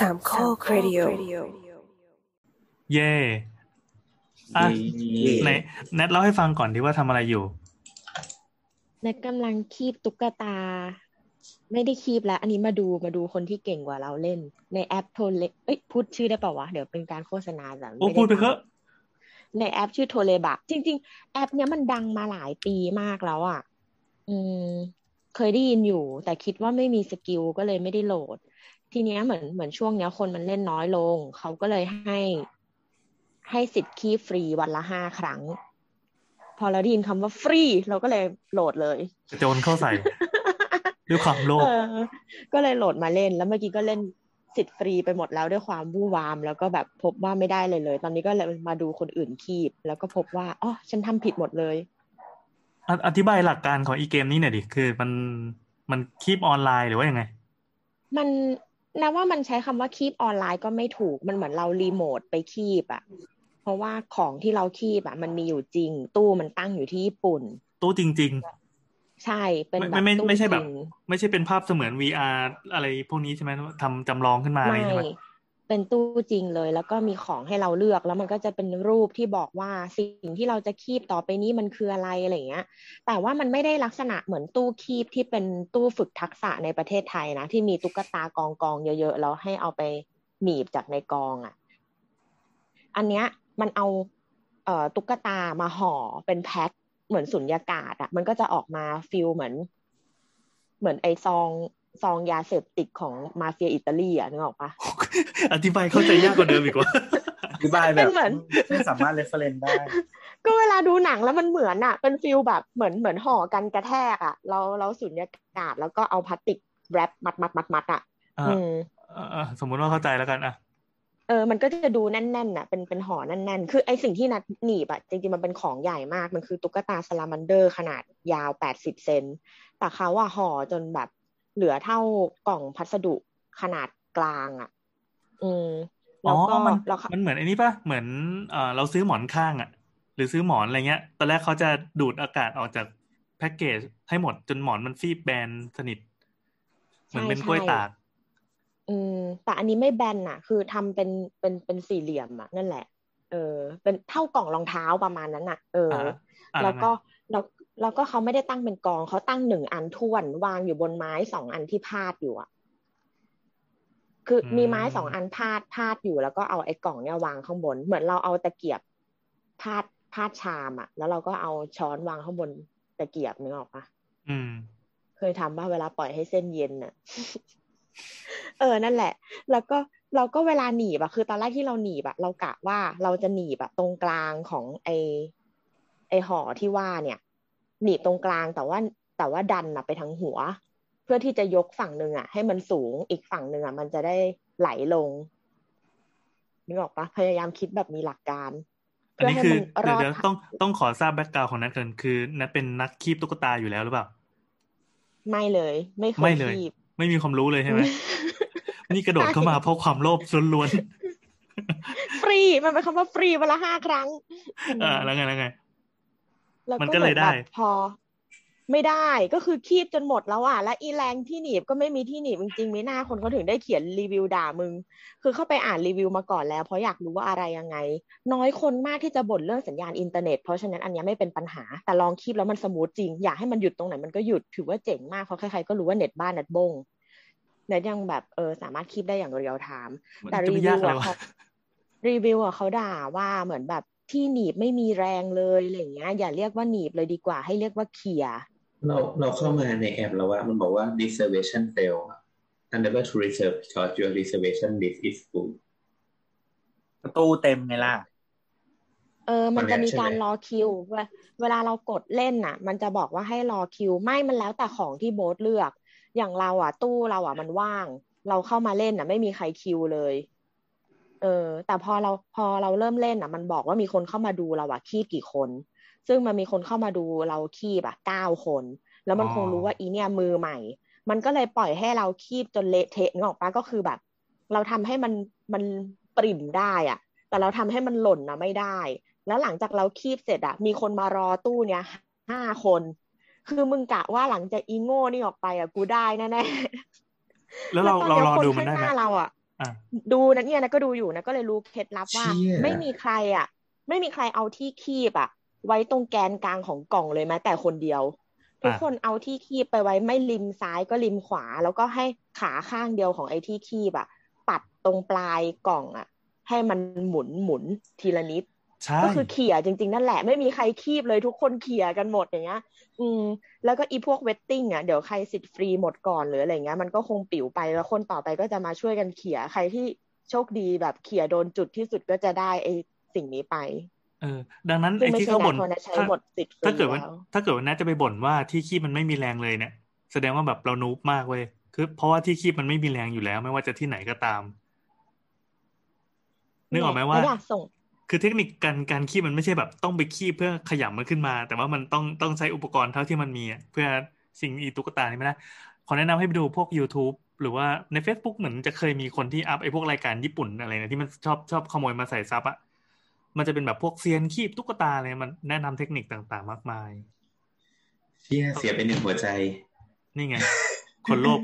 สามข้อครดิโอเย่อะไหนแนทเล่าให้ฟังก่อนดีว่าทำอะไรอยู่แนทกำลังคีบตุ๊กตา ไม่ได้คีบแล้ว อันนี้มาดูมาดูคนที่เก่งกว่าเราเล่น ในแอปโทเลเอ้ยพูดชื่อได้เปล่าวะ เดี๋ยวเป็นการโฆษณาแต่โอ้ม่พูดไปเถอะในแอปชื่อโทเลบะจริง ๆ แอปเนี้ยมันดังมาหลายปีมากแล้วอะ อืม เคยได้ยินอยู่ แต่คิดว่าไม่มี skill ก็เลยไม่ได้โหลด ทีเนี้ยเหมือนเหมือนช่วงเนี้ยคนมันเล่นน้อยลง เขาก็เลยให้ให้สิทธิ์คีบฟรีวันละห้าครั้ง พอเราได้ยินคำว่าฟรีเราก็เลยโหลดเลยกระโจนเข้าใส่ด้วยความโลภเออก็เลยโหลดมาเล่น แล้วเมื่อกี้ก็เล่นสิทธิ์ฟรีไปหมดแล้วด้วยความวู่วาม แล้วก็แบบพบว่าไม่ได้เลยเลย ตอนนี้ก็เลยมาดูคนอื่นคีบ แล้วก็พบว่าอ๋อฉันทำผิดหมดเลยอะอธิบายหลักการของอีเกมนี้หน่อยดิ คือมันมันคีบออนไลน์หรือว่ายังไง มัน นะว่ามันใช้คำว่าคีบออนไลน์ก็ไม่ถูก มันเหมือนเรารีโมทไปคีบอะเพราะว่าของที่เราคีบอะมันมีอยู่จริง ตู้มันตั้งอยู่ที่ญี่ปุ่น ตู้จริงใช่เป็นไม่แบบไม่ตู้ไม่ใช่แบบจริงๆไม่ใช่เป็นภาพเสมือน VR อะไรพวกนี้ใช่ไหมทำจำลองขึ้นมาอะไรไม่ใช่ไหม เป็นตู้จริงเลย แล้วก็มีของให้เราเลือกแล้วมันก็จะเป็นรูปที่บอกว่าสิ่งที่เราจะคีบต่อไปนี้มันคืออะไรอะไรเงี้ย แต่ว่ามันไม่ได้ลักษณะเหมือนตู้คีบที่เป็นตู้ฝึกทักษะในประเทศไทยนะ ที่มีตุ๊กตากองกองเยอะๆแล้วให้เอาไปหนีบจากในกองอะ อันเนี้ยมันเอาเอ่อตุ๊กตามาห่อเป็นแพ็คเหมือนสุญญากาศอะ มันก็จะออกมา feel เหมือน เหมือนไอซอง ซองยาเสพติดของมาเฟียอิตาลีอะนึกออกปะอธิบายเข้าใจยากกว่าเดิมอีกว่าอธิบายแบเป็นเหมือนไม่สามารถ reference ได้ ก็เวลาดูหนังแล้วมันเหมือนอะ เป็น feel แบบเหมือนเหมือนห่อกันกระแทกอะ เราเราสุญญากาศแล้วก็เอาพลาสติก wrap มัดมัดมัดมัดอะอ่าอืมอ่าอ่าสมมุติว่าเข้าใจแล้วกันอะเออ มันก็จะดูแน่นๆน่ะ เป็น เป็นห่อแน่นๆ คือไอสิ่งที่แนทหนีบอะจริงๆ มันเป็นของใหญ่มาก มันคือตุ๊กตาซาลามันเดอร์ขนาดยาวแปดสิบเซน แต่เขาอะห่อจนแบบ เหลือเท่ากล่องพัสดุขนาดกลางอะ อืมอ๋แล้อวก็มันแล้วเขามันเหมือนไอ้นี่ป่ะเหมือนเอ่อเราซื้อหมอนข้างอะ หรือซื้อหมอนอะไรเงี้ย ตอนแรกเขาจะดูดอากาศออกจากแพ็กเกจให้หมดจนหมอนมันฟีบแบนสนิทเหมือนเป็นกล้วยตาก อืม แต่อันนี้ไม่แบนน่ะคือทำเป็นเป็นเป็นสี่เหลี่ยมอะนั่นแหละ เออ เป็นเท่ากล่องรองเท้าประมาณนั้นน่ะเอออ่าอ่าแล้วไงก็ แล้วแล้วก็เขาไม่ได้ตั้งเป็นกอง เขาตั้งหนึ่งอันท้วน วางอยู่บนไม้สองอันที่พาดอยู่อะคือมีไม้สองอันพาดพาดอยู่แล้วก็เอาไอ้กล่องเนี่ยวางข้างบน เหมือนเราเอาตะเกียบพาดพาดชามอะแล้วเราก็เอาช้อนวางข้างบนตะเกียบนึกออกปะอืม เคยทำป่ะเวลาปล่อยให้เส้นเย็นน่ะเออนั่นแหละ แล้วก็เราก็เวลาหนีบอะคือตอนแรกที่เราหนีบอะเรากะว่าเราจะหนีบอะตรงกลางของไอไอห่อที่ว่าเนี่ย หนีบตรงกลางแต่ว่าแต่ว่าดันอะไปทางหัว เพื่อที่จะยกฝั่งหนึ่งอะให้มันสูงอีกฝั่งหนึ่งอะมันจะได้ไหลลงนึกออกปะพยายามคิดแบบมีหลักการอันนี้คือเพื่เดี๋ยวให้เดี๋ยวมันรอดต้องต้องขอทราบแบ็กกราวของนัทเกินคือนัทเป็นนักคีบตุ๊กตาอยู่แล้วหรือเปล่าไม่เลย ไม่เคไม่ยเลยคีบไม่มีความรู้เลยใช่ไหมนี่กระโดดเข้ามาเพราะความโลภล้วนฟรีมันเป็นคำว่าฟรีวันละห้าครั้งๆอ่าแล้วไงแล้วไง แล้วมันก็เลยได้เหมือนแบบพอ ไม่ได้ก็คือคีบจนหมดแล้วอะ และอีแรงที่หนีบก็ไม่มีที่หนีบจริงๆไม่น่าคนเขาถึงได้เขียนรีวิวด่ามึง คือเข้าไปอ่านรีวิวมาก่อนแล้ว เพราะอยากรู้ว่าอะไรยังไง น้อยคนมากที่จะบ่นเรื่องสัญญาณอินเทอร์เน็ตเพราะฉะนั้นอันเนี้ยไม่เป็นปัญหา แต่ลองคีบแล้วมัน smooth จริง อยากให้มันหยุดตรงไหนมันก็หยุดถือว่าเจ๋งมากเพราะใครๆก็รู้ว่าเน็ตบ้านเน็ตบงเน็ตยังแบบเออสามารถคีบได้อย่างเรียลไทม์มันแต่จะรีไม่วิยากวอะไรอะวะเขารีวิวอะเขาด่าว่าเหมือนแบบ ที่หนีบไม่มีแรงเลยอะไรอย่างเงี้ย อย่าเรียกว่าหนีบเลยดีกว่า ให้เรียกว่าเขี่ยเราเราเข้ามาในแอปแล้วว่ามันบอกว่า reservation fail อะ unable to reserve because your reservation list is full ประตูเต็มไงล่ะเออ มันจะมีการใช่ไหมรอคิวเวลาเวลาเรากดเล่นน่ะ มันจะบอกว่าให้รอคิว ไม่มันแล้วแต่ของที่โบ๊ทเลือก อย่างเราอะ ตู้เราอะมันว่าง เราเข้ามาเล่นอะ ไม่มีใครคิวเลย เออ แต่พอเราพอเราเริ่มเล่นอะ มันบอกว่ามีคนเข้ามาดูเราอะคีบกี่คน ซึ่งมันมีคนเข้ามาดูเราคีบอะเก้าคน แล้วมันอ๋อคงรู้ว่าอีเนี่ยมือใหม่ มันก็เลยปล่อยให้เราคีบจนเละเทะนึกออกปะก็คือแบบ เราทำให้มันมันปริ่มได้อะแต่เราทำให้มันหล่นนะไม่ได้ แล้วหลังจากเราคีบเสร็จอะมีคนมารอตู้เนี้ยห้าคน คือมึงกะว่าหลังจากอีโง่นี่ออกไปอะกูได้แน่ๆแล้วเราตอนเรานี้ยรอคนดูมันได้ข้างหไหมน้าเราอะอะ ดูนะเนี่ยนะก็ดูอยู่นะก็เลยรู้เคล็ดลับว่าเชี่ยไม่มีใครอะ ไม่มีใครเอาที่คีบอะ ไว้ตรงแกนกลางของกล่องเลยแม้แต่คนเดียว ทุกคนเอาที่คีบไปไว้ไม่ริมซ้ายก็ริมขวา แล้วก็ให้ขาข้างเดียวของไอ้ที่คีบอะ ปัดตรงปลายกล่องอะ ให้มันหมุนหมุนทีละนิดใช่ ก็คือเขี่ยจริง ๆ นั่นแหละไม่มีใครคีบเลยทุกคนเขี่ยกันหมดอย่างเงี้ย อืม แล้วก็อีพวกเวทติ้งอะเดี๋ยวใครสิทธิ์ฟรีหมดก่อนหรืออะไรเงี้ยมันก็คงปิ๋วไปแล้วคนต่อไปก็จะมาช่วยกันเขี่ยใครที่โชคดีแบบเขี่ยโดนจุดที่สุดก็จะได้ไอ้สิ่งนี้ไปเออดังนั้นซึ่งไอ้ไม่ที่ใช่เขาแนบ่นทคนนะใช้ถ้าหมดสิทธิ์ฟรีถ้าเกิดว่าแล้วถ้าเกิดว่าน่าจะไปบ่นว่าที่คีบมันไม่มีแรงเลยเนี่ย แสดงว่าแบบเรานูบมากเว้ยคือเพราะว่าที่คีบมันไม่มีแรงอยู่แล้ว ไม่ว่าจะที่ไหนก็ตามนึกออกไหมว่าแล้วอยากส่ง คือเทคนิคการการคีบมันไม่ใช่แบบต้องไปคีบเพื่อขยำมันขึ้นมา แต่ว่ามันต้องต้องใช้อุปกรณ์เท่าที่มันมีอะเพื่อสิ่งอีตุ๊กตานี่ไม่ได้ขอแนะนำให้ไปดูพวก YouTube หรือว่าใน Facebook เหมือนจะเคยมีคนที่อัพไอ้พวกรายการญี่ปุ่นอะไรเนี่ยที่มันชอบชอบขโมยมาใส่ซับอะมันจะเป็นแบบพวกเซียนคีบตุ๊กตาอะไรมันแนะนำเทคนิคต่างๆ มากมายเชี่ยเสียไปหนึ่งหัวใจ นี่ไง คนโลภ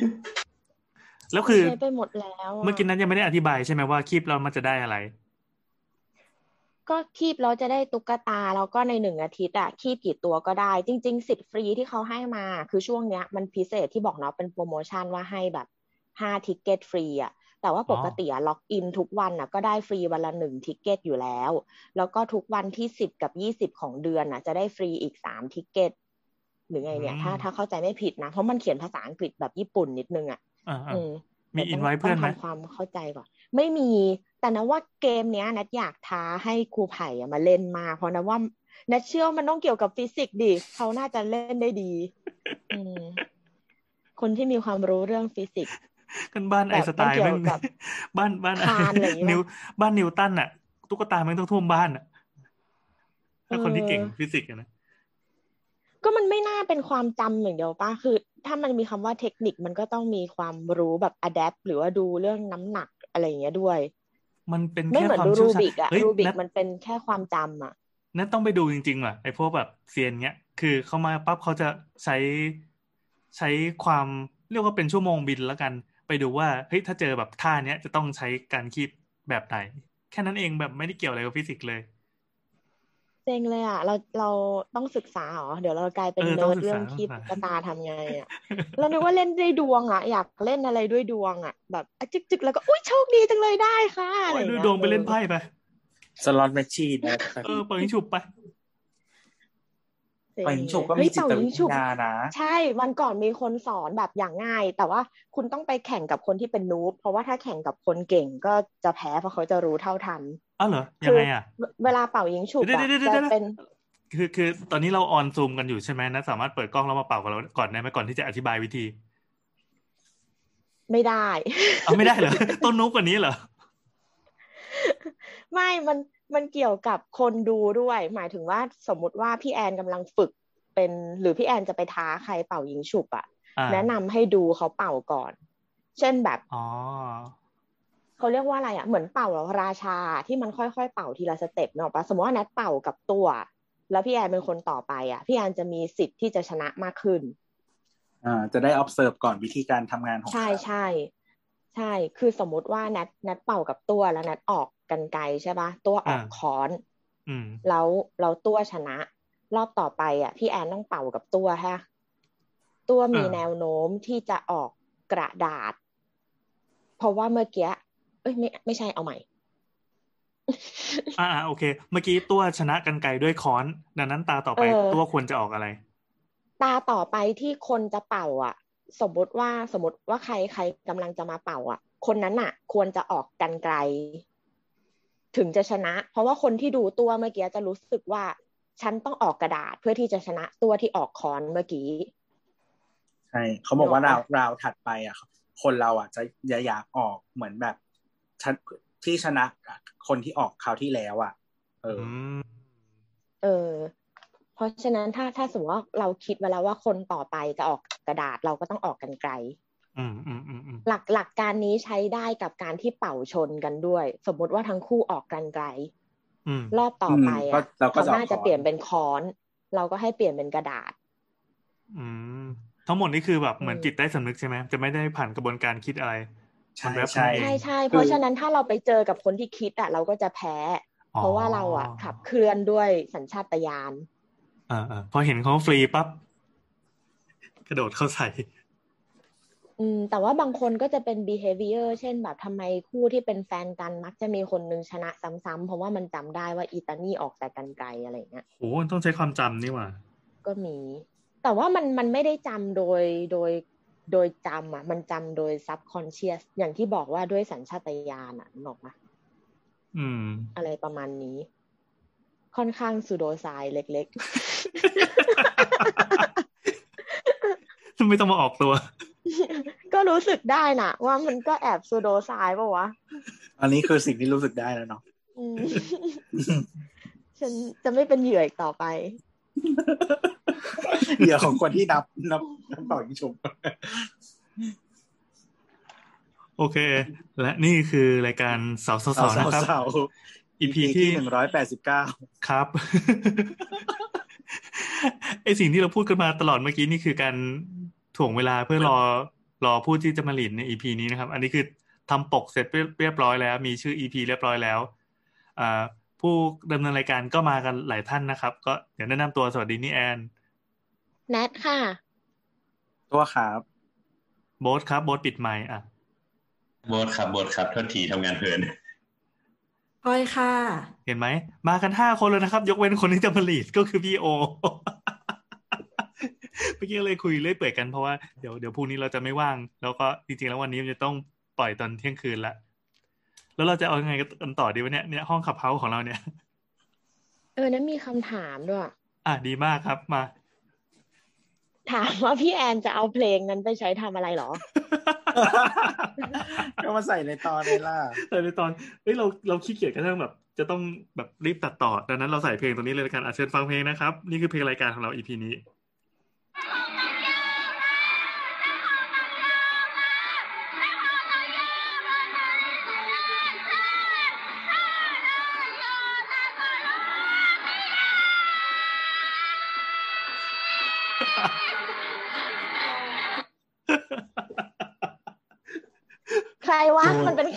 แล้วคือใช้ไปหมดแล้วอะเมื่อกี้นั้นยังไม่ได้อธิบายใช่ไหมว่าคีบเรามันจะได้อะไร ก็คีบเราจะได้ตุ๊กตาแล้วก็ในหนึ่งอาทิตย์อะคีบกี่ตัวก็ได้ จริง ๆ สิทธิ์ฟรีที่เขาให้มา คือช่วงเนี้ยมันพิเศษที่บอกเนาะเป็นโปรโมชั่นว่าให้แบบห้า ticket ฟรีอะแต่ว่าปกติอะ login ทุกวันอะก็ได้ฟรีวันละหนึ่ง ticket อยู่แล้ว แล้วก็ทุกวันที่สิบกับยี่สิบของเดือนอะจะได้ฟรีอีกสาม ticketหรือไงเนี่ยอืมถ้าถ้าเข้าใจไม่ผิดนะ เพราะมันเขียนภาษาอังกฤษแบบญี่ปุ่นนิดนึงอะอ่าอืมมีดี๋อิยนต้งไว้เพื่อนไหมต้งทำความเข้าใจก่อน ไม่มี แต่นะว่าเกมเนี้ยนัดอยากท้าให้ครูไผ่อะมาเล่นมากเพราะนะว่านัดเชื่อว่ามันต้องเกี่ยวกับฟิสิกส์ดิเขาน่าจะเล่นได้ดีอืมคนที่มีความรู้เรื่องฟิสิกส์กันบ้านแบบไอน์สไตล์มันเกี่ยวแม่งกับบ้านบ้านคานอะไรอย่างงี้ปะนิวบ้านนิวตันอะตุ๊กตาแม่งต้องท่วมบ้านอะถ้าคนที่เออเก่งฟิสิกส์อะนะก็มันไม่น่าเป็นความจำอย่างเดียวป่ะ คือ ถ้ามันมีคำว่าเทคนิคมันก็ต้องมีความรู้แบบ adapt หรือว่าดูเรื่องน้ำหนัก อะไรอย่างเงี้ยด้วย มันเป็นไม่แค่เหมือนความดูเชี่รูยวชาญบิกอะเฮ้ยรูบิกนัทมันเป็นแค่ความจำอะนั่นต้องไปดูจริงๆว่ะไอพวกแบบเซียนเงี้ยคือเขามาปั๊บเขาจะใช้ใช้ความเรียกว่าเป็นชั่วโมงบินแล้วกัน ไปดูว่าเฮ้ยถ้าเจอแบบท่าเนี้ยจะต้องใช้การคีบแบบไหน แค่นั้นเองแบบไม่ได้เกี่ยวอะไรกับฟิสิกส์เลย เซ็งเลยอะ เราเราต้องศึกษาเหรอ เดี๋ยวเรากลายเป็นเออเนิต้องร์ดศึกษาเรื่องคีบต้องศึตุ๊กกษาตาทำไงอะ เรานึกว่าเล่นด้วยดวงอะ อยากเล่นอะไรด้วยดวงอะ แบบอะจึกจึกแล้วก็อุ้ยโชคดีจังเลยได้ค่ะอะไรโอ้ยอย่างดูเงี้ยดวงไปเล่นไพ่ไปสล็อตแมชชีนอะไรแบบเออเปิดยิงฉุบไปเซ็งไปยิงฉุบก็เฮ้มียจิเป่าตยิวิงทฉุบยานะใช่วันก่อนมีคนสอนแบบอย่างง่าย แต่ว่าคุณต้องไปแข่งกับคนที่เป็นนูบเพราะว่าถ้าแข่งกับคนเก่งก็จะแพ้เพราะเขาจะรู้เท่าทัน อ้าวเหรอคืยังไงอะเวเวลาเป่ายิงฉุบเดี๋ยวอะเดี๋ยวเดี๋ยวจะเดี๋ยวเป็นคือคือตอนนี้เราออนซูมกันอยู่ใช่ไหมนะสามารถเปิดกล้องแล้วมาเป่ากับเราก่อนได้ไหมก่อนที่จะอธิบายวิธี ไม่ได้เอาไม่ได้เหรอต้องนุกกว่านี้เหรอไม่มันมันเกี่ยวกับคนดูด้วย หมายถึงว่าสมมุติว่าพี่แอนกำลังฝึกเป็น หรือพี่แอนจะไปท้าใครเป่ายิงฉุบอะอ่าแนะนำให้ดูเขาเป่าก่อน เช่นแบบอ๋อ เขาเรียกว่าอะไรอะเหมือนเป่าราชาที่มันค่อยๆ เป่าทีละ step เนาะปะสมมติว่าแนทเป่ากับตัว แล้วพี่แอนเป็นคนต่อไปอะพี่แอนจะมีสิทธิ์ที่จะชนะมากขึ้นอ่าจะได้ observe ก่อนวิธีการทำงานของใช่เขาใช่ใช่ คือสมมุติว่าแนทแนทเป่ากับตัวแล้วแนทออกกรรไกรใช่ปะตัวออกอ่าค้อนอืมแล้วเราตัวชนะ รอบต่อไปอะ พี่แอนต้องเป่ากับตัวฮะตัวมีอ่าแนวโน้มที่จะออกกระดาษ เพราะว่าเมื่อกี้ เอ้ยไม่ไม่ใช่เอาใหม่อ่าอ่าโอเค เมื่อกี้ตัวชนะกันไกลด้วยค้อน ดังนั้นตาต่อไปเออตัวควรจะออกอะไร ตาต่อไปที่คนจะเป่า อะ สมมติว่าสมมติว่าใครใครกำลังจะมาเป่า อะ คนนั้นอะ ควรจะออกกันไกล ถึงจะชนะ เพราะว่าคนที่ดูตัวเมื่อกี้จะรู้สึกว่า ฉันต้องออกกระดาษเพื่อที่จะชนะตัวที่ออกค้อนเมื่อกี้ใช่เขาบอกว่านึกอราอวกปะราวถัดไปอะคนเราอะจะอย่าอยากออกเหมือนแบบชน ที่ชนะคนที่ออกคราวที่แล้วอะ เอออืมเออ เพราะฉะนั้นถ้าถ้าสมมติว่าเราคิดไว้แล้วว่าคนต่อไปจะออกกระดาษเราก็ต้องออกกันไกลอืมอืมอืมอืมหลักหลักการนี้ใช้ได้กับการที่เป่าชนกันด้วย สมมุติว่าทั้งคู่ออกกันไกลอืมรอบต่อไปอืมก็อะเราก็เขาจะเอาน่าจะค้อนเปลี่ยนเป็นค้อน เราก็ให้เปลี่ยนเป็นกระดาษ อืมทั้งหมดนี่คือแบบเหมือนอืมจิตใต้สำนึกใช่ไหมจะไม่ได้ผ่านกระบวนการคิดอะไร ใช่มันแวบใช่ขึ้นมาเองใช่ใช่เพราะฉะนั้นถ้าเราไปเจอกับคนที่คิดอะเราก็จะแพ้ เพราะว่าเราอะขับเคลื่อนด้วยสัญชาตญาณอ่าอ่าพอเห็นเขาฟรีปั๊บกระโดดเข้าใส่อืมแต่ว่าบางคนก็จะเป็น behavior เช่นแบบทำไมคู่ที่เป็นแฟนกันมักจะมีคนนึงชนะซ้ำๆเพราะว่ามันจำได้ว่าอีตานี่ออกแต่กันไกลอะไรเงี้ยโหต้องใช้ความจำนี่หว่า ก็มี แต่ว่ามันมันไม่ได้จำโดยโดย โดยจำอะ มันจำโดย subconscious อย่างที่บอกว่าด้วยสัญชาตญาณอะนึกออกปะอืม อะไรประมาณนี้ ค่อนข้างซูโดไซเล็กไม่ต้องมาออกตัวๆก็รู้สึกได้น่ะว่ามันก็แอบซูโดไซป่าวะ อันนี้คือสิ่งที่รู้สึกได้แล้วเนาะอืมฉันจะไม่เป็นเหยื่ออีกต่อไป เหยื่อของคนที่นับนับนับต่อยิงชมโอเค และนี่คือรายการสาวสาวๆนะครับสาว EP ๆที่ที่หนึ่งร้อยแปดสิบเก้าครับไอสิ่งที่เราพูดกันมาตลอดเมื่อกี้นี่คือการถ่วงเวลาเพื่อรอรอผู้ที่จะมาหลินใน EP นี้นะครับ อันนี้คือทำปกเสร็จเรียบร้อยแล้ว มีชื่อ EP เรียบร้อยแล้วอ่าผู้ดำเนินรายการก็มากันหลายท่านนะครับ ก็เดี๋ยวแนะนำตัวสวัสดีนี่แอน แนทค่ะ ตัวครับโบ๊ทครับโบ๊ทปิดไมค์อะโบทครับโบทครับโทษทีทำงานเพลินพลอยค่ะ เห็นไหม มากันห้าคนเลยนะครับ ยกเว้นคนที่จะมาหลีดก็คือพี่โอเมื่อกี้เลยคุยเล่อยเปื่อยกันเพราะว่าเดี๋ยวเดี๋ยวพรุ่งนี้เราจะไม่ว่าง แล้วก็จริงๆแล้ววันนี้มันจะต้องปล่อยตอนเที่ยงคืนละแล้วเราจะเอายังไงกันต่อดีวะเนี่ยเนี่ยห้องขับเฮาส์ของเราเนี่ย เออนั้นมีคำถามด้วย อะดีมากครับมา ถามว่าพี่แอนจะเอาเพลงนั้นไปใช้ทำอะไรเหรอ ก็มาใส่ในตอนนี้ล่ะแต่ในตอนเฮ้ยเราเราขี้เกียจกระทั่งแบบ จะต้องแบบรีบตัดต่อดังนั้นเราใส่เพลงตรงนี้เลยละกันอาเชิญฟังเพลงนะครับ นี่คือเพลงรายการของเรา EP นี้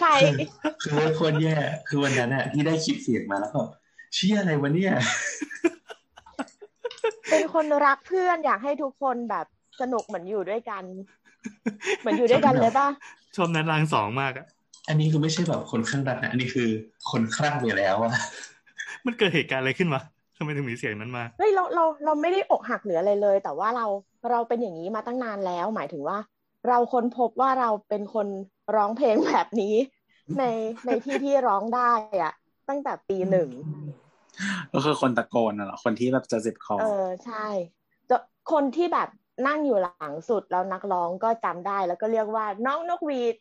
ใครคือโคนแย่คือวันนั้นอะที่ได้คลิปเสียงมาแล้วก็เชี่ยอะไรวะเนี่ย เป็นคนรักเพื่อนอยากให้ทุกคนแบบสนุกเหมือนอยู่ด้วยกัน เหมือนอยู่ด้วยกันเลยป่ะชมนั้นรางสองมากอะอันนี้คือไม่ใช่แบบคนข้างรักนะอันนี้คือคนคลั่งไปแล้วอะมันเกิดเหตุการณ์อะไรขึ้นมาทำไมถึงมีเสียงนั้นมาเฮ้ยเราเราเราไม่ได้อกหักเหลืออะไรเลย แต่ว่าเราเราเป็นอย่างนี้มาตั้งนานแล้ว หมายถึงว่า เราค้นพบว่าเราเป็นคนร้องเพลงแบบนี้ ในในที่ที่ร้องได้อะตั้งแต่ปีหนึ่งก็คือคนตะโกนน่ะเหรอคนที่แบบจะเจ็บคอเออใช่จะคนที่แบบนั่งอยู่หลังสุดแล้วนักร้องก็จำได้แล้วก็เรียกว่าน้องนกหวีด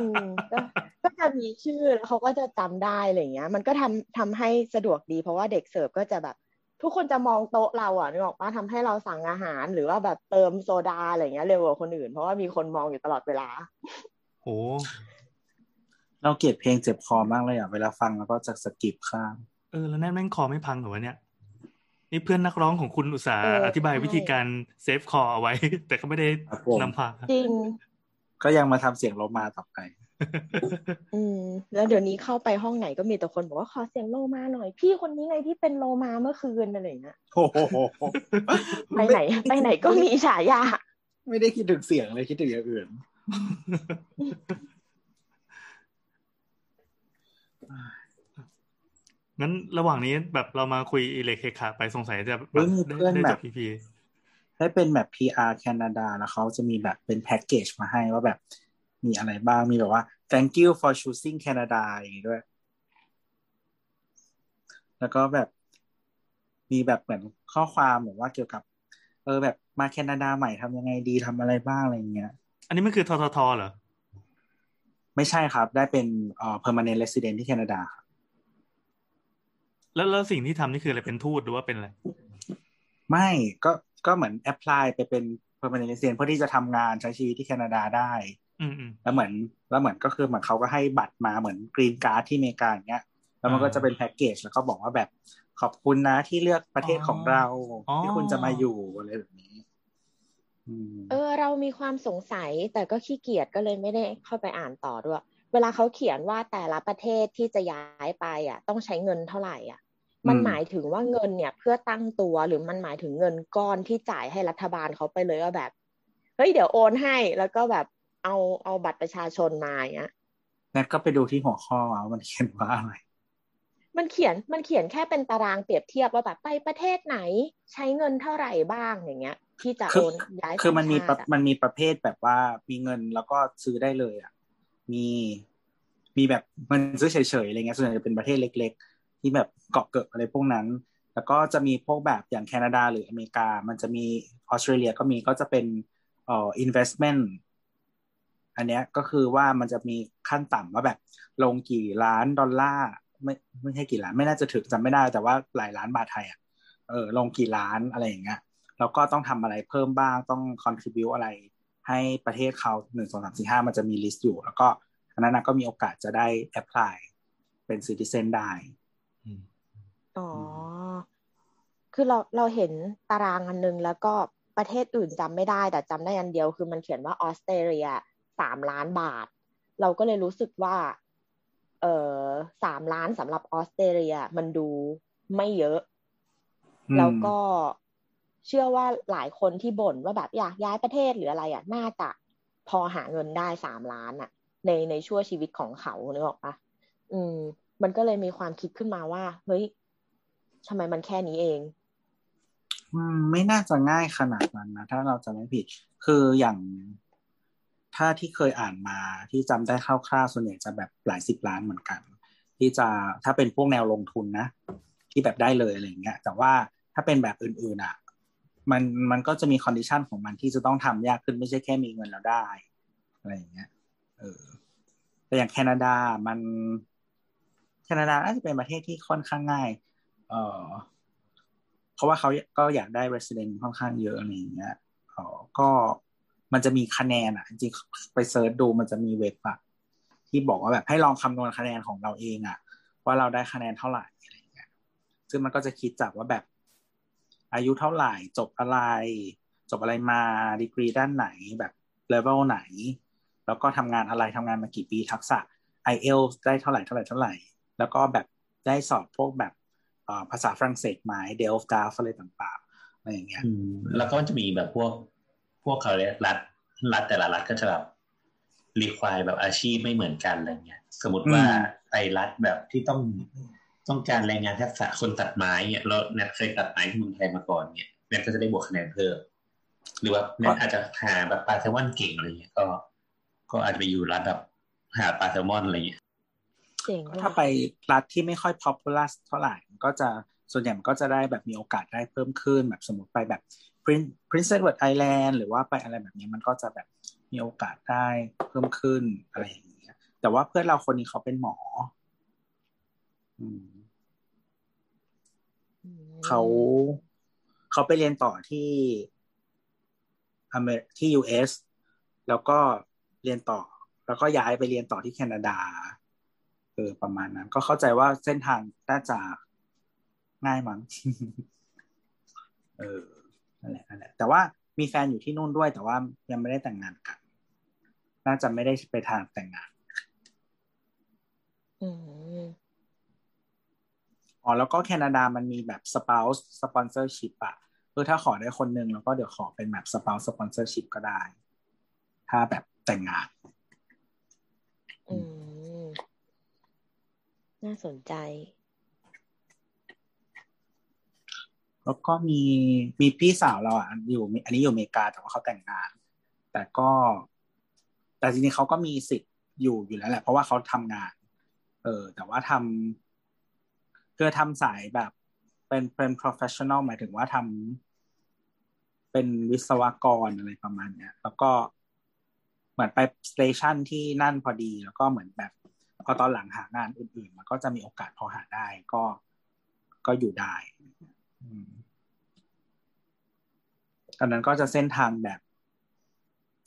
อืมก็ก็จะมีชื่อแล้วเขาก็จะจำได้อะไรเงี้ย มันก็ทำทำให้สะดวกดี เพราะว่าเด็กเสิร์ฟก็จะแบบ ทุกคนจะมองโต๊ะเราอะนึกออกปะทำให้เราสั่งอาหาร หรือว่าแบบเติมโซดาอะไรเงี้ยเร็วกว่าคนอื่น เพราะว่ามีคนมองอยู่ตลอดเวลาโห เราเกลียดเพลงเจ็บคอมากเลยอะ เวลาฟังแล้วก็จะ skip ข้ามเออ แล้วแนทแม่งคอไม่พังเหรอวะเนี่ย นี่เพื่อนนักร้องของคุณอุตสาห์เอออธิบายใช่วิธีการเซฟคอเอาไว้ แต่ก็ไม่ได้ครับผมนำพาจริง ก็ยังมาทำเสียงโลมาต่อไป อืม แล้วเดี๋ยวนี้เข้าไปห้องไหนก็มีแต่คนบอกว่าขอเสียงโลมาหน่อย พี่คนนี้ไงที่เป็นโลมาเมื่อคืนอะไรเงี้ยโอ้โหไปไหน ไปไหนก็มีฉายา ไม่ได้คิดถึงเสียงเลยคิดถึงอย่างอื่น งั้นระหว่างนี้แบบเรามาคุยอิเล็กเคขาไปสงสัยจะแบเฮ้บยมีได้เพื่อนได้แบจบบพีพีได้เป็นแบบ PR แคนาดาแล้วเขาจะมีแบบเป็นแพ็กเกจมาให้ว่าแบบมีอะไรบ้างมีแบบว่า thank you for choosing Canada อย่างงี้ด้วย แล้วก็แบบมีแบบเหมือนข้อความแบบว่าเกี่ยวกับ เออแบบมาแคนาดาใหม่ทำยังไงดีทำอะไรบ้างอะไรอย่างเงี้ย อันนี้มันคือทททเหรอ ไม่ใช่ครับ ได้เป็นเอ่อ permanent resident ที่แคนาดาครับแล้วแล้วสิ่งที่ทำนี่คืออะไรเป็นทูตหรือว่าเป็นอะไร ไม่ก็ก็เหมือน apply ไปเป็น permanent resident เพื่อที่จะทำงานใช้ชีวิตที่แคนาดาได้ อืมอืมแล้วเหมือนแล้วเหมือนก็คือเหมือนเขาก็ให้บัตรมาเหมือนกรีนการ์ดที่อเมริกาอย่างเงี้ย แล้วมันก็อ่าจะเป็นแพ็กเกจแล้วก็บอกว่าแบบขอบคุณนะที่เลือกประเทศของเราอ๋อที่คุณจะมาอยู่อะไรแบบนี้อืม เออ เรามีความสงสัยแต่ก็ขี้เกียจก็เลยไม่ได้เข้าไปอ่านต่อด้วย เวลาเขาเขียนว่าแต่ละประเทศที่จะย้ายไปอะ ต้องใช้เงินเท่าไหร่อะ มันหมายถึงว่าเงินเนี่ย เพื่อตั้งตัวหรือมันหมายถึงเงินก้อนที่จ่ายให้รัฐบาลเขาไปเลยว่าแบบเฮ้ยเดี๋ยวโอนให้แล้วก็แบบเอาเอาบัตรประชาชนมาอย่างเงี้ยงั้นก็ไปดูที่หัวข้อว่ามันเขียนว่าอะไรมันเขียนมันเขียนแค่เป็นตารางเปรียบเทียบว่าแบบไปประเทศไหน ใช้เงินเท่าไหร่บ้างอย่างเงี้ย ที่จะคืโออนย้ายคือมันมีสัญประชาติอะมันมีประเภทแบบว่ามีเงินแล้วก็ซื้อได้เลยอะมีมีแบบมันซื้อเฉยๆอะไรเงี้ยส่วนใหญ่จะเป็นประเทศเล็ก ๆ ที่แบบเกาะเกิดอะไรพวกนั้น แล้วก็จะมีพวกแบบอย่างแคนาดาหรืออเมริกา มันจะมีออสเตรเลียก็มีก็จะเป็นเอ่อ investment อันเนี้ยก็คือว่ามันจะมีขั้นต่ำว่าแบบลงกี่ล้านดอลลาร์ไม่ไม่ใช่กี่ล้านไม่น่าจะถึงจำไม่ได้แต่ว่าหลายล้านบาทไทยอะเออลงกี่ล้านอะไรอย่างเงี้ย แล้วก็ต้องทำอะไรเพิ่มบ้างต้อง contribu อะไร ให้ประเทศเขาหนึ่งสองสามสี่ห้ามันจะมี list อยู่ แล้วก็อันนั้นนะก็มีโอกาสจะได้ apply เป็น citizen ได้อ๋อ คือเราเราเห็นตารางอันนึง แล้วก็ประเทศอื่นจำไม่ได้ แต่จำได้อันเดียว คือมันเขียนว่าออสเตรเลียสามล้านบาท เราก็เลยรู้สึกว่า เออสามล้านสำหรับออสเตรเลียมันดูไม่เยอะอืมแล้วก็ เชื่อว่าหลายคนที่บ่นว่าแบบอยากย้ายประเทศหรืออะไรอะน่าจะพอหาเงินได้สามล้านอะ ในในช่วงชีวิตของเขาเนึกออกปะอืม มันก็เลยมีความคิดขึ้นมาว่า เฮ้ยทำไมมันแค่นี้เอง อืม ไม่น่าจะง่ายขนาดนั้นนะถ้าเราจะไม่ผิด คืออย่างถ้าที่เคยอ่านมาที่จำได้คร่าวๆส่วนใหญ่จะแบบหลายสิบล้านเหมือนกัน ที่จะถ้าเป็นพวกแนวลงทุนนะ ที่แบบได้เลยอะไรเงี้ย แต่ว่าถ้าเป็นแบบอื่นๆอะ มันมันก็จะมี condition ของมันที่จะต้องทำยากขึ้นไม่ใช่แค่มีเงินแล้วได้ อะไรอย่างเงี้ย เออแต่อย่างแคนาดามันแคนาดาน่าจะเป็นประเทศที่ค่อนข้างง่าย เออเพราะว่าเขาก็อยากได้ resident ค่อนข้างเยอะอะไรอย่างเงี้ยเออก็มันจะมีคะแนนอะ จริงๆไปเซิร์ชดูมันจะมีเว็บอะที่บอกว่าแบบให้ลองคำนวณคะแนนของเราเองอะว่าเราได้คะแนนเท่าไหร่อะไรอย่างเงี้ย ซึ่งมันก็จะคิดจากว่าแบบ อายุเท่าไหร่จบอะไร จบอะไรมาดีกรีด้านไหนแบบเลเวลไหน แล้วก็ทำงานอะไรทำงานมากี่ปีทักษะ IELTS ได้เท่าไหร่เท่าไหร่เท่าไหร่ แล้วก็แบบได้สอบพวกแบบเอ่อภาษาฝรั่งเศสไหมเดลฟดาฟอะไรต่างๆอะไรอย่างเงี้ยอืมแล้วก็จะมีแบบพวกพวกเขาเรียกรัฐรัฐแต่ละรัฐก็จะแบบรีควายแบบอาชีพไม่เหมือนกันอะไรเงี้ย สมมติว่าอืมไอ้รัฐแบบที่ต้อง ต้องการแรงงานทักษะคนตัดไม้เนี่ยเราแนทเคยตัดไม้ที่เมืองไทยมาก่อนเนี่ยแนทก็จะได้บวกคะแนนเพิ่มหรือว่าแนทอาจจะหาแบบปลาแซลมอนเก่งอะไรเงี้ยก็ ก็อาจจะไปอยู่รัฐแบบหาปลาแซลมอนอะไรเงี้ยเจ๋งว่ะถ้าไปรัฐที่ไม่ค่อย popular เท่าไหร่มันก็จะส่วนใหญ่มันก็จะได้แบบมีโอกาสได้เพิ่มขึ้นแบบสมมติไปแบบ Prince Prince Edward Island หรือว่าไปอะไรแบบนี้มันก็จะแบบมีโอกาสได้เพิ่มขึ้นอะไรอย่างเงี้ยแต่ว่าเพื่อนเราคนนี้เขาเป็นหมอ อืมอืม เขาเขาไปเรียนต่อที่อเมริที่ US แล้วก็เรียนต่อ แล้วก็ย้ายไปเรียนต่อที่แคนาดาเออประมาณนั้น ก็เข้าใจว่าเส้นทางน่าจะง่ายมั้งเออนั่นแหละนั่นแหละ แต่ว่ามีแฟนอยู่ที่นู่นด้วย แต่ว่ายังไม่ได้แต่งงานกัน น่าจะไม่ได้ไปทางแต่งงาน อืม อ๋อแล้วก็แคนาดามันมีแบบ spouse sponsorship อะคือถ้าขอได้คนหนึ่งแล้วก็เดี๋ยวขอเป็นแบบ spouse sponsorship ก็ได้ ถ้าแบบแต่งงาน อืม น่าสนใจ แล้วก็มีมีพี่สาวเราอะอยู่ อันนี้อยู่อเมริกาแต่ว่าเขาแต่งงาน แต่ก็ แต่จริงๆเขาก็มีสิทธิ์อยู่อยู่แล้วแหละ เพราะว่าเขาทำงาน เออ แต่ว่าทำ คือทำสายแบบเป็นเป็น professional หมายถึงว่าทำเป็นวิศวกรอะไรประมาณเนี้ย แล้วก็เหมือนไปสเตชันที่นั่นพอดี แล้วก็เหมือนแบบพอตอนหลังหางานอื่นๆ มันก็จะมีโอกาสพอหาได้ก็ก็อยู่ได้อันนั้นก็จะเส้นทางแบบ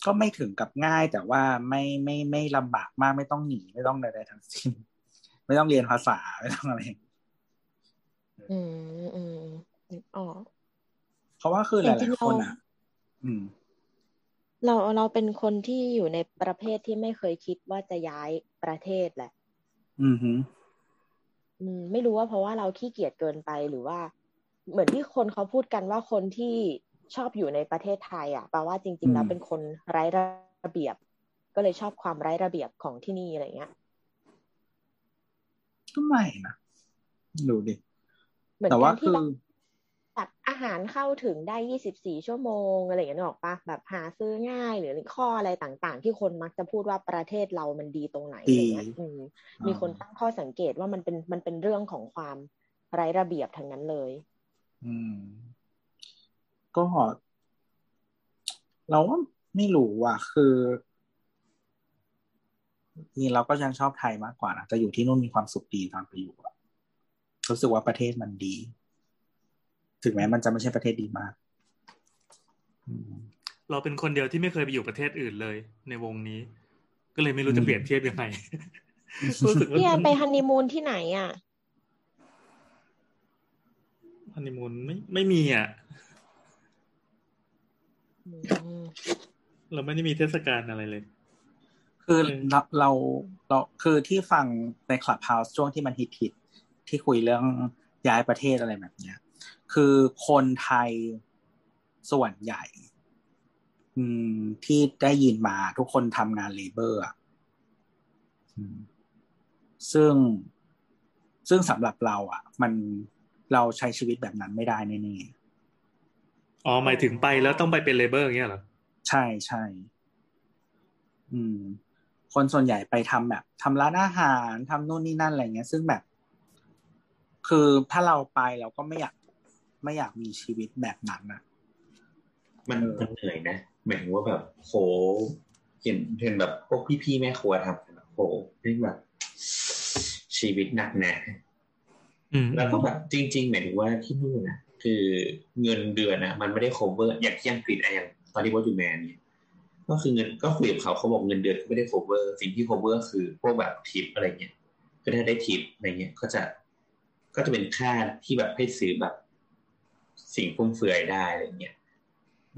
ก็ไม่ถึงกับง่ายแต่ว่าไม่ไม่ไม่ลำบากมากไม่ต้องหนี ไม่ต้องใดๆทั้งสิ้น ไม่ต้องเรียนภาษา ไม่ต้องอะไรอืม อืมนึกออกเพราะว่าคือหจริลายงๆๆคนเราอะ อืม เราเราเป็นคนที่อยู่ในประเภทที่ไม่เคยคิดว่าจะย้ายประเทศแหละ อือฮึอืม ไม่รู้ว่าเพราะว่าเราขี้เกียจเกินไปหรือว่า เหมือนที่คนเขาพูดกันว่าคนที่ชอบอยู่ในประเทศไทย อะแปลว่าจริง ๆ แล้วเป็นคนไร้ระเบียบ ก็เลยชอบความไร้ระเบียบของที่นี่อะไรเงี้ยก็ไม่นะดูดิ เหมือนแต่กาว่ารที่คือแบบแบบอาหารเข้าถึงได้ 24 ชั่วโมงอะไรอย่างเงี้ยนึกออกปะแบบหาซื้อง่ายหรือข้ออะไรต่างๆ ที่คนมักจะพูดว่าประเทศเรามันดีตรงไหนอะไรเงี้ยอืมมีคนตั้งข้อสังเกตว่ามันเป็นมันเป็นเรื่องของความไร้ระเบียบทั้งนั้นเลย อืม ก็เราว่าไม่รู้อะ คือนี่เราก็ยังชอบไทยมากกว่านะแต่อยู่ที่นู่นมีความสุขดีตอนไปอยู่อะ รู้สึกว่าประเทศมันดี ถึงแม้มันจะไม่ใช่ประเทศดีมากอืมเราเป็นคนเดียวที่ไม่เคยไปอยู่ประเทศอื่นเลย ในวงนี้ ก็เลยไม่รู้จะเปรียบเทียบยังไงรู้สึกว่าพี่แอนไปฮันนีมูนที่ไหนอะฮันนีมูนไม่ไม่มีอะอืมเราไม่ได้มีเทศกาลอะไรเลย คือเออเราเราเราคือที่ฟังในคลับเฮาส์ช่วงที่มันฮิตฮิตๆ ที่คุยเรื่องย้ายประเทศอะไรแบบเนี้ย คือคนไทยส่วนใหญ่ อืม ที่ได้ยินมาทุกคนทำงาน labor อะอืมซึ่งซึ่งสำหรับเรา อะ มันเราใช้ชีวิตแบบนั้นไม่ได้แน่อ๋อหมายถึงไปแล้วต้องไปเป็น labor อย่างเงี้ยเหรอๆใช่ใช่อืม คนส่วนใหญ่ไปทำแบบทำร้านอาหารทำนู่นนี่นั่นอะไรเงี้ย ซึ่งแบบ คือถ้าเราไปเราก็ไม่อยาก ไม่อยากมีชีวิตแบบนั้นอะมันมันเหนื่อยนะหมายถึงว่าแบบโหเห็นเห็นแบบพวกพี่ๆแม่ครัวทำกันแบบโหนี่แบบ ชีวิตหนักหนาอืมแล้วก็แบบจริง ๆ หมายถึงว่าที่นู่นนะคือเงินเดือนนะมันไม่ได้ cover อย่างที่อังกฤษอะอย่างตอนที่ว่าอยู่แมนเนี่ยก็คือเงินก็คุยกับเขาเขาบอกเงินเดือนไม่ได้ cover สิ่งที่ cover คือพวกแบบทิปอะไรเงี้ยก็ถ้าได้ทิปอะไรเงี้ยก็จะ ก็จะเป็นค่าที่แบบให้ซื้อแบบ สิ่งฟุ่มเฟือยได้อะไรเงี้ย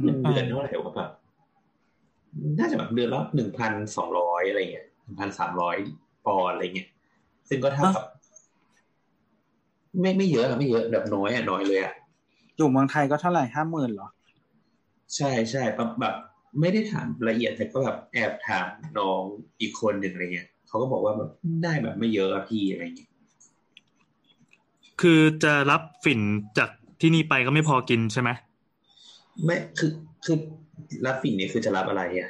เงินเดือนเท่าไหร่วะแบบน่าจะแบบเดือนละหนึ่งพันสองร้อยอะไรเงี้ยหนึ่งพันสามร้อยปอนด์อะไรเงี้ยซึ่งก็เท่ากับไม่ไม่เยอะอะไม่เยอะแบบน้อยอะน้อยเลยอะอยู่เมืองไทยก็เท่าไหร่ห้าหมื่นเหรอ ใช่ใช่แบบแบบไม่ได้ถามละเอียดแต่ก็แบบแอบถามน้องอีกคนหนึ่งอะไรเงี้ยเขาก็บอกว่าแบบได้แบบไม่เยอะอะพี่อะไรเงี้ย คือจะรับฝิ่นจากที่นี่ไปก็ไม่พอกินใช่ไหมไม่คือคือรับสิ่งนี้คือจะรับอะไรอะ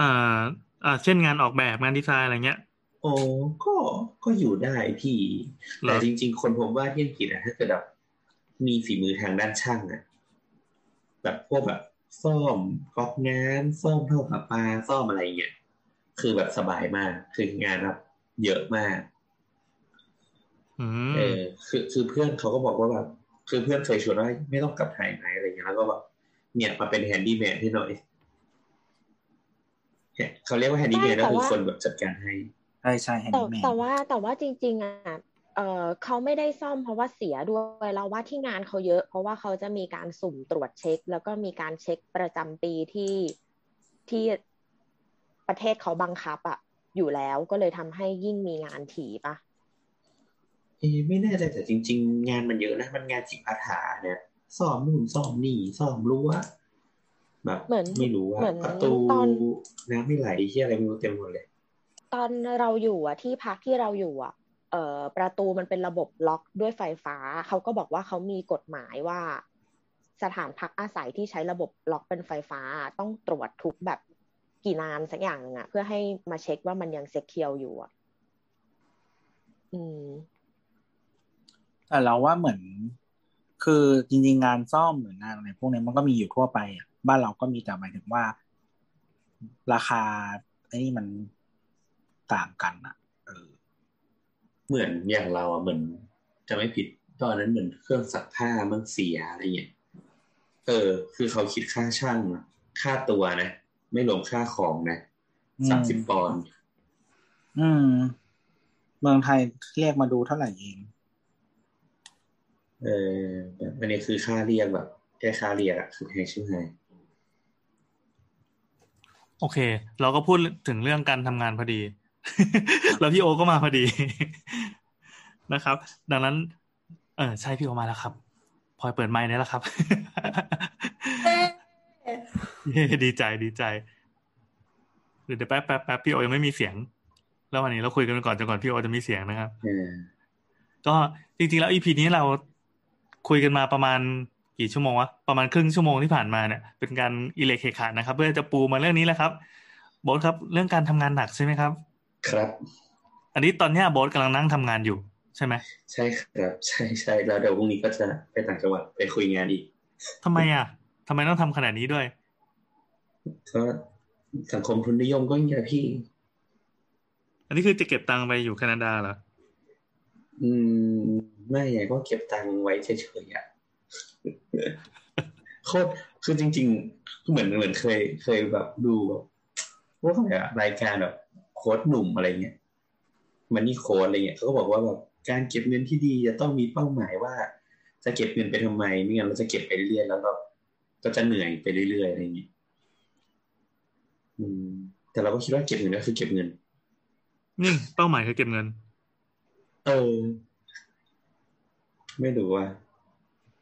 อ่าอ่าเช่นงานออกแบบงานดีไซน์อะไรเงี้ยโอ้ก็ก็อยู่ได้พี่เหรอแต่จริง ๆ คนผมว่าที่อังกฤษอะถ้าเกิดแบบมีฝีมือทางด้านช่างอะแบบพวกแบบซ่อมก๊อกน้ำซ่อมท่อประปาซ่อมอะไรเงี้ยคือแบบสบายมากคืองานแบบเยอะมากอืม เออคือคือเพื่อนเขาก็บอกว่าแบบคือเพื่อนเคยชวนว่าไม่ต้องกลับไทยไหมอะไรเงี้ยแล้วก็แบบเนี่ยมาเป็นแฮนดี้แมนให้หน่อยเนี่ยเขาเรียกว่าแฮนดี้แมนใช่ก็แต่คือว่าคนแบบจัดการให้ใช่ใช่แฮนแต่ดี้แมนแต่ว่าแต่ว่าจริง ๆอะเออเขาไม่ได้ซ่อมเพราะว่าเสียด้วยเราว่าที่งานเขาเยอะ เพราะว่าเขาจะมีการสุ่มตรวจเช็ค แล้วก็มีการเช็คประจำปีที่ที่ประเทศเขาบังคับอะอยู่แล้วก็เลยทำให้ยิ่งมีงานถี่ปะเออ ไม่แน่ใจแต่จริง ๆ งานมันเยอะนะ มันงานจิปาถาเนี่ยซ่อมนู่นซ่อมนี่ซ่อมรั้วแบบเหมือนไม่รู้ว่าเหมือนประตูตอนน้ำไม่ไหลที่อะไรไม่รู้เต็มหมดเลย ตอนเราอยู่อะที่พักที่เราอยู่อะ เอ่อประตูมันเป็นระบบล็อกด้วยไฟฟ้า เขาก็บอกว่าเขามีกฎหมายว่า สถานพักอาศัยที่ใช้ระบบล็อกเป็นไฟฟ้า ต้องตรวจทุกแบบกี่นานสักอย่างหนึงอะ เพื่อให้มาเช็คว่ามันยังเซ็กเคียวอยู่อะ อืม แต่เราว่าเหมือน คือจริงๆงานซ่อมหรืองานอะไรพวกนี้มันก็มีอยู่ทั่วไปอะบ้านเราก็มีแต่หมายถึงว่า ราคาไอ้นี่มันต่างกันอะเออเหมือนอย่างเราอะเหมือน จะไม่ผิดตอนนั้นเหมือนเครื่องซักผ้ามันเสียอะไรเงี้ยเออ คือเขาคิดค่าช่างอะค่าตัวนะไม่รวมค่าของนะอืมสามสิบปอนด์อืม เมืองไทยเรียกมาดูเท่าไหร่เอง เออแบบอันนี้คือค่าเรียกแบบแค่ค่าเรียกอะคือแพงชิบหายโอเค เราก็พูดถึงเรื่องการทำงานพอดี แล้วพี่โอก็มาพอดีนะครับ ดังนั้น เออใช่พี่โอมาแล้วครับพลอยเปิดไมค์ได้แล้วครับเย้ดีใจดีใจเดี๋ยวแป๊บแป๊บแป๊บพี่โอยังไม่มีเสียง แล้ววันนี้เราคุยกันก่อนจนก่อนพี่โอจะมีเสียงนะครับเออก็จริงๆแล้วอีพีนี้เรา คุยกันมาประมาณกี่ชั่วโมงวะประมาณครึ่งชั่วโมงที่ผ่านมาเนี่ยเป็นการอิเล็กเคขานะครับ เพื่อจะปูมาเรื่องนี้แหละครับโบอสครับ เรื่องการทำงานหนักใช่ไหมครับ ครับ อันนี้ตอนเนี้ยโบอสกำลังนั่งทำงานอยู่ใช่ไหมใช่ครับ ใช่ใช่แล้วเดี๋ยวพรุ่งนี้ก็จะไปต่างจังหวัดไปคุยงานอีกทำไมอะทำไมต้องทำขนาดนี้ด้วยก็สังคมทุนนิยมก็อย่างเงี้ยพี่ อันนี้คือจะเก็บตังค์ไปอยู่แคนาดาเหรอ อืม ไม่ไงก็เก็บตังค์ไว้เฉยๆอะโคตรคือจริง ๆ เหมือนเหมือนเคย เคยแบบดูแบบพวกอะไรอะรายการแบบโค้ดหนุ่มอะไรเงี้ยมันนี่โค้ดอะไรเงี้ยเขาก็บอกว่าแบบการเก็บเงินที่ดีจะต้องมีเป้าหมายว่า จะเก็บเงินไปทำไมไม่งั้นเราจะเก็บไปเรื่อยๆแล้วก็ก็จะเหนื่อยไปเรื่อยๆอะไรเงี้ยอืมแต่เราก็คิดว่าเก็บเงินก็คือเก็บเงินนี่เป้าหมายคือเก็บเงิน เออ ไม่รู้ว่า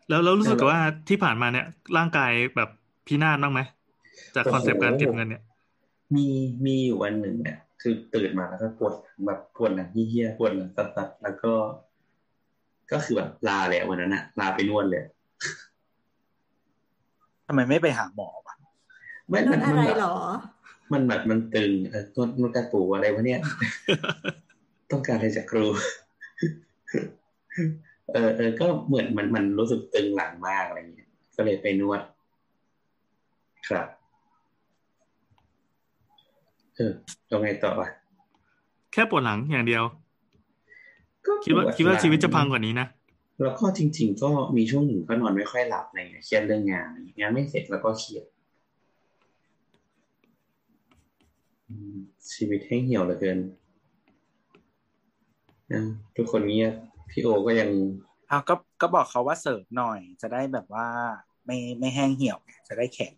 แล้วแล้วรู้สึกว่าที่ผ่านมาเนี่ย ร่างกายแบบพินาศบ้างไหมจากคอนเซปต์การเก็บเงินเนี่ย มีมีอยู่วันหนึ่งเนี่ยคือตื่นมาแล้วก็ปวดแบบปวดหลังเฮี้ยๆปวดหลังตัดๆแล้วก็ ก็คือแบบลาเลยอะวันนั้นอะลาไปนวดเลยทำไมไม่ไปหาหมอวะไม่นมัอนนมัอะนไรแบบหรอ มันแบบมันตึงเออนวดนวดกระปูอะไรวะเนี่ย ต้องการอะไรจากครู เออเออก็เหมือนมันมันรู้สึกตึงหลังมากอะไรเงี้ย ก็เลยไปนวด ครับ เออยังไงต่อวะแค่ปวดหลังอย่างเดียวก็คิดว่าปคิดว่าหลังชีวิตจะพังกว่านี้นะ แล้วก็จริง ๆ ก็มีช่วงหนึ่งก็นอนไม่ค่อยหลับอะไรเงี้ยเครียดเรื่องงานอะไรเงี้ยงานไม่เสร็จแล้วก็เครียดอืมชีวิตให้เหี่ยวเหลือเกินนะ ทุกคนเงียบพี่โอก็ยังอ้าวก็ก็บอกเขาว่าเสิร์ฟหน่อย จะได้แบบว่า ไม่ไม่แห้งเหี่ยว จะได้แข็ง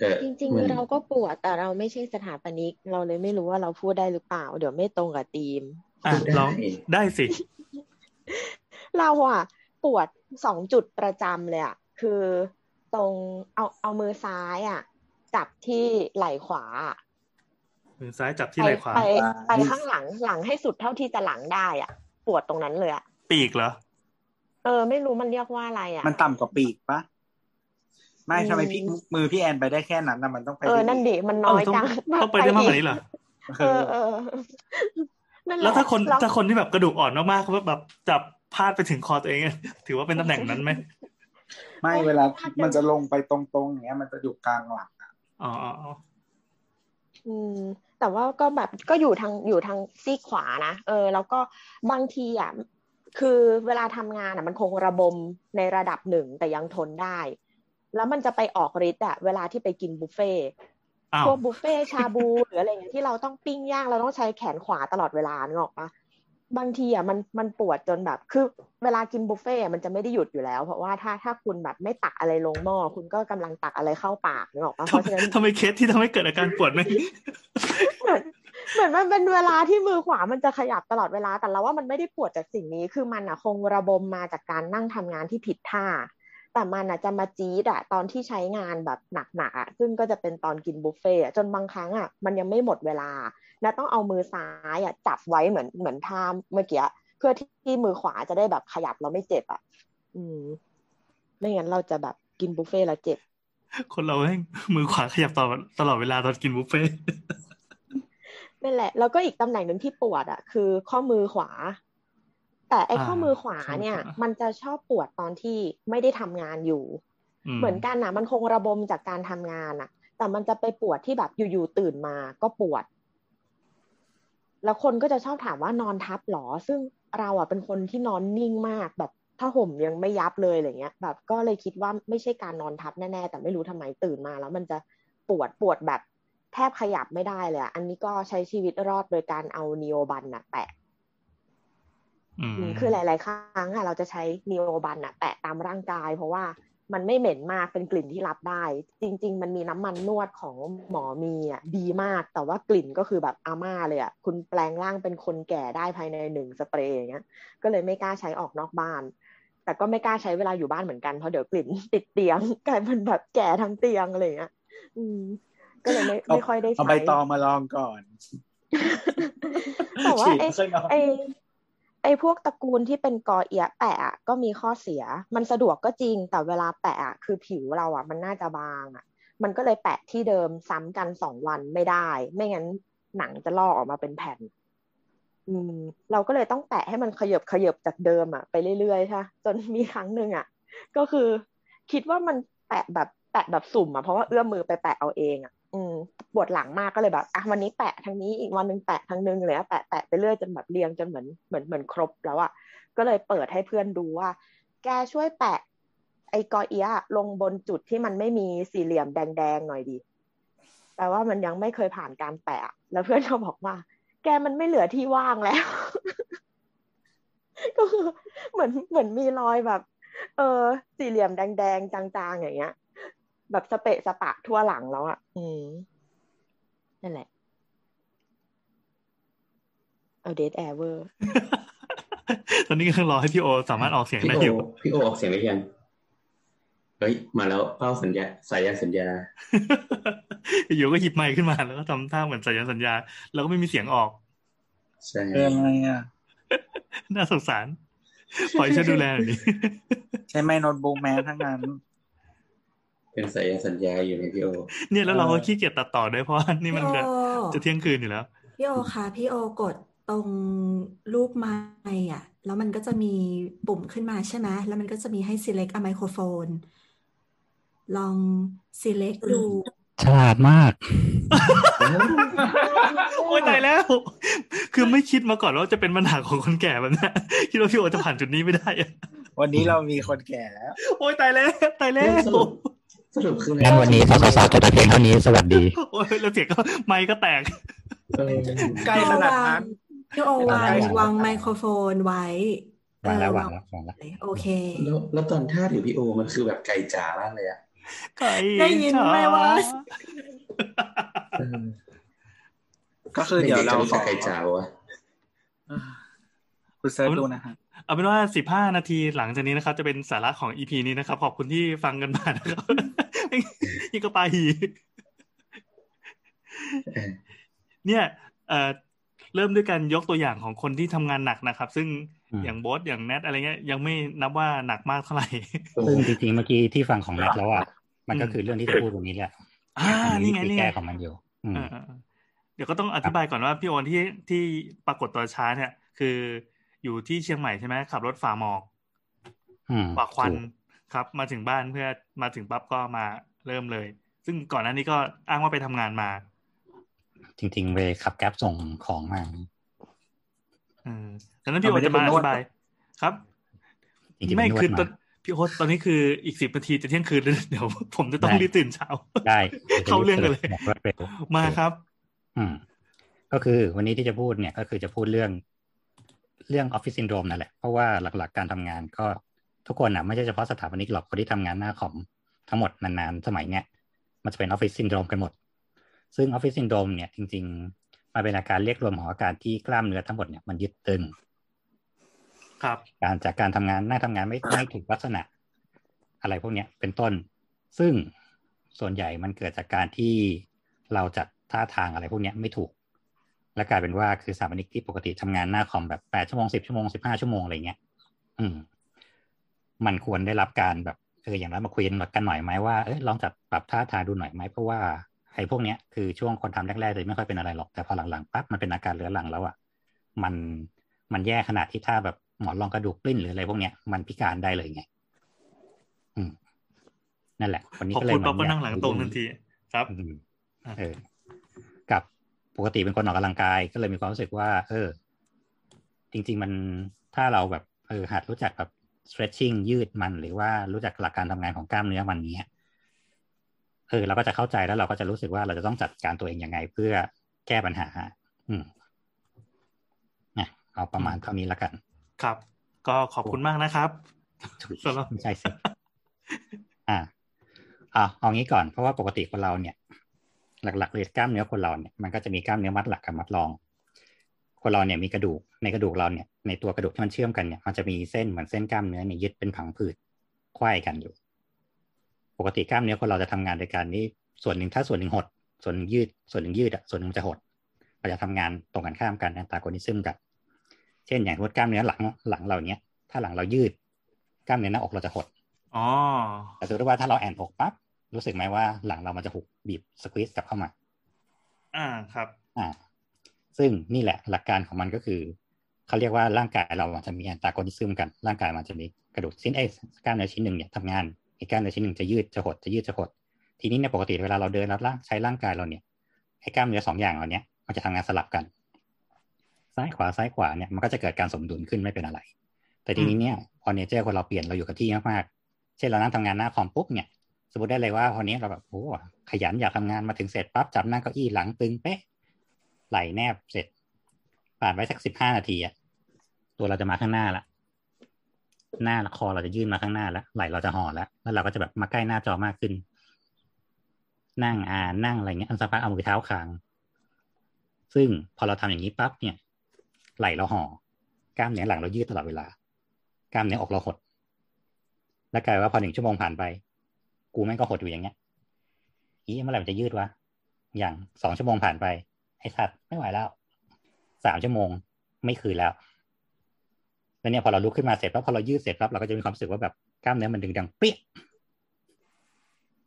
เออจริงมันๆเราก็ปวดแต่เราไม่ใช่สถาปนิก เราเลยไม่รู้ว่าเราพูดได้หรือเปล่า เดี๋ยวไม่ตรงกับธีมอะพูดได้ลองได้สิ เราอะปวดสองจุดประจำเลยอะคือตรงเอาเอามือซ้ายอะจับที่ไหล่ขวาอะ มือซ้ายจับที่ไปไหล่ขวาไปอ่าไปข้างหลังหลังให้สุดเท่าที่จะหลังได้อะปวดตรงนั้นเลยอะปีกเหรอเออ ไม่รู้มันเรียกว่าอะไรอะมันต่ำกว่าปีกปะไม่อืมทำไมพี่มือพี่แอนไปได้แค่นั้นนะมันต้องไปเออนั่นดิมันน้อยเออต้จัองงต้องไปได้มากกว่านี้เหรอเออเออนั่นแหละแล้วถ้าคนแล้วถ้าคนที่แบบกระดูกอ่อนมากๆเขาแบบจับพาดไปถึงคอตัวเอง ถือว่าเป็นตำแหน่งนั้นไหมไม่เวลามันจะลงไปตรงๆอย่างเงี้ย มันจะอยู่กลางหลังอะอ๋ออ๋ออ๋ออืม แต่ว่าก็แบบก็อยู่ทางอยู่ทางซีกขวานะ เออ แล้วก็บางทีอะคือเวลาทำงานอะมันคงระบมในระดับหนึ่งแต่ยังทนได้ แล้วมันจะไปออกฤทธิ์อะเวลาที่ไปกินบุฟเฟ่ต์อ้าวพวกบุฟเฟ่ต์ชาบูหรืออะไรอย่างเงี้ยที่เราต้องปิ้งย่างเราต้องใช้แขนขวาตลอดเวลานึกออกปะ บางทีอะมันมันปวดจนแบบคือเวลากินบุฟเฟ่ต์อะมันจะไม่ได้หยุดอยู่แล้ว เพราะว่าถ้าถ้าคุณแบบไม่ตักอะไรลงหม้อคุณก็กำลังตักอะไรเข้าปากนึกออกปะเพทำราะฉะนั้นทำไมเคสที่ทำให้เกิดอาการปวดไม่เหมือนเหมือนมันเป็นเวลาที่มือขวามันจะขยับตลอดเวลาแต่เราว่ามันไม่ได้ปวดจากสิ่งนี้ คือมันอะคงระบมมาจากการนั่งทำงานที่ผิดท่า แต่มันอะจะมาจี๊ดอะตอนที่ใช้งานแบบหนักๆอะซึ่งก็จะเป็นตอนกินบุฟเฟ่ต์อะจนบางครั้งอะมันยังไม่หมดเวลาและต้องเอามือซ้ายอะจับไว้เหมือนเหมือนท่าเมื่อกี้เพื่อที่มือขวาจะได้แบบขยับแล้วไม่เจ็บอะอืม ไม่งั้นเราจะแบบกินบุฟเฟ่ต์แล้วเจ็บ คนเราแม่งมือขวาขยับตลอดตลอดเวลาตอนกินบุฟเฟ่ต์นั่นแหละแล้วก็อีกตำแหน่งหนึ่งที่ปวดอะคือข้อมือขวา แต่ไอ้ข้อมือขวาเนี่ย มันจะชอบปวดตอนที่ไม่ได้ทำงานอยู่ เหมือนกันนะมันคงระบมจากการทำงานอะแต่มันจะไปปวดที่แบบอยู่ๆตื่นมาก็ปวด แล้วคนก็จะชอบถามว่านอนทับหรอ ซึ่งเราอะเป็นคนที่นอนนิ่งมากแบบถ้าห่มยังไม่ยับเลยอะไรเงี้ย แบบก็เลยคิดว่าไม่ใช่การนอนทับแน่ๆแต่ไม่รู้ทำไมตื่นมา แล้วมันจะปวดปวดแบบแทบขยับไม่ได้เลยอะอันนี้ก็ใช้ชีวิตรอดโดยการเอานีโอบันน่ะแปะอืมอืม คือหลาย ๆ ครั้งอะเราจะใช้นีโอบันอะแปะตามร่างกาย เพราะว่ามันไม่เหม็นมากเป็นกลิ่นที่รับได้ จริง ๆ มันมีน้ำมันนวดของหมอมีอะดีมาก แต่ว่ากลิ่นก็คือแบบอาม่าเลยอะคุณแปลงร่างเป็นคนแก่ได้ภายในหนึ่งสเปรย์อย่างเงี้ย ก็เลยไม่กล้าใช้ออกนอกบ้าน แต่ก็ไม่กล้าใช้เวลาอยู่บ้านเหมือนกันเพราะเดี๋ยวกลิ่นติดเตียงกลายเป็นแบบแก่ทั้งเตียงอะไรเงี้ยอืม ก็เลยไม่ไม่ค่อยได้ใช้เอาใบตองมาลองก่อนแต่ว่าไอ้ฉีดค่อยนอน ไอ้พวกตระกูลที่เป็นกอเอียะแปะอะก็มีข้อเสีย มันสะดวกก็จริง แต่เวลาแปะอะคือผิวเราอะ มันน่าจะบางอะ มันก็เลยแปะที่เดิมซ้ำกันสองวันไม่ได้ ไม่งั้นหนังจะลอกออกมาเป็นแผ่น อืม เราก็เลยต้องแปะให้มันขยบขยบจากเดิมอะไปเรื่อยๆใช่ะจนมีครั้งหนึ่งอะ ก็คือ คิดว่ามันแปะแบบแปะแบบสุ่มอะเพราะว่าเอื้อมมือไปแปะเอาเองอะ อืมปวดหลังมากก็เลยแบบอะวันนี้แปะทางนี้อีกวันหนึ่งแปะทางนึงเลยอะแปะแปะไปเรื่อยจนแบบเรียงจนเหมือนเหมือนเหมือนครบแล้วอะก็เลยเปิดให้เพื่อนดูว่า แกช่วยแปะ ไอ้กอเอียะลงบนจุดที่มันไม่มีสี่เหลี่ยมแดงๆหน่อยดีแปลว่ามันยังไม่เคยผ่านการแปะ แล้วเพื่อนก็บอกว่า แกมันไม่เหลือที่ว่างแล้ว ก็คือเหมือนเหมือนมีรอยแบบ เออ สี่เหลี่ยมแดงๆจางๆอย่างเงี้ย แบบสเปะสปะทั่วหลังแล้วอะ อืม นั่นแหละ เอาเดทแอร์เวอร์ ตอนนี้กำลังรอให้พี่โอสามารถออกเสียงพี่ได้โออยู่ พี่โอออกเสียงได้ยัง เฮ้ย มาแล้วเป้าสัญญาสายยางสัญญา อยู่ก็หยิบไมค์ขึ้นมาแล้วก็ทำท่าเหมือนสัญญาสัญญา แล้วก็ไม่มีเสียงออก ใช่เออไงอะ น่าสงสารปล่อยช่วยดูแลหน่อยดิ ใช้ไมโน้ตบุ๊กแม้ทั้งนั้น เป็นสายยางสัญญาอยู่ในพี่โอ เนี่ยแล้วเราก็ขี้เกียจตัดต่อด้วยเพราะว่านี่มันพี่จะโอจะเที่ยงคืนอยู่แล้ว พี่โอคะพี่โอกดตรงรูปไมค์อะ แล้วมันก็จะมีปุ่มขึ้นมาใช่ไหมแล้วมันก็จะมีให้ select a microphone ลอง select ดูฉลาดมาก โอ้ยตายแล้ว คือไม่คิดมาก่อนว่าจะเป็นปัญหาของคนแก่แบบนี้คิดว่าพี่โอจะผ่านจุดนี้ไม่ได้อะวันนี้เรามีคนแก่แล้ว โอ้ยตายแล้ว ตายแล้ว สรุปสรุปคืองั้นวันนี้สสสจบแต่เพียงเท่านี้สวัสดีโอ้ยแล้วเสียงก็ไมค์ก็แตกเออใกล้ขนาดนั้นพี่โอวางใกล้ขนาดนั้นวางไมโครโฟนไว้วางแล้วเออวางแล้ววางแล้วโอเค แล้วแล้วตอนท่าถือพี่โอมันคือแบบไก่จ๋ามากเลยอะไก่ได้ยินไหมว่าเออก็คือเดี๋ยวเราด็กๆจะรู้ขจัอกไก่จ๋าวะคุณเซิร์ชดูนะฮะ เอาเป็นว่าสิบห้านาทีหลังจากนี้นะครับ จะเป็นสาระของอีพีนี้นะครับ ขอบคุณที่ฟังกันมานะครับยิ่งก็ปาหีเออเนี่ยเอ่อเริ่มด้วยการยกตัวอย่างของคนที่ทำงานหนักนะครับ ซึ่งอืมอย่างโบสอย่างแนทอะไรเงี้ยยังไม่นับว่าหนักมากเท่าไหร่โอ้โหซึ่งจริงๆเมื่อกี้ที่ฟังของแนทแล้วอะมันก็คือเรื่องที่จะพูดวันนี้แหละอ่ามันี่มีไงวิธีนี่ไงแก้ของมันอยู่อืมเออเออเออเดี๋ยวก็ต้องอธิบายก่อนว่าพี่โอนที่ที่ปรากฏตัวช้าเนี่ย คือ อยู่ที่เชียงใหม่ใช่ไหมขับรถฝ่าหมอกอืมฝ่าควันถูกครับ มาถึงบ้านเพื่อมาถึงปั๊บก็มาเริ่มเลย ซึ่งก่อนหน้านี้ก็อ้างว่าไปทำงานมา จริงๆไปขับแก๊ปส่งของมาอืมดังนั้นพี่โอเอาไม่ได้จะมาไปอนวดธิบายครับจริงๆไม่ไปนวดคือมาตอนพี่โอ๊ตตอนนี้คืออีกสิบนาทีจะเที่ยงคืนแล้วเดี๋ยวผมจะต้องได้รีบตื่นเช้าได้เข้าเรื่องกันเลยบอกรวดเร็วมาครับ อืมก็คือวันนี้ที่จะพูดเนี่ยก็คือจะพูดเรื่อง เรื่องออฟฟิศซินโดรมนั่นแหละ เพราะว่าหลักๆการทำงานก็ทุกคนอะไม่ใช่เฉพาะสถาปนิกหรอกคนที่ทำงานหน้าคอมทั้งหมดนานๆสมัยเนี้ยมันจะเป็นออฟฟิศซินโดรมกันหมด ซึ่งออฟฟิศซินโดรมเนี่ยจริงๆมันเป็นอาการเรียกรวมของอาการที่กล้ามเนื้อทั้งหมดเนี่ยมันยึดตึง ครับ การจากการทำงานหน้าทำงานไม่ไม่ถูกลักษณะ อะไรพวกเนี้ยเป็นต้น ซึ่งส่วนใหญ่มันเกิดจากการที่เราจัดท่าทางอะไรพวกเนี้ยไม่ถูก และกลายเป็นว่าคือสถาปนิกที่ปกติทำงานหน้าคอมแบบแปดชั่วโมงสิบชั่วโมงสิบห้าชั่วโมงอะไรเงี้ยอืม มันควรได้รับการแบบเอออย่างนั้นมาคุยกันหน่อยไหมว่าเอ้ยลองจัดปรับท่าทางดูหน่อยไหมเพราะว่าไอ้พวกเนี้ยคือช่วงคนทำแรกๆจะไม่ค่อยเป็นอะไรหรอกแต่พอหลังๆปั๊บมันเป็นอาการเรื้อรังแล้วอะมันมันแย่ขนาดที่ถ้าแบบหมอนรองกระดูกปลิ้นหรืออะไรพวกเนี้ยมันพิการได้เลยไง อืม นั่นแหละวันนี้พอก็เลพูยดมาปั๊บก็อยานั่งหลังตรงทันที ครับอืมอะเออกับ ปกติเป็นคนออกกำลังกาย ก็เลยมีความรู้สึกว่า เออ จริง ๆ มันถ้าเราแบบเออหัดรู้จักแบบ stretching ยืดมัน หรือว่ารู้จักหลักการทำงานของกล้ามเนื้อมันเนี้ยเออเราก็จะเข้าใจแล้วเราก็จะรู้สึกว่าเราจะต้องจัดการตัวเองยังไง เพื่อแก้ปัญหา อืมนะเอาประมาณเท่านี้แล้วกัน ครับ ก็ขอบคุณมากนะครับสำหรับไม่ใช่สิอ่าอ่าเอางี้ก่อนเพราะว่าปกติคนเราเนี่ย หลักๆเลยกล้ามเนื้อคนเราเนี่ยมันก็จะมีกล้ามเนื้อมัดหลักกับมัดรอง คนเราเนี่ยมีกระดูกในกระดูกเราเนี่ยในตัวกระดูกที่มันเชื่อมกันเนี่ยมันจะมีเส้นเหมือนเส้นกล้ามเนื้อเนี่ยยึดเป็นผังผืดไขว้กันอยู่ ปกติกล้ามเนื้อคนเราจะทำงานโดยการนี้ส่วนหนึ่งถ้าส่วนหนึ่งหด ส่วนหนึ่งยืด ส่วนหนึ่งยืดอะส่วนหนึ่งจะหดเราจะทำงานตรงกันข้ามกันแอนตาโกนิซึมกัน เช่นอย่างพวกกล้ามเนื้อหลังหลังเราเนี้ยถ้าหลังเรายืด กล้ามเนื้อหน้าอกเราจะหดอ๋อแต่สมมติว่าถ้าเราแอนอกปั๊บ รู้สึกไหมว่าหลังเรามันจะหุบบีบสควีสกลับเข้ามา อ่าครับ อ่า ซึ่งนี่แหละหลักการของมันก็คือเขาเรียกว่าร่างกายเรามันจะมีแอนตาโกนิซึมกันร่างกายมันจะมีกระดูกชิ้นไอ้กล้ามเนื้อชิ้นหนึ่งเนี่ยทำงานอีกกล้ามเนื้อชิ้นหนึ่งจะยืดจะหดจะยืดจะหด ทีนี้เนี่ยปกติเวลาเราเดินแล้วใช้ร่างกายเราเนี่ยไอ้กล้ามเนื้อสองอย่างเราเนี่ยมันจะทำงานสลับกันซ้ายขวาซ้ายขวาเนี่ยมันก็จะเกิดการสมดุลขึ้นไม่เป็นอะไร แต่ทีนี้เนี่ยพอเนเจอร์คนเราเปลี่ยนเราอยู่กับที่มากๆเช่นเรานั่งทำงานหน้าคอมปุ๊บเนี่ย สมมติได้เลยว่าพอนี้เราแบบโอ้ขยันอยากทำงานมาถึงเสร็จปั๊บจับนั่งเก้าอี้หลังตึงเป๊ะไหลแนบเสร็จผ่านไปสักสิบห้านาทีอะตัวเราจะมาข้างหน้าละหน้าคอเราจะยื่นมาข้างหน้าแล้วไหลเราจะห่อแล้วแล้วเราก็จะแบบมาใกล้หน้าจอมากขึ้น นั่งอ่านนั่งอะไรเงี้ยอันสักพักเอามือเท้าคางซึ่งพอเราทำอย่างนี้ปั๊บเนี่ย ไหลเราห่อกล้ามเนื้อหลังเรายืดตลอดเวลา กล้ามเนื้ออกเราหด แล้วกลายว่าพอหนึ่งชั่วโมงผ่านไป กูแม่งก็หดอยู่อย่างเงี้ยอีเมื่อไหร่มันจะยืดวะอย่างสองชั่วโมงผ่านไป ไอ้สัตว์ไม่ไหวแล้วสามชั่วโมงไม่คืนแล้วแล้วเนี่ยพอเราลุกขึ้นมาเสร็จปั๊บพอเรายืดเสร็จปั๊บเราก็จะมีความรู้สึกว่าแบบกล้ามเนื้อมันดึงดังเปี้ย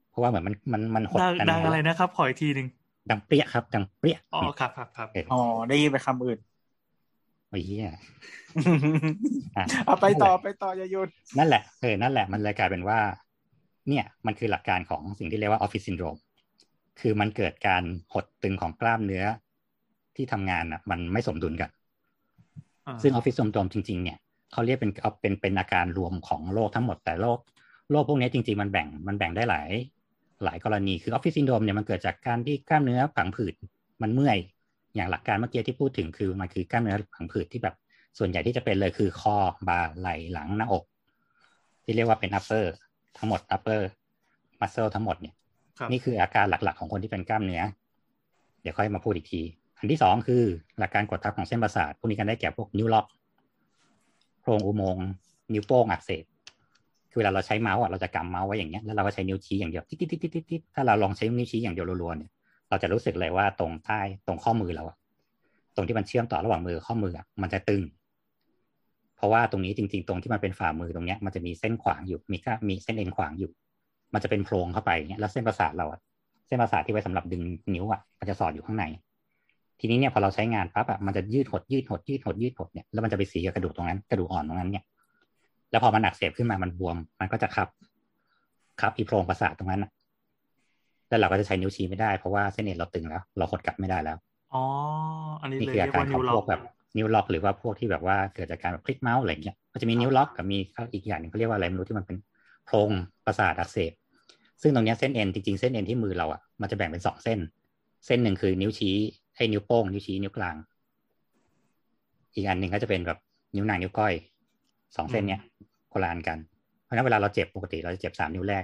เพราะว่าเหมือนมันมันมันหดดังกันดังอะไรนะครับขออีกทีหนึ่งดังเปรี้ยครับ ดังเปรี้ยอ๋อครับครับครับเอออ๋อได้ยินไปคำอื่นโอ้ยเหี้ยอะเอาไปต่อไปต่ออย่าหยุดนั่นแหละเออนั่นแหละ มันเลยกลายเป็นว่า เนี่ยมันคือหลักการของสิ่งที่เรียกว่าออฟฟิศซินโดรมคือมันเกิดการหดตึงของกล้ามเนื้อที่ทำงานอะ มันไม่สมดุลกันอ่าซึ่งออฟฟิศซินโดรมจริง ๆ เนี่ยเขาเรียกเป็นเอาเป็นเป็นอาการรวมของโรคทั้งหมดแต่โรคโรคพวกนี้จริง ๆ มันแบ่งมันแบ่งได้หลาย หลายกรณีคือออฟฟิศซินโดรมเนี่ยมันเกิดจากการที่กล้ามเนื้อผังผืดมันเมื่อยอย่างหลักการเมื่อกี้ที่พูดถึงคือมันคือกล้ามเนื้อผังผืดที่แบบส่วนใหญ่ที่จะเป็นเลยคือคอบ่าไหล่หลังหน้าอก ที่เรียกว่าเป็น upper ทั้งหมด upper muscle ทั้งหมดเนี่ยครับนี่คืออาการหลักๆ ของคนที่เป็นกล้ามเนื้อ เดี๋ยวค่อยมาพูดอีกที อันที่สองคือหลักการกดทับของเส้นประสาท พวกนี้กันได้แก่พวกนิ้วล็อก โพรงอุโมงค์นิ้วโป้งอักเสบ คือเวลาเราใช้เมาส์อะ เราจะกำเมาส์ไว้อย่างเงี้ย แล้วเราก็ใช้นิ้วชี้อย่างเดียว ติ๊ดติ๊ดติ๊ดติ๊ดติ๊ดถ้าเราลองใช้นิ้วชี้อย่างเดียวรัวๆเนี่ย เราจะรู้สึกเลยว่าตรงใต้ตรงข้อมือเราอะตรงที่มันเชื่อมต่อระหว่างมือข้อมืออะมันจะตึง เพราะว่าตรงนี้จริง ๆ ตรงที่มันเป็นฝ่ามือตรงเนี้ยมันจะมีเส้นขวางอยู่ มีก็มีเส้นเอ็นขวางอยู่ มันจะเป็นโพรงเข้าไปอย่างเงี้ยแล้วเส้นประสาทเราอะเส้นประสาทที่ไว้สำหรับดึงนิ้วอะมันจะสอดอยู่ข้างใน ทีนี้เนี่ยพอเราใช้งานปั๊บอะมันจะยืดหดยืดหดยืดหดยืดหดเนี่ยแล้วมันจะไปสีกับกระดูกตรงนั้นกระดูกอ่อนตรงนั้นเนี่ย แล้วพอมันอักเสบขึ้นมามันบวม มันก็จะคับคับอีโพรงประสาทตรงนั้นอะแล้วเราก็จะใช้นิ้วชี้ไม่ได้เพราะว่าเส้นเอ็นเราตึงแล้ว เราหดกลับไม่ได้แล้วอ๋ออันนี้นี่เลยคือเรีอายกการว่าขนิอวงล็อพวกกแบบ นิ้วล็อกหรือว่าพวกที่แบบว่าเกิดจากการแบบคลิกเมาส์อะไรเงี้ยมันจะมีนิ้วล็อกกับมีอีกอย่างหนึ่งเขาเรียกว่าอะไรไม่รู้ที่มันเป็นโพรงประสาทอักเสบซึ่งตรงเนี้ยเส้นเอ็นจริงๆเส้นเอ็นที่มือเราอะมันจะแบ่งเป็นสองเส้น เส้นหนึ่งคือนิ้วชี้ให้นิ้วโป้งนิ้วชี้นิ้วกลาง อีกอันหนึ่งก็จะเป็นแบบนิ้วนางนิ้วก้อยสองเส้นเนี้ยคนละอันกัน เพราะฉะนั้นเวลาเราเจ็บปกติเราจะเจ็บสามนิ้วแรก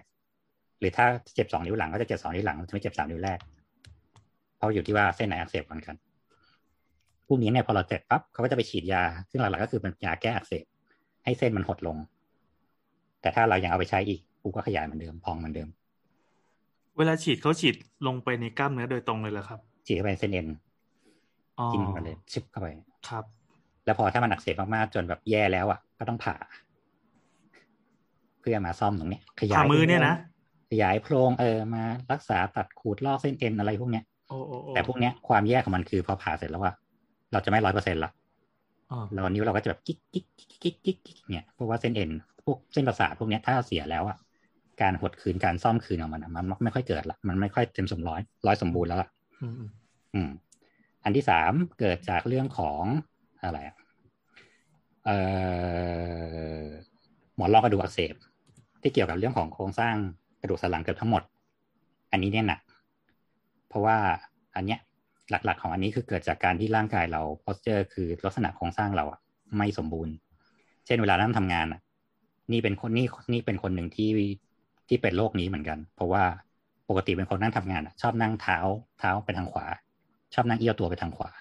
หรือถ้าเจ็บสองนิ้วหลังก็จะเจ็บสองนิ้วหลังจะไม่เจ็บสามนิ้วแรกเพราะอยู่ที่ว่าเส้นไหนอักเสบก่อนกันพ วกนี้เนี่ยพอเราเจ็บปั๊บเขาก็จะไปฉีดยา ซึ่งหลักๆก็คือเป็นยาแก้อักเสบให้เส้นมันหดลง แต่ถ้าเรายังเอาไปใช้อีกกูก็ขยายเหมือนเดิมพองเหมือนเดิม เวลาฉีดเขาฉีดลงไปในกล้ามเนื้อโดยตรงเลยเหรอครับ ฉีดเข้าไปในเส้นเอ็นอ๋อจิ้มเข้าไปเลยชิบเข้าไปครับ แล้วพอถ้ามันอักเสบมากๆจนแบบแย่แล้วอะก็ต้องผ่า เพื่อมาซ่อมตรงเนี้ยขยายผ่ามือเนี่ยนะขยายโพรงเออมารักษาตัดขูดลอกเส้นเอ็นอะไรพวกเนี้ยโอ้โอ้โอ้แต่พวกเนี้ยความแย่ของมันคือพอผ่าเสร็จแล้วว่า เราจะไม่ร้อยเปอร์เซ็นต์ละอ๋อเรานิ้วเราก็จะแบบกิ๊กกิ๊กกิ๊กกิ๊กกิ๊กกิ๊กเนี่ยเพราะว่าเส้นเอ็นพวกเส้นประสาทพวกเนี้ยถ้าเสียแล้วอะการหดคืนการซ่อมคืนของมันอะมันไม่ค่อยเกิดละมันไม่ค่อยเต็มสมร้อยร้อยสมบูรณ์แล้วล่ะอืมอืมอืมอันที่สามเกิดจากเรื่องของอะไรอะเอ่อหมอนรองกระดูกอักเสบ ที่เกี่ยวกับเรื่องของโครงสร้างกระดูกสันหลังเกือบทั้งหมด อันนี้เนี่ยหนักเพราะว่าอันเนี้ย หลัก ๆ ของอันนี้คือเกิดจากการที่ร่างกายเรา posture คือลักษณะโครงสร้างเราอะไม่สมบูรณ์ เช่นเวลานั่งทำงานอะนี่เป็นคนนี่นี่เป็นคนหนึ่งที่ที่เป็นโรคนี้เหมือนกัน เพราะว่าปกติเป็นคนนั่งทำงานอะชอบนั่งเท้าเท้าไปทางขวา ชอบนั่งเอี้ยวตัวไปทางขวา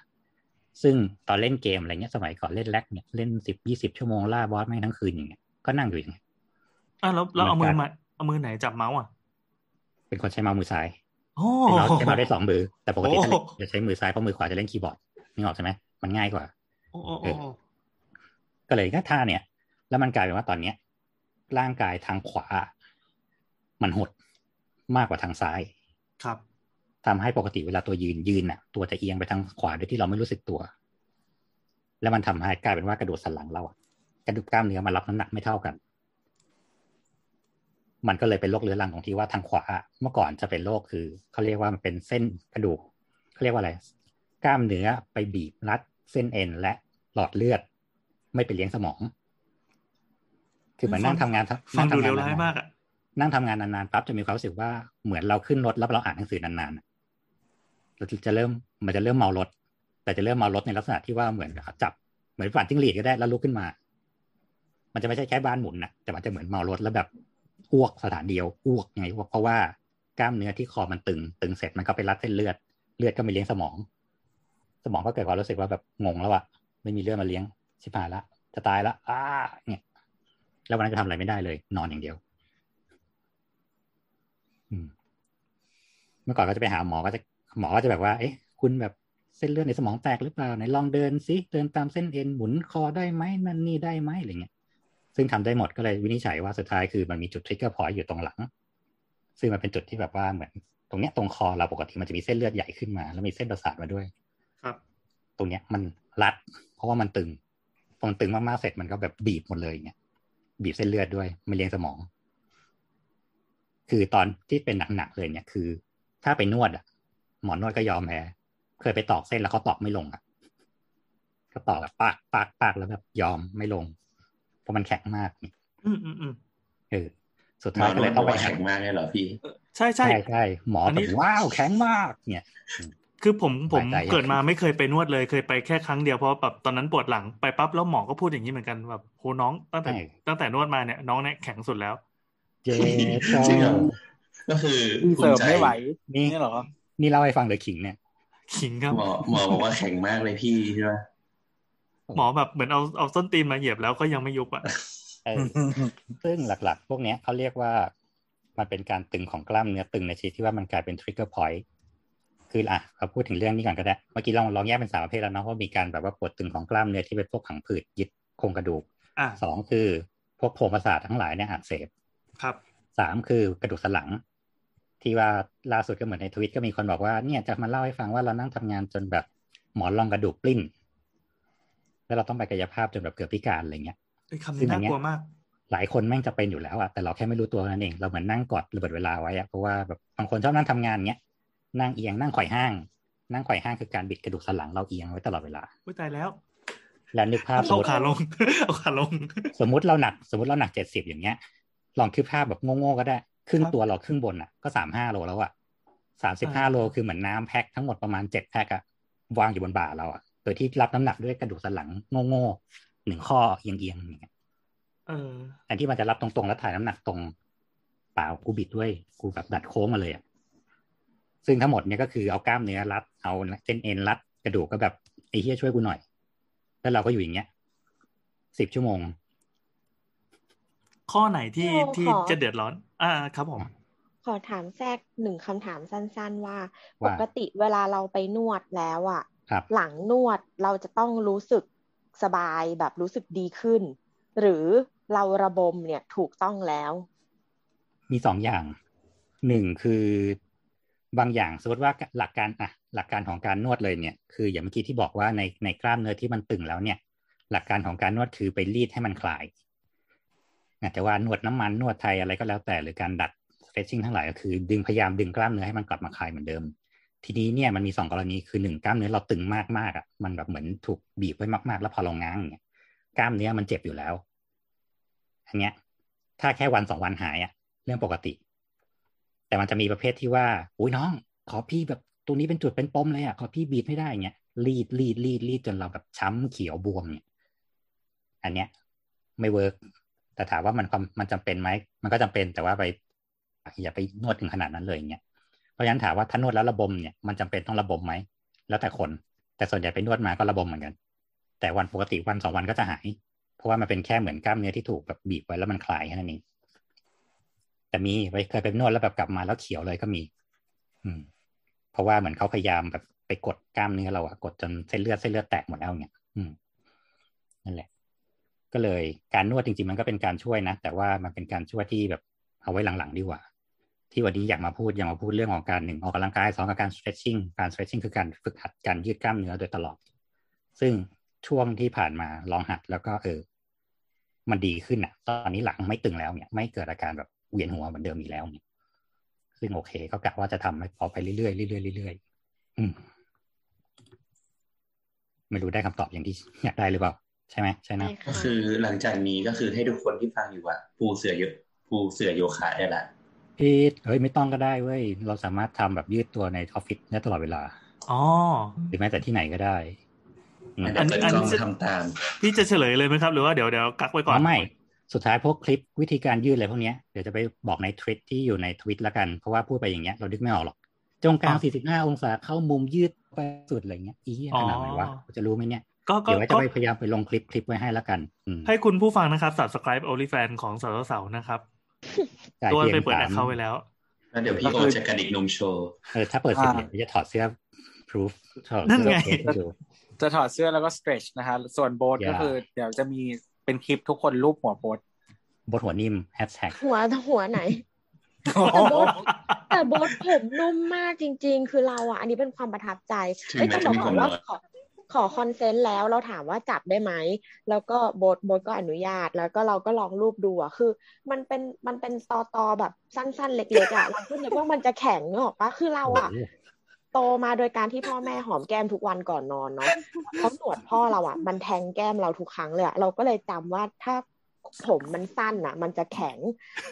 ซึ่งตอนเล่นเกมอะไรเงี้ยสมัยก่อนเล่นแล็กเนี่ยเล่นสิบยี่สิบชั่วโมงล่าบอสไม่งทั้งคืนอย่างเงี้ยก็นั่งอยู่อย่างเงี้ยอะแล้วแล้วเอาเหมืมือนอกันมาเอามือไหนจับเมาส์อะเป็นคนใช้เมาส์มือซ้ายโอ้ เป็นเราใช้เมาส์ได้สองมือ แต่ปกติถ้าเล่นโอ้จะใช้มือซ้ายเพราะมือขวาจะเล่นคีย์บอร์ดนึกออกใช่ไหมมันง่ายกว่าโอ้โอ้โอ้โอ้ก็เลยก็ท่าเนี่ย แล้วมันกลายเป็นว่าตอนเนี้ย ร่างกายทางขวา มันหดมากกว่าทางซ้าย ครับทำให้ปกติเวลาตัวยืนยืนน่ะ ตัวจะเอียงไปทางขวาโดยที่เราไม่รู้สึกตัว แล้วมันทำให้กลายเป็นว่ากระดูกสันหลังเราอะกระดูกกล้ามเนื้อมันรับน้ำหนักไม่เท่ากัน มันก็เลยเป็นโรคเรื้อรังตรงที่ว่าทางขวาเมื่อก่อนจะเป็นโรคคือเขาเรียกว่ามันเป็นเส้นกระดูกเขาเรียกว่าอะไร กล้ามเนื้อไปบีบรัดเส้นเอ็นและหลอดเลือด ไม่ไปเลี้ยงสมอง คือเหมือนนั่งทำงานฟังดูนั่เลวทำงร้ายนนมากอะนั่งทำงานนานๆปั๊บจะมีความรู้สึกว่าเหมือนเราขึ้นรถแล้วเราอ่านหนังสือนานๆอะเราจะเริ่มมันจะเริ่มเมารถ แต่จะเริ่มเมารถในลักษณะที่ว่าเหมือนจับเหมือนฝันจิ้งหรีดก็ได้แล้วลุกขึ้นมา มันจะไม่ใช่แค่บ้านหมุนนะแต่มันจะเหมือนเมารถแล้วแบบ อ้วกสถานเดียวอ้วกไงเพราะว่ากล้ามเนื้อที่คอมันตึง ตึงเสร็จมันก็ไปรัดเส้นเลือด เลือดก็ไม่เลี้ยงสมอง สมองก็เกิดความรู้สึกว่าแบบงงแล้วอะไม่มีเลือดมาเลี้ยงชิบหายละจะตายละอ้าเนี่ย แล้ววันนั้นก็ทำอะไรไม่ได้เลย นอนอย่างเดียวเมื่อก่อนก็จะไปหาหมอก็จะหมอก็จะแบบว่า เอ๊ะ คุณแบบเส้นเลือดในสมองแตกหรือเปล่าไหนลองเดินซิเดินตามเส้นเอ็นหมุนคอได้ไหมนั่นนี่ได้ไหมอะไรเงี้ย ซึ่งทำได้หมดก็เลยวินิจฉัยว่าสุดท้ายคือมันมีจุด trigger point อยู่ตรงหลัง ซึ่งมันเป็นจุดที่แบบว่าเหมือน ตรงเนี้ยตรงคอเราปกติมันจะมีเส้นเลือดใหญ่ขึ้นมา แล้วมีเส้นประสาทมาด้วย ครับ ตรงเนี้ยมันรัด เพราะว่ามันตึงพอมันตึงมากๆเสร็จมันก็แบบบีบหมดเลยเนี่ยบีบเส้นเลือดด้วยไม่เลี้ยงสมอง คือตอนที่เป็นหนักๆเลยเนี่ยคือ ถ้าไปนวดอะหมอนวดก็ยอมแพ้เคยไปตอกเส้นแล้วเขาตอกไม่ลงอะก็ตอกแบบปากปากปากแล้วแบบยอมไม่ลง เพราะมันแข็งมากนี่อืมอืมอืมเออสุดท้ายก็เลยบต้ออกงไปว่าแข็งมากเลยเหรอพี่เออใช่ใช่ใช่ใช่หมออนนี้แบบว้าวแข็งมากเนี่ย คือผมผมสบายใจเกิดมาไม่เคยไปนวดเลยเคยไปแค่ครั้งเดียวเพราะแบบตอนนั้นปวดหลังไปปั๊บแล้วหมอก็พูดอย่างนี้เหมือนกันแบบโหน้องตั้งแต่ใช่ตั้งแต่นวดมาเนี่ยน้องเนี่ยแข็งสุดแล้วเจ๊จริงเหรอก็คือเสิร์ฟไม่ไหวนี่นี่เหรอนี่เล่าให้ฟังเลยขิงเนี่ยขิงครับหมอหมอบอกว่าแข็งมากเลยพี่ใช่ไหม หมอแบบเหมือนเอาเอาส้นตีนมาเหยียบแล้วก็ยังไม่ยุบอะเออซึ่งหลักๆ พวกเนี้ยเขาเรียกว่ามันเป็นการตึงของกล้ามเนื้อตึงในชนิดที่ว่ามันกลายเป็น trigger point คืออะเราพูดถึงเรื่องนี้ก่อนก็ได้ เมื่อกี้ลองลองแยกเป็นสามประเภทแล้วเนาะว่ามีการแบบว่าปวดตึงของกล้ามเนื้อที่เป็นพวกผังผืดยึดโครงกระดูกอะสองคือพวกโพรงประสาททั้งหลายเนี่ยอักเสบครับสามคือกระดูกสันหลัง ที่ว่าล่าสุดก็เหมือนในทวิตก็มีคนบอกว่าเนี่ยจะมาเล่าให้ฟังว่าเรานั่งทำงานจนแบบหมอนรองกระดูกปลิ้น แล้วเราต้องไปกายภาพจนแบบเกือบพิการอะไรเงี้ยไอ้ยคำซึ่นี้งอัน่านเนี้กยลัวมาก หลายคนแม่งจะเป็นอยู่แล้วอะแต่เราแค่ไม่รู้ตัวนั่นเอง เราเหมือนนั่งกอดระเบิดเวลาไว้อะเพราะว่าแบบบางคนชอบนั่งทำงานเงี้ย นั่งเอียงนั่งไขว่ห้าง นั่งไขว่ห้างคือการบิดกระดูกสันหลังเราเอียงไว้ตลอดเวลาอุ้ยตายแล้ว แล้วนึกภาพสมเอามติขาลงเอาขาลง สมมติเราหนัก สมมติเราหนักเจ็ดสิบอย่างเงี้ย ลองคิดภาพแบบโง่ๆก็ได้ ครึ่งครับตัวเราครึ่งบนอะก็สามห้าโลแล้วอะสามสิบห้าอ่าโลคือเหมือนน้ำแพ็คทั้งหมดประมาณเจ็ดแพ็คอะวางอยู่บนบ่าเราอะ โดยที่รับน้ำหนักด้วยกระดูกสันหลังโง่ๆหนึ่งข้อเอียงๆอย่างเงี้ยเออแทนที่มันจะรับตรงๆแล้วถ่ายน้ำหนักตรงเปล่ากูบิดด้วยกูแบบดัดโค้งมาเลยอะซึ่งทั้งหมดเนี่ยก็คือเอากล้ามเนื้อรัดเอาเส้นเอ็นรัดกระดูกก็แบบไอ้เฮียช่วยกูหน่อย แล้วเราก็อยู่อย่างเงี้ยสิบชั่วโมง ข้อไหนที่พี่โอที่ขอจะเดือดร้อน อ่าครับผม ขอถามแทรกหนึ่งคำถามสั้น ๆ ว่าปว่ากติเวลาเราไปนวดแล้วอะครับ หลังนวดเราจะต้องรู้สึกสบายแบบรู้สึกดีขึ้น หรือเราระบมเนี่ยถูกต้องแล้ว มีสองอย่างหนึ่งคือบางอย่างสมมติว่าหลักการอะหลักการของการนวดเลยเนี่ย คืออย่างเมื่อกี้ที่บอกว่าในในกล้ามเนื้อที่มันตึงแล้วเนี่ย หลักการของการนวดคือไปรีดให้มันคลายอาจจะว่านวดน้ำมันนวดไทยอะไรก็แล้วแต่หรือการดัด stretching ทั้งหลายก็คือ ดึงพยายามดึงกล้ามเนื้อให้มันกลับมาคลายเหมือนเดิม ทีนี้เนี่ยมันมีสองกรณีคือหนึ่งกล้ามเนื้อเราตึงมากๆอะมันแบบเหมือนถูกบีบไว้มาก ๆ แล้วพอเราง้างเงี้ยกล้ามเนื้อมันเจ็บอยู่แล้ว อันเนี้ย ถ้าแค่วันสองวันหายอะ เรื่องปกติ แต่มันจะมีประเภทที่ว่าอุ้ยน้อง ขอพี่แบบตรงนี้เป็นจุดเป็นปมเลยอะขอพี่บีบไม่ได้เงี้ยรีดรีดรีดรีดจนเราแบบช้ำเขียวบวมเนี่ย อันเนี้ย ไม่เวิร์กแต่ถามว่ามันความมันจำเป็นไหมมันก็จำเป็นแต่ว่าไปอย่าไปนวดถึงขนาดนั้นเลยเงี้ย เพราะฉะนั้นถามว่าถ้านวดแล้วระบมเนี่ยมันจำเป็นต้องระบมไหมแล้วแต่คน แต่ส่วนใหญ่ไปนวดมาก็ระบมเหมือนกัน แต่วันปกติวันสองวันก็จะหาย เพราะว่ามันเป็นแค่เหมือนกล้ามเนื้อที่ถูกแบบบีบไว้แล้วมันคลายแค่นั้นเองแต่มีไปเคยไปนวดแล้วแบบกลับมาแล้วเขียวเลยก็มี อืม เพราะว่าเหมือนเขาพยายามแบบไปกดกล้ามเนื้อเราอะกดจนเส้นเลือดเส้นเลือดแตกหมดแล้วเนี่ยอืมนั่นแหละ ก็เลยการนวดจริงๆ มันก็เป็นการช่วยนะ แต่ว่ามันเป็นการช่วยที่แบบเอาไว้หลังๆดีกว่า ที่วันนี้อยากมาพูดอยากมาพูดเรื่องของการหนึ่งออกกำลังกายสองกับการ stretching การ stretching คือการฝึกหัดการยืดกล้ามเนื้อโดยตลอด ซึ่งช่วงที่ผ่านมาลองหัดแล้วก็เออ มันดีขึ้นอะ ตอนนี้หลังไม่ตึงแล้วเนี่ย ไม่เกิดอาการแบบเวียนหัวเหมือนเดิมอีกแล้วเนี่ยซึ่งโอเคก็กะว่าจะทำให้พอไปเรื่อยๆเรื่อยๆเรื่อยๆอืมไม่รู้ได้คำตอบอย่างที่อยากได้หรือเปล่า ใช่ไหมใช่นะใช่ค่ะก็คือหลังจากนี้ก็คือให้ทุกคนที่ฟังอยู่อะปูเสือเยอะปูเสือโยคะได้ละ พี่เฮ้ยไม่ต้องก็ได้เว้ย เราสามารถทำแบบยืดตัวในออฟฟิศได้ตลอดเวลาอ๋อหรือแม้แต่ที่ไหนก็ได้อืมอันนี้เปิดอันกล้องนี้จะทำตามพี่จะเฉลยเลยไหมครับ หรือว่าเดี๋ยวเดี๋ยวกักไว้ก่อนอ๋อไม่ สุดท้ายพวกคลิปวิธีการยืดอะไรพวกเนี้ยเดี๋ยวจะไปบอกในทวิตที่อยู่ในทวิตละกัน เพราะว่าพูดไปอย่างเงี้ยเราดึกไม่ออกหรอก จงกลาง 45 องศาเข้ามุมยืดไปสุดอะไรเงี้ยอีขนาดไหนวะจะรู้ไหมเนี่ยก็ก็เดี๋ยวไว้จะก็ไปพยายามไปลงคลิปคลิปไว้ให้ละกันอืมให้คุณผู้ฟังนะครับ subscribe OnlyFans ของสาวสาวๆนะครับจ่าย ตัวเพียไปงเปิดสาแอมคเคาท์ไว้แล้วแล้วเดี๋ยวพี่โอจะกระดิกนมโชว์เออถ้าเปิดเสร็จอ่าเนี่ยเดี๋ยวจะถอดเสื้อ proof ถอดนั่นเสื้อไงเทสให้ดูจะถอดเสื้อแล้วก็ stretch นะฮะส่วนโบสอย่าก็คือเดี๋ยวจะมีเป็นคลิปทุกคนรูปหัวโบสบทหัวนิ่มแฮชแท็กหัวหัวไหน แต่โบทผมนุ่มมากจริง ๆ คือเราอะ อันนี้เป็นความประทับใจถึงเอ้ยแม้ต้องจะบอกมีก่อนว่าคนน้อยขอ ขอ consent แล้วเราถามว่าจับได้ไหม แล้วก็โบทโบทก็อนุญาตแล้วก็เราก็ลองรูปดูอะคือ มันเป็นมันเป็นตอตอแบบสั้นๆ เล็กๆอะเราก็นึกว่ามันจะแข็งเนกอะปะคือเราอะโอ้โหโตมาโดยการที่พ่อแม่หอมแก้มทุกวันก่อนนอนเนาะเขาหนวดพ่อเราอะมันแทงแก้มเราทุกครั้งเลยอะเราก็เลยจำว่าถ้าผมมันสั้นอะมันจะแข็ง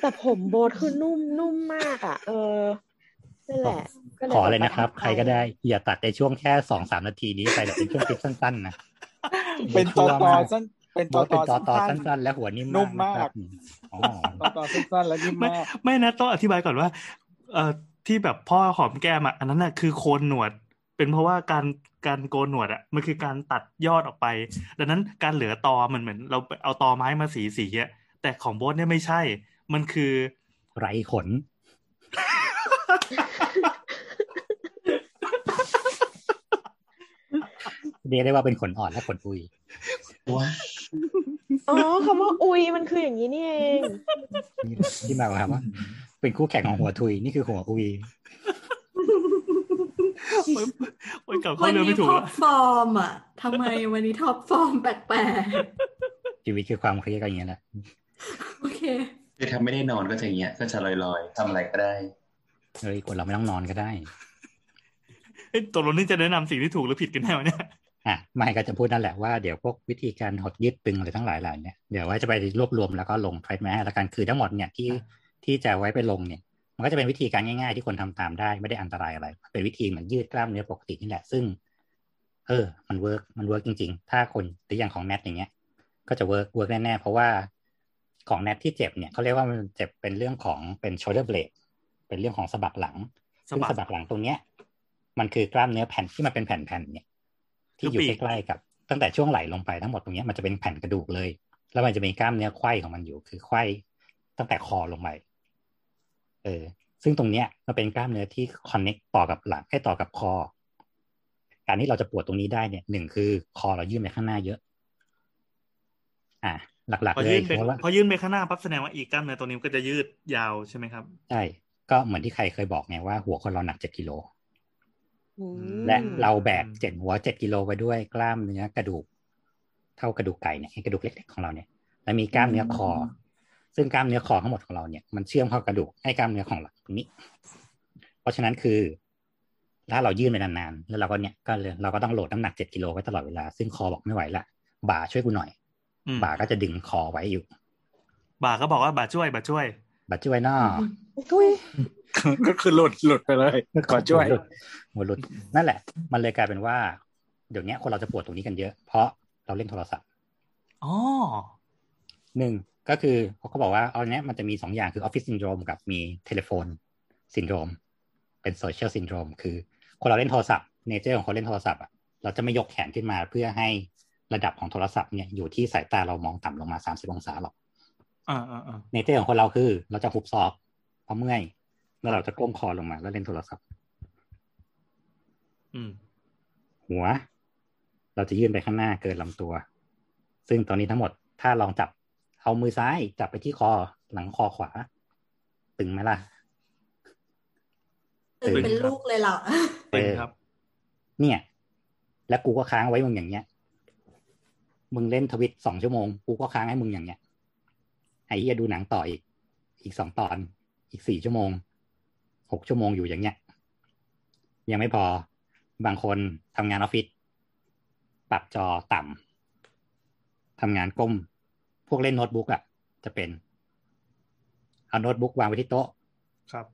แต่ผมโบทคือนุ่มนุ่มมากอะเออ นั่นแหละก็ขอเลยนะครับปทัใครก็ได้อย่าตัดในช่วงแค่สองสามนาทีนี้ไปแบบเป็นช่วงคลิปสั้นๆนะเป็นตอตอมากสั้นเป็นโบตอทเป็นตอตอสั้นสั้นๆ และหัวนิ่มนุ่มมากนะครับอ๋อตอตอสั้นๆแล้วนิ่มไม่มากไม่นะต้องอธิบายก่อนว่า เอ่อที่แบบพ่อหอมแก้มอะอันนั้นน่ะคือโคนหนวด เป็นเพราะว่าการการโกนหนวดอะมันคือการตัดยอดออกไป ดังนั้นการเหลือตอมันเหมือน เราเอาตอไม้มาสีสีอะแต่ของโบสเนี่ยไม่ใช่ มันคือ ไรขน เรียกได้ว่าเป็นขนอ่อนและขนอุยว้าอ๋อคำว่าอุยมันคืออย่างนี้นี่เองนี่ที่มาครับว่าเป็นคู่แข่งของหัวทุยนี่คือหัวอุยโอ้ยกลับวัเข้านเรื่องนี้ไม่ถูกท็อปละฟอร์มอะทำไมวันนี้ท็อปฟอร์มแปลกชีวิตคือความเครียดกันอย่างนี้ยแหละๆโอเคคือถ้าไม่ได้นอนก็จะอย่างเงี้ยก็จะลอยๆทำอะไรก็ได้เฮ้ยคนเราไม่ต้องนอนก็ได้เอ้ยตกลงนี่จะแนะนำสิ่งที่ถูกหรือผิดกันแน่วะเนี่ย อะไม่ก็จะพูดนั่นแหละว่าเดี๋ยวพวกวิธีการหดยืดตึงอะไรทั้งหลายเหล่านี้เดี๋ยวไว้จะไปรวบรวมแล้วก็ลงเทรดแมสแล้วกันคือทั้งหมดเนี่ยที่ที่จะไว้ไปลงเนี่ย มันก็จะเป็นวิธีการง่าย ๆ ที่คนทำตามได้ไม่ได้อันตรายอะไร เป็นวิธีเหมือนยืดกล้ามเนื้อปกตินี่แหละซึ่ง เออ มัน work มัน work จริง ๆ ถ้าคนตัวอย่างของแนทอย่างเงี้ย ก็จะ work work แน่ๆเพราะว่าของแนทที่เจ็บเนี่ยเขาเรียกว่ามันเจ็บเป็นเรื่องของเป็น shoulder blade เป็นเรื่องของสะบักหลังซึ่งสะบักสะบักหลังตรงเนี้ย มันคือกล้ามเนื้อแผ่นที่มันเป็นแผ่นๆเนี่ย ที่อยู่คือปีกใกล้ๆกับ ตั้งแต่ช่วงไหล่ลงไปทั้งหมดตรงเนี้ยมันจะเป็นแผ่นกระดูกเลย แล้วมันจะมีกล้ามเนื้อไขว้ของมันอยู่ คือไขว้ตั้งแต่คอลงไปเออ ซึ่งตรงเนี้ยมันเป็นกล้ามเนื้อที่คอนเน็กต่อกับหลังให้ต่อกับคอ การที่เราจะปวดตรงนี้ได้เนี่ยหนึ่งคือคอเรายื่นไปข้างหน้าเยอะ อะหลักพอๆเลยื่ยนไปเพราะว่าพอยื่นไปข้างหน้าปั๊บแสดงว่าอีกกล้ามเนื้อตัวนี้มันก็จะยืดยาวใช่ไหมครับ ใช่ ก็เหมือนที่ใครเคยบอกไงว่าหัวคนเราหนักเจ็ดกิโลอืม และเราแบกเจ็ดหัวเจ็ดกิโลไปด้วยกล้ามเนื้อกระดูก เท่ากระดูกไก่เนี่ยไอ้กระดูกเล็กๆของเราเนี่ย แล้วมีกล้ามเนื้อคอ ซึ่งกล้ามเนื้อคอทั้งหมดของเราเนี่ยมันเชื่อมเข้ากระดูกไอ้กล้ามเนื้อของหลังตรงนี้ เพราะฉะนั้นคือ ถ้าเรายื่นไปนานๆแล้วเราก็เนี่ยก็เลยเราก็ต้องโหลดน้ำหนักเจ็ดกิโลไว้ตลอดเวลา ซึ่งคอบอกไม่ไหวละบ่าช่วยกูหน่อยอืมบ่าก็จะดึงคอไว้อยู่ บ่าก็บอกว่าบ่าช่วยบ่าช่วยบ่าช่วยนอ ก็คือหลุดหลุดไปเลยขอช่วยหมดหลุดหมดหลุดนั่นแหละ มันเลยกลายเป็นว่า เดี๋ยวนี้คนเราจะปวดตรงนี้กันเยอะ เพราะเราเล่นโทรศัพท์อ๋อหนึ่งก็คือเขาก็บอกว่าเอาเนี้ยมันจะมีสองอย่างคือออฟฟิศซินโดรมกับมี telephone syndrome เป็น social syndrome คือ คนเราเล่นโทรศัพท์ nature ของคนเล่นโทรศัพท์อะเราจะไม่ยกแขนขึ้นมาเพื่อให้ระดับของโทรศัพท์เนี่ยอยู่ที่สายตาเรามองต่ำลงมาสามสิบองศาหรอกอ่าอ่าอ่า nature ของคนเราคือ เราจะหุบศอกเพราะเมื่อย แล้วเราจะก้มคอลงมา แล้วเล่นโทรศัพท์ อืม หัว เราจะยื่นไปข้างหน้าเกินลำตัว ซึ่งตอนนี้ทั้งหมดถ้าลองจับ เอามือซ้ายจับไปที่คอหลังคอขวา ตึงไหมล่ะตึงเป็นลูกเลยเหรอเป็นครับ เนี่ย แล้วกูก็ค้างไว้มึงอย่างเงี้ยมึงเล่นทวิตสองชั่วโมง กูก็ค้างให้มึงอย่างเงี้ยไอ้เหี้ยดูหนังต่ออีก อีกสองตอน อีกสี่ชั่วโมง หกชั่วโมงอยู่อย่างเงี้ย ยังไม่พอบางคนทำงานออฟฟิศปรับจอต่ำทำงานก้ม พวกเล่นโน้ตบุ๊กอะ จะเป็น เอาโน้ตบุ๊กวางไว้ที่โต๊ะ ครับ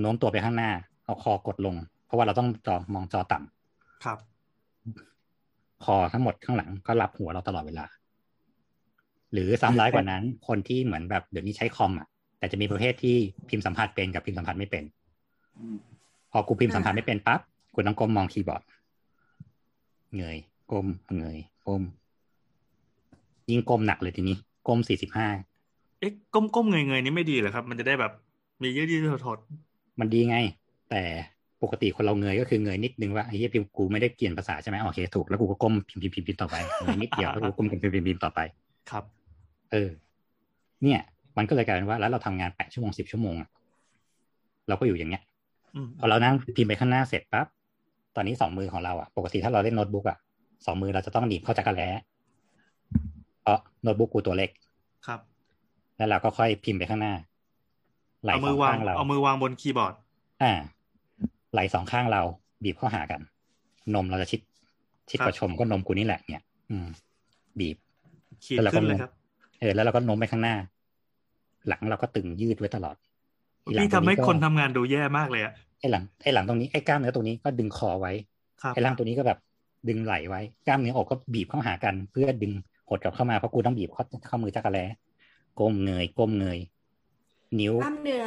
โน้มตัวไปข้างหน้า เอาคอกดลง เพราะว่าเราต้องจอมองจอต่ำครับ คอทั้งหมดข้างหลังก็รับหัวเราตลอดเวลา หรือซ้ำร้ายกว่านั้น คนที่เหมือนแบบเดี๋ยวนี้ใช้คอมอะ แต่จะมีประเภทที่พิมพ์สัมผัสเป็นกับพิมพ์สัมผัสไม่เป็นอืมพอกูพิมพ์สัมผัสไม่เป็นปั๊บกูต้องก้มมองคีย์บอร์ดเงยก้มเงยก้ม ยิ่งก้มหนักเลยทีนี้ ก้มสี่สิบห้าเอ๊ะก้มก้มเงยเงยนี่ไม่ดีเหรอครับ มันจะได้แบบ มียืดยืดถดมันดีไง แต่ปกติคนเราเงยก็คือเงยนิดนึงว่าไอ้เหี้ยพิมพ์กูไม่ได้เปลี่ยนภาษาใช่ไหมโอเคถูกแล้วกูก็ก้มพิมพ์พิมพ์พิมพ์พิมพ์ต่อไปเงยนิดเดียวแล้วกูก้มพิมพ์พิมพ์พิมพ์พิมพ์ต่อไปๆครับ เออ เนี่ย มันก็เลยกลายเป็นว่าแล้วเราทำงานแปดชั่วโมงสิบชั่วโมงอะเราก็อยู่อย่างเงี้ยอืมพอเรานั่งพิมพ์ไปข้างหน้าเสร็จปั๊บตอนนี้สองมือของเราอะปกติถ้าเราเล่นโน้ตบุ๊กอะสองมือเราจะต้องหนีบเข้าจักรแล้เพราะโน้ตบุ๊กกูตัวเล็กครับ แล้วเราก็ค่อยพิมพ์ไปข้างหน้าไหล่เอาสมือองวางข้างเราเอามือวางบนคีย์บอร์ด อ่า ไหล่สองข้างเรา บีบเข้าหากัน นมเราจะชิด ชิดกว่าชมก็นมกูนี่แหละเนี่ย อืม บีบขีดแล้วเราก็ขึ้นเลยครับ เออแล้วเราก็โน้มไปข้างหน้า หลังเราก็ตึงยืดไว้ตลอดอีหลังพี่ตรทำงให้ก็คนทำงานดูแย่มากเลยอะไอ้หลังไอ้หลังตรงนี้ไอ้กล้ามเนื้อตรงนี้ก็ดึงคอไว้ครับไอ้ล่างตัวนี้ก็แบบดึงไหลไว้ กล้ามเนื้ออกก็บีบเข้าหากัน เพื่อดึงหดกลับเข้ามาเพราะกูต้องบีบเข้าเข้ามือจักรแล้ก้มเงยก้มเงย นิ้วกล้ามเนื้อ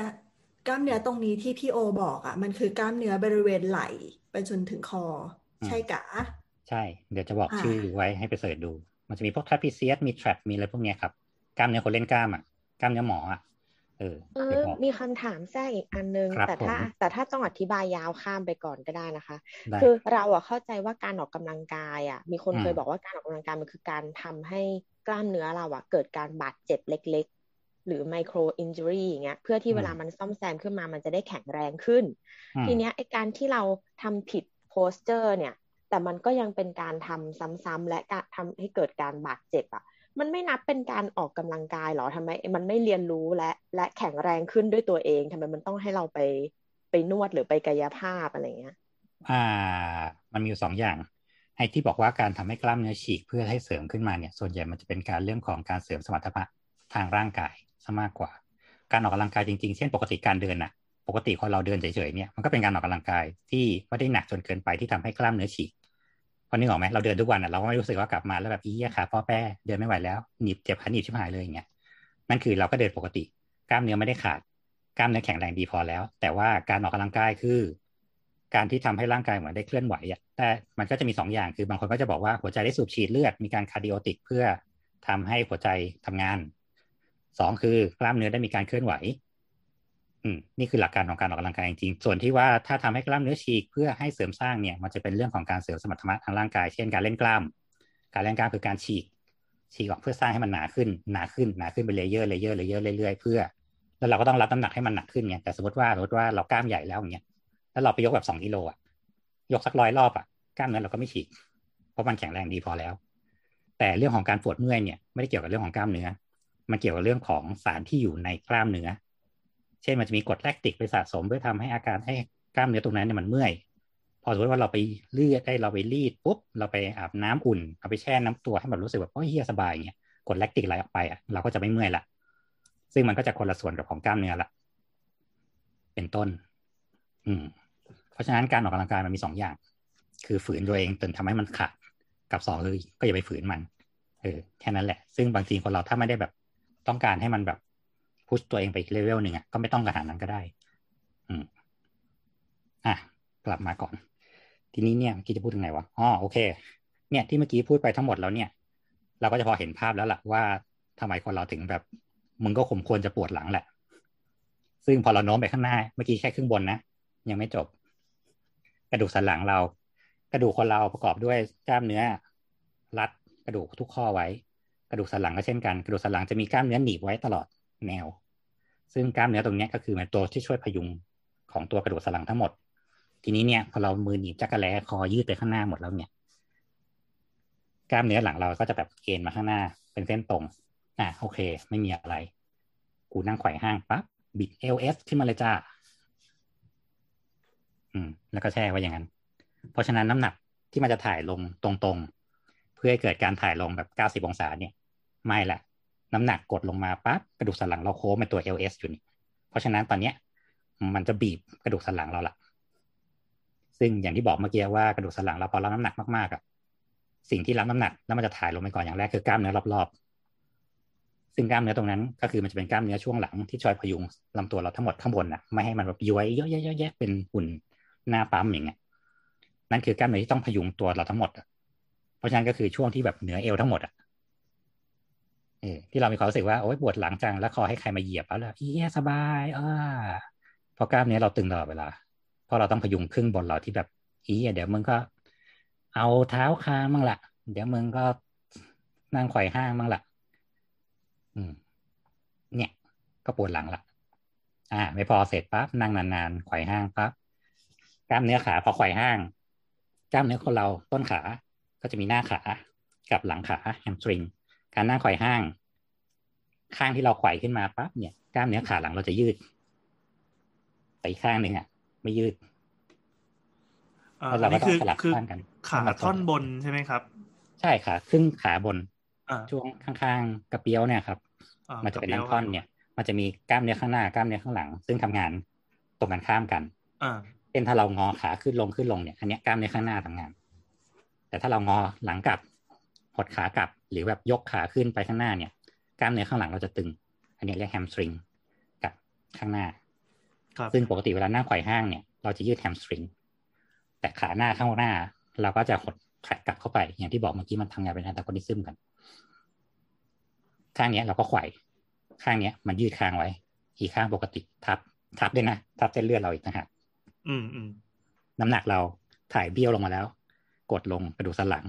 กล้ามเนื้อตรงนี้ที่พี่โอบอกอะมันคือกล้ามเนื้อบริเวณไหล่ไปจนถึงคออืมใช่กะใช่ เดี๋ยวจะบอกอ่าชื่อไว้ให้ไปเสิร์ชดู มันจะมีพวกทรัพ e เซียสมีแทรปมีอะไรพวกเนี้ยครับกล้ามเนื้อคนเล่นกล้ามอะ กล้ามเนื้อหมออะเออเอเดี๋ยวอบอกมีคำถามแทรกอีกอันนึงครับแต่ถ้าผมแต่ถ้าต้องอธิบายยาวข้ามไปก่อนก็ได้นะคะได้คือเราอะเข้าใจว่าการออกกำลังกายอะมีคนอืมเคยบอกว่าการออกกำลังกายมันคือการทำให้กล้ามเนื้อเราอะเกิดการบาดเจ็บเล็กๆ หรือไมโครอินจูรี่อย่างเงี้ยเพื่อที่เวลามันซ่อมแซมขึ้นมามันจะได้แข็งแรงขึ้นอืมทีเนี้ยไอการที่เราทำผิดโพสเจอร์เนี่ย แต่มันก็ยังเป็นการทำซ้ำๆและการทำให้เกิดการบาดเจ็บอะ มันไม่นับเป็นการออกกำลังกายเหรอทำไม มันไม่เรียนรู้และ และแข็งแรงขึ้นด้วยตัวเองทำไมมันต้องให้เราไปไปนวดหรือไปกายภาพอะไรเงี้ย อ่า มันมีอยู่สองอย่างไอ้ที่บอกว่าการทำให้กล้ามเนื้อฉีกเพื่อให้เสริมขึ้นมาเนี่ย ส่วนใหญ่มันจะเป็นการเรื่องของการเสริมสมรรถภาพทางร่างกายซะมากกว่า การออกกำลังกายจริงๆ เช่นปกติการเดินน่ะปกติคนเราเดินเฉยๆเนี่ยมันก็เป็นการออกกำลังกายที่ไม่ได้หนักจนเกินไปที่ทำให้กล้ามเนื้อฉีก พอนึกออกไหมเราเดินทุกวันอะเราก็ไม่รู้สึกว่ากลับมาแล้วแบบอี้ขาป้อแป้เดินไม่ไหวแล้วหนีบเจ็บขาหนีบชิบหายเลยอย่างเงี้ยนั่นคือเราก็เดินปกติ กล้ามเนื้อไม่ได้ขาด กล้ามเนื้อแข็งแรงดีพอแล้ว แต่ว่าการออกกำลังกายคือ การที่ทำให้ร่างกายเหมือนได้เคลื่อนไหวอะแต่มันก็จะมีสองอย่างคือบางคนก็จะบอกว่าหัวใจได้สูบฉีดเลือดมีการคาร์ดิโอติกเพื่อทำให้หัวใจทำงานสองคือกล้ามเนื้อได้มีการเคลื่อนไหว นี่คือหลักการของการออกกำลังกายจริงๆส่วนที่ว่าถ้าทำให้กล้ามเนื้อฉีกเพื่อให้เสริมสร้างเนี่ยมันจะเป็นเรื่องของการเสริมสมรรถนะทางร่างกาย เช่นการเล่นกล้าม การเล่นกล้ามคือการฉีก ฉีกออกเพื่อสร้างให้มันหนาขึ้นหนาขึ้นหนาขึ้นเป็น layer layer layer เรื่อยๆเพื่อ แล้วเราก็ต้องรับน้ำหนักให้มันหนักขึ้นไงแต่สมมติว่าสมมติว่าเรากล้ามใหญ่แล้วอย่างเงี้ยแล้วเราไปยกแบบสองกิโลอะยกสักร้อยรอบอะกล้ามเนื้อเราก็ไม่ฉีก เพราะมันแข็งแรงดีพอแล้ว แต่เรื่องของการปวดเมื่อยเนี่ยไม่ได้เกี่ยวกับเรื่องของกล้ามเนื้อมันเกี่ยวกับเรื่องของสารที่อยู่ในกล้ามเนื้อ เช่นมันจะมีกรดแลคติกไปสะสมเพื่อทำให้อาการให้กล้ามเนื้อตรงนั้นเนี่ยมันเมื่อย พอสมมติว่าเราไปเลือดได้เราไปรีดปุ๊บเราไปอาบน้ำอุ่นเอาไปแช่น้ำตัวให้มันรู้สึกแบบโอ้ยเฮียสบายเงี้ยกรดแลคติกไหลออกไปอะเราก็จะไม่เมื่อยละซึ่งมันก็จะคนละส่วนกับของกล้ามเนื้อละเป็นต้น อืม เพราะฉะนั้นการออกกำลังกายมันมีสองอย่าง คือฝืนตัวเองจนทำให้มันขาดกับสองคือก็อย่าไปฝืนมัน เออแค่นั้นแหละ ซึ่งบางทีคนเราถ้าไม่ได้แบบต้องการให้มันแบบ พุชตัวเองไปอีกเลเวลหนึ่งอะก็ไม่ต้องกระหานั้นก็ได้ อืมอะกลับมาก่อน ทีนี้เนี่ยเมื่อกี้จะพูดถึงไหนวะอ๋อโอเค เนี่ยที่เมื่อกี้พูดไปทั้งหมดแล้วเนี่ย เราก็จะพอเห็นภาพแล้วล่ะว่าทำไมคนเราถึงแบบ มึงก็ขมควรจะปวดหลังแหละ ซึ่งพอเราโน้มไปข้างหน้า เมื่อกี้แค่ครึ่งบนนะยังไม่จบ กระดูกสันหลังเรา กระดูกคนเราประกอบด้วยกล้ามเนื้อ รัดกระดูกทุกข้อไว้ กระดูกสันหลังก็เช่นกัน กระดูกสันหลังจะมีกล้ามเนื้อหนีบไว้ตลอด แนว ซึ่งกล้ามเนื้อตรงนี้ก็คือเป็นตัวที่ช่วยพยุงของตัวกระดูกสันหลังทั้งหมด ทีนี้เนี่ยพอเรามือหนีบจักระแลคอยืดไปข้างหน้าหมดแล้วเนี่ย กล้ามเนื้อหลังเราก็จะแบบเกณฑ์มาข้างหน้า เป็นเส้นตรง อะโอเค ไม่มีอะไร กูนั่งไขว่ห้างปั๊บบิดเอลเอสขึ้นมาเลยจ้าอืม แล้วก็แช่ไว้อย่างนั้น เพราะฉะนั้นน้ำหนักที่มันจะถ่ายลงตรงๆ เพื่อให้เกิดการถ่ายลงแบบเก้าสิบองศาเนี่ย ไม่ละ น้ำหนักกดลงมาปั๊บกระดูกสันหลังเราโค้งเป็นตัว LS อยู่นี่ เพราะฉะนั้นตอนเนี้ย มันจะบีบกระดูกสันหลังเราละซึ่งอย่างที่บอกเมื่อกี้ว่ากระดูกสันหลังเราพอรับน้ำหนักมากๆอะสิ่งที่รับน้ำหนักแล้วมันจะถ่ายลงไปก่อนอย่างแรกคือกล้ามเนื้อรอบๆ ซึ่งกล้ามเนื้อตรงนั้น ก็คือมันจะเป็นกล้ามเนื้อช่วงหลังที่ช่วยพยุงลำตัวเราทั้งหมดข้างบนน่ะไม่ให้มันแบบย้วยเยอะๆแยะเป็นหุ่นหน้าปั๊มอย่างเงี้ยนั่นคือกล้ามเนื้อที่ต้องพยุงตัวเราทั้งหมดเพราะฉะนั้นก็คือช่วงที่แบบเหนือเอวทั้งหมดอะ เออที่เรามีความรู้สึกว่าโอ๊ยปวดหลังจังแล้วคอให้ใครมาเหยียบแล้วล่ะเอี้ยสบายอ่าเพราะกล้ามเนื้อเราตึงตลอดเวลาเพราะเราต้องพยุงครึ่งบนเราที่แบบอีเดี๋ยวมึงก็ เอาเท้าคางมั่งละเดี๋ยวมึงก็นั่งไขว่ห้างมั่งละอืม เนี่ย ก็ปวดหลังละอ่า ไม่พอเสร็จปั๊บนั่งนานๆไขว่ห้างปั๊บกล้ามเนื้อขาพอไขว่ห้างกล้ามเนื้อคนเราต้นขาก็จะมีหน้าขากับหลังขาแฮมสตริง การนั่งไขว่ห้าง ข้างที่เราไขว่ขึ้นมาปั๊บเนี่ยกล้ามเนื้อขาหลังเราจะยืดแต่อีกข้างหนึ่งอะ ไม่ยืดอ่าแล้วเราอันก็นี้ต้องคือสลับคือข้างกันขาท่อนบนใช่ไหมครับ ใช่ค่ะครึ่งขาบนอ่าช่วงข้างๆกระเปียวเนี่ยครับอ่ามันจะเป็นกระทั้เปี๊งยวท่อนเนี่ย มันจะมีกล้ามเนื้อข้างหน้ากล้ามเนื้อข้างหลัง ซึ่งทำงานตรงกันข้ามกันอ่าเช่นถ้าเรางอขาขึ้นลงขึ้นลงเนี่ย อันเนี้ยกล้ามเนื้อข้างหน้าทำงาน แต่ถ้าเรางอหลังกลับ หดขากลับ หรือแบบยกขาขึ้นไปข้างหน้าเนี่ย กล้ามเนื้อข้างหลังเราจะตึง อันนี้เรียกแฮมสตริงกับข้างหน้าครับซึ่งปกติเวลานั่งไขว่ห้างเนี่ยเราจะยืดแฮมสตริงแต่ขาหน้าข้างหน้า เราก็จะหดแทร็กกลับเข้าไป อย่างที่บอกเมื่อกี้มันทำงานเป็นแอนตาโกนิซึมกัน ข้างเนี้ยเราก็ไขว่ข้างเนี้ยมันยืดข้างไว้ อีกข้างปกติทับ ทับด้วยนะทับเส้นเลือดเราอีกนะฮะอืมอืมน้ำหนักเราถ่ายเบี้ยวลงมาแล้ว กดลงกระดูกสันหลัง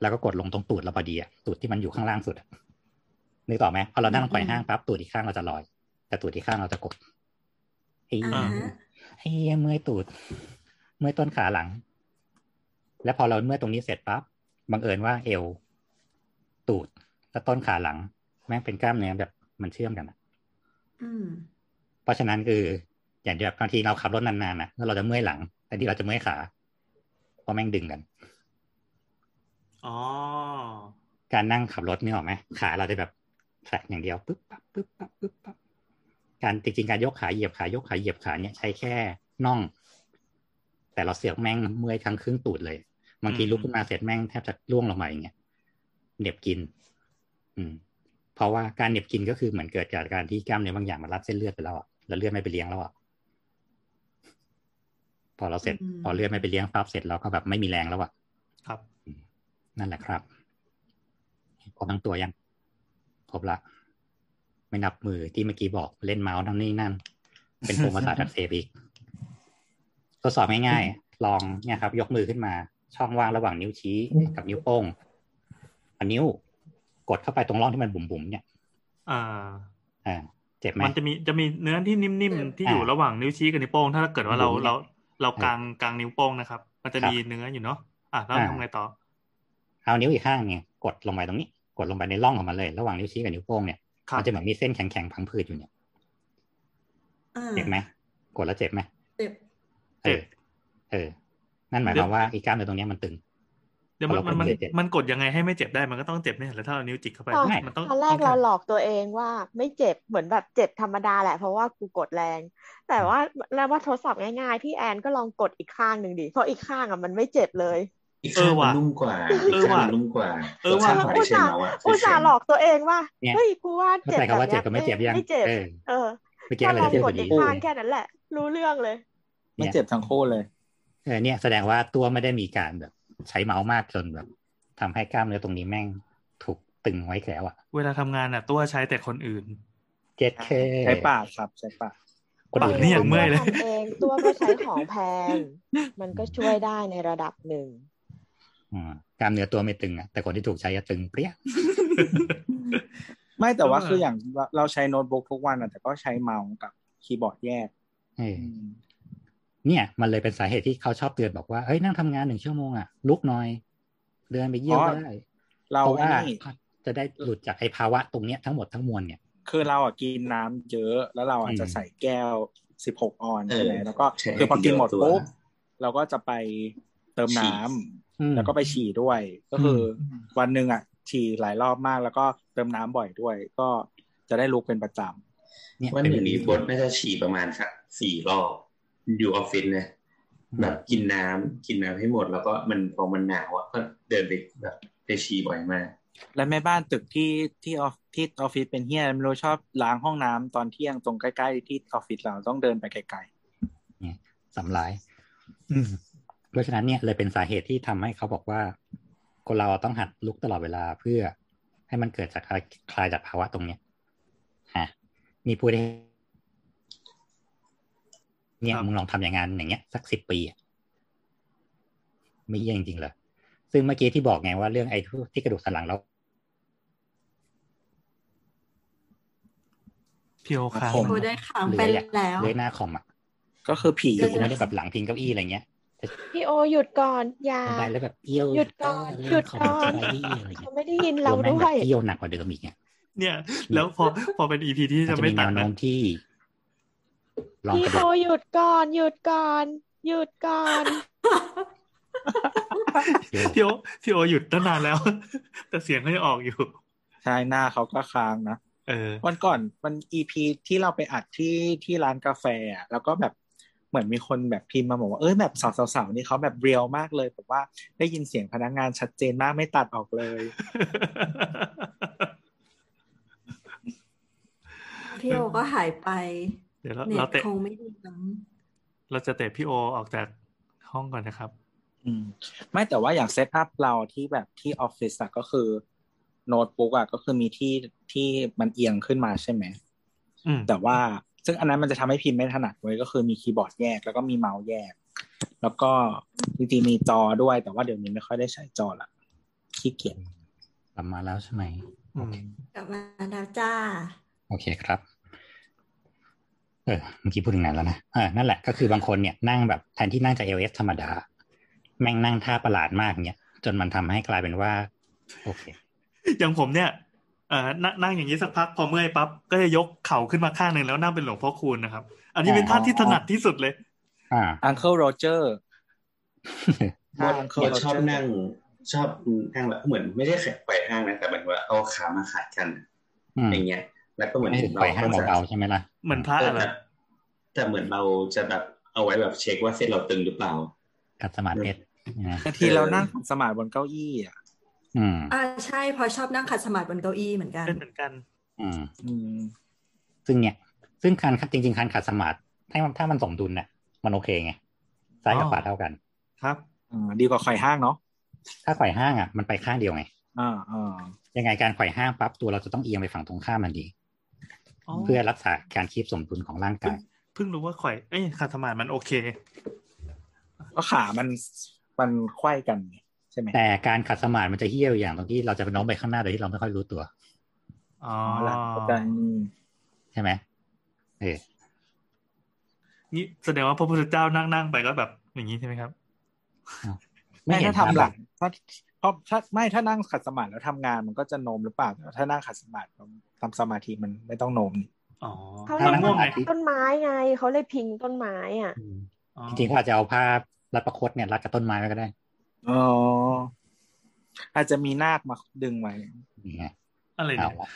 แล้วก็กดลงตรงตูดเราพอดีอะตูดที่มันอยู่ข้างล่างสุดอะนึกต่อไหมพอเรานั่งไขว่ห้างปั๊บตูดอีกข้างเราจะลอย แต่ตูดอีกข้างเราจะกดไอ้อ่าฮะไอ้เหี้ยเมื่อยตูด เมื่อยต้นขาหลัง แล้วพอเราเมื่อยตรงนี้เสร็จปั๊บบังเอิญว่าเอว ตูดและต้นขาหลัง แม่งเป็นกล้ามเนื้อแบบมันเชื่อมกันอะอืมเพราะฉะนั้นคือ อย่างแบบบางทีเราขับรถนานๆนะแล้วเราจะเมื่อยหลังแต่ที่เราจะเมื่อยขาเพราะแม่งดึงกัน อ๋อการนั่งขับรถนี่ออกไหมขาเราจะแบบแทร็กอย่างเดียวปึ๊บปั๊บปึ๊บปั๊บปึ๊บปั๊บการจริงๆการยกขาเหยียบขายกขาเหยียบขาเนี่ยใช้แค่น่อง แต่เราเสียบแม่งเมื่อยทั้งครึ่งตูดเลยบางทีอืมลุกขึ้นมาเสร็จแม่งแทบจะล่วงลงมาอย่างเงี้ยเหน็บกิน อืม เพราะว่าการเหน็บกินก็คือเหมือนเกิดจากการที่กล้ามเนื้อบางอย่างมันรัดเส้นเลือดไปแล้วอะแล้วเลือดไม่ไปเลี้ยงแล้วอะพอเราเสร็จอืมพอเลือดไม่ไปเลี้ยงปั๊บเสร็จเราก็แบบไม่มีแรงแล้วอะครับ นั่นแหละครับครบทั้งตัวยังครบละไม่นับมือที่เมื่อกี้บอกเล่นเมาส์นั่นนี่นั่น เป็นโปรมาสาทอักเสบอีกทดสอบง่ายๆลองเนี่ยครับ ยกมือขึ้นมา ช่องว่างระหว่างนิ้วชี้กับนิ้วโป้งเอานิ้วกดเข้าไปตรงร่องที่มันบุ๋มๆเนี่ย อ่าอ่าเจ็บไหมมันจะมีจะมีเนื้อที่นิ่มเจ็บๆที่อยู่อ่าระหว่างนิ้วชี้กับนิ้วโป้งถ้าเกิดว่าเราบุ๋มๆเราเราเออกลางกลางนิ้วโป้งนะครับ มันจะครับมีเนื้ออยู่เนาะอะแล้วอ่าทำไงต่อ เอานิ้วอีกข้างเนี่ยกดลงไปตรงนี้ กดลงไปในร่องของมันเลย ระหว่างนิ้วชี้กับนิ้วโป้งเนี่ยครับมันจะเหมือนมีเส้นแข็งๆพังผืดอยู่เนี่ยอ่าเจ็บไหมกดแล้วเจ็บไหมเจ็บเออเออ นั่นหมายความว่าอีกกล้ามเนื้อตรงเนี้ยมันตึงเดี๋ยวมันพอเรามันมันกดเลยเจ็บมันกดยังไงให้ไม่เจ็บได้มันก็ต้องเจ็บเนี่ยแล้วถ้าเรานิ้วจิกเข้าไปตอนไม่มันต้องตอนแรกต้เราองหลอกตัวเองว่า ไม่เจ็บเหมือนแบบเจ็บธรรมดาแหละเพราะว่ากูกดแรง แต่ว่าแล้วว่าทดสอบง่ายๆพี่แอนก็ลองกดอีกข้างหนึ่งดิเพราะอีกข้างอะมันไม่เจ็บเลย อีกข้างเออมัว่ะนนุ่มกว่าเออีอกข้างว่ะมันนุ่มกว่าเออว่ะรสชาติของอุไอตเชนส่าห์เมาอะอุตส่าห์หลอกตัวเองว่าเนี่ยเฮ้ยกูว่าเจ็บเข้าใจแบบคำว่าเจ็เนี้บกับไม่เจ็บยังไม่เจ็บเออเออเมื่อกี้แค่อะไรลองจะเทียบกพดออีดีกข้างแค่นั้นแหละ รู้เรื่องเลย ไม่เจ็บทั้งคู่เลยเออเนี่ยแสดงว่าตัวไม่ได้มีการแบบ ใช้เมาส์มากจนแบบทำให้กล้ามเนื้อตรงนี้แม่งถูกตึงไว้แล้วอะเวลาทำงานอะตัวใช้แต่คนอื่นเจ็ดเคใช้ปากครับใช้ปากคนอื่นนี่อย่างเมื่อยเลยตัวทำเองตัวก็ใช้ของแพง มันก็ช่วยได้ในระดับหนึ่งอืม กล้ามเนื้อตัวไม่ตึงอะแต่คนที่ถูกใช้จะตึงเปรี้ยไม่แต่ว่าเออคืออย่างเราใช้โน้ตบุ๊กทุกวันอะแต่ก็ใช้เมาส์กับคีย์บอร์ดแยกเอออืมเนี่ย มันเลยเป็นสาเหตุที่เขาชอบเตือนบอกว่าเฮ้ยนั่งทำงานหนึ่งชั่วโมงอะลุกหน่อย เดินไปเยี่ยวก็ได้เราเพราะไอ้ว่านี่จะได้หลุดจากไอ้ภาวะตรงเนี้ยทั้งหมดทั้งมวลเนี่ย คือเราอะกินน้ำเยอะ แล้วเราอะอืมจะใส่แก้วสิบหกออนเออใช่ไหมแล้วก็ใช่คือพอกินหมดทีเดียวตัวปุ๊บเราก็จะไปเติมน้ำอืม แล้วก็ไปฉี่ด้วย ก็คืออวันหนึ่งอะ ฉี่หลายรอบมากแล้วก็เติมน้ำบ่อยด้วย ก็จะได้ลุกเป็นประจเนี่ยวันเป็หนึ่งนี้บดน่าจะฉี่ประมาณสักสี่รอบ อยู่ออฟฟิศนะแบบกินน้ำกินน้ำให้หมด แล้วก็มันพอมันหนาวอะก็เดินไปแบบไปฉี่บ่อยมากำและแม่บ้านตึกที่ที่ออฟที่ออฟฟิศเป็นเฮียไม่รู้ชอบล้างห้องน้ำตอนเที่ยงตรงใกล้ๆที่ออฟฟิศเราต้องเดินไปไกลสำลายอืมเพ ราะฉะนั้นเนี่ยเลยเป็นสาเหตุที่ทำให้เขาบอกว่า คนเราต้องหัดลุกตลอดเวลาเพื่อให้มันเกิดจากคลายคลายจากภาวะตรงเนี้ยฮะมีพูดได้เนี่ยครับมึงลองทำอย่างงานอย่างเงี้ย สักสิบปีอะไม่เยี่ยจริงๆเลยซึ่งเมื่อกี้ที่บอกไงว่าเรื่องไอ้ที่กระดูกสันหลังแล้วพี่โอค้างโอ้ได้ขังไปแล้วเลื้อยหน้าคอมอะๆก็คือผีคือกูไม่ได้แบบหลังพิงเก้าอี้อะไรเงี้ย พี่โอหยุดก่อนอย่าได้แล้วแบบเอี้ยวหยุดก่อนเหยุดก่อนขบใจอะไรเงี้เขายไม่ได้ยินเราแม่งด้แบวบยเอี้ยวหนักกว่าเดิมอีกเนี่ยเนี่ย แล้วพอพอเป็นอีพีที่มันจะจะไม่มีตัแนดวโน้นะมที่ลองพี่กระโอโดดหยุดก่อนหยุดก่อนหยุดก่อนพี่โอพี่โอหยุดตั้งนานแล้ว แต่เสียงก็ยังออกอยู่ ใช่หน้าเขาก็ค้างนะเออวันก่อนมันอีพีที่เราไปอัดที่ที่ร้านกาแฟอะแล้วก็แบบ เหมือนมีคนแบบพิมพ์มาบอกว่าเอ้ยแบบสาวๆๆนี่เขาแบบเรียลมากเลยแบบว่าได้ยินเสียงพนักงานชัดเจนมากไม่ตัดออกเลยพี่โอก็หายไปเดี๋ยวเราเน็เราตเตะคงไม่ดีมั้งเราจะเตะพี่โอออกจากห้องก่อนนะครับ อืม ไม่แต่ว่าอย่าง setup เราที่แบบที่ออฟฟิศอะก็คือโน้ตบุ๊กอะก็คือมีที่ที่มันเอียงขึ้นมาใช่ไหมอืมแต่ว่า ซึ่งอันนั้นมันจะทำให้พิมพ์ไม่ถนัดเว้ยก็คือมีคีย์บอร์ดแยกแล้วก็มีเมาส์แยก แล้วก็จริงๆมีจอด้วยแต่ว่าเดี๋ยวนี้ไม่ค่อยได้ใช้จอละขี้เกียจกลับมาแล้วใช่ไหมอืมกลับมาแล้วจ้า โอเคครับเออเมื่อกี้พูดถึงไหนแล้วนะเออนั่นแหละก็คือบางคนเนี่ยนั่งแบบแทนที่นั่งจะ L S ธรรมดา แม่งนั่งท่าประหลาดมากเนี่ยจนมันทำให้กลายเป็นว่า โอเค อย่างผมเนี่ย เอ่อนั่งนั่งอย่างนี้สักพักพอเมื่อยปั๊บก็จะยกเข่าขึ้นมาข้างหนึ่งแล้วนั่งเป็นหลวงพ่อคูณนะครับ อันนี้เป็นท่าที่ถนัดที่สุดเลย อ่า Uncle Rogerบดบดชอบนั่ง ชอบนั่งแบบเหมือนไม่ได้แขกไขว่ห้างนะแต่เหมือนว่าเอาขามาขัดกันอืมอย่างเงี้ย แล้วก็เหมือนไม่ถึงไปห้างเบาๆใช่ไหมล่ะเหมือนพระเอออะไรแต่แต่เหมือนเราจะแบบเอาไว้แบบเช็คว่าเส้นเราตึงหรือเปล่ากัดสมาธิเพชรนะบางทีเรานั่งขัดสมาธิบนเก้าอี้อะ อืมอ่าใช่เพอชอบนั่งขัดสมาธิบนเก้าอี้เหมือนกันเป็นเหมือนกันอืมอืมซึ่งเนี่ย ซึ่งการจริง ๆ การขัดสมาธิถ้ามันถ้ามันสมดุลเนี่ยมันโอเคไงซ้ายกับอ๋อขวาเท่ากัน ครับอ่าดีกว่าไขว่ห้างเนาะถ้าไขว่ห้างอะมันไปข้างเดียวไงอ่าอ่ายังไงการไขว่ห้างปั๊บตัวเราจะต้องเอียงไปฝั่งตรงข้ามมันดีอ๋อเพื่อรักษาการคีบสมดุลของร่างกายเพิ่งรู้ว่าข่อยเอ้ยคาสมาธิมันโอเคก็ขามันมันไขว้กันไงใช่ไหมแต่การขัดสมาธิมันจะเฮี้ยวอย่างตรงที่เราจะไปโน้มไปข้างหน้าโดยที่เราไม่ค่อยรู้ตัวอ๋ออ๋อละเข้าใจอืมใช่ไหมเออนี่แสดงว่าพระพุทธเจ้านั่งนั่งๆไปก็แบบอย่างนี้ใช่ไหมครับ ไม่เห็ถ้านทำหลังภาพถ้าเพราะถ้าไม่ถ้านั่งขัดสมาธิแล้วทำงานมันก็จะโน้มหรือเปล่าแต่ถ้านั่งขัดสมาธิทำสมาธิมันไม่ต้องโน้มนี่อ๋อเขาถ้าเลยนั่งง่วงไงพิงต้นไม้ไงเขาเลยพิงต้นไม้อะอืมอ๋อจริงๆเขาอาจจะเอาผ้ารัดประคตเนี่ยรัดกับต้นไม้ไว้ก็ได้ อ๋ออาจจะมีนาคมาดึงไว้นี่ไงอะไรเอาเนี่ยละ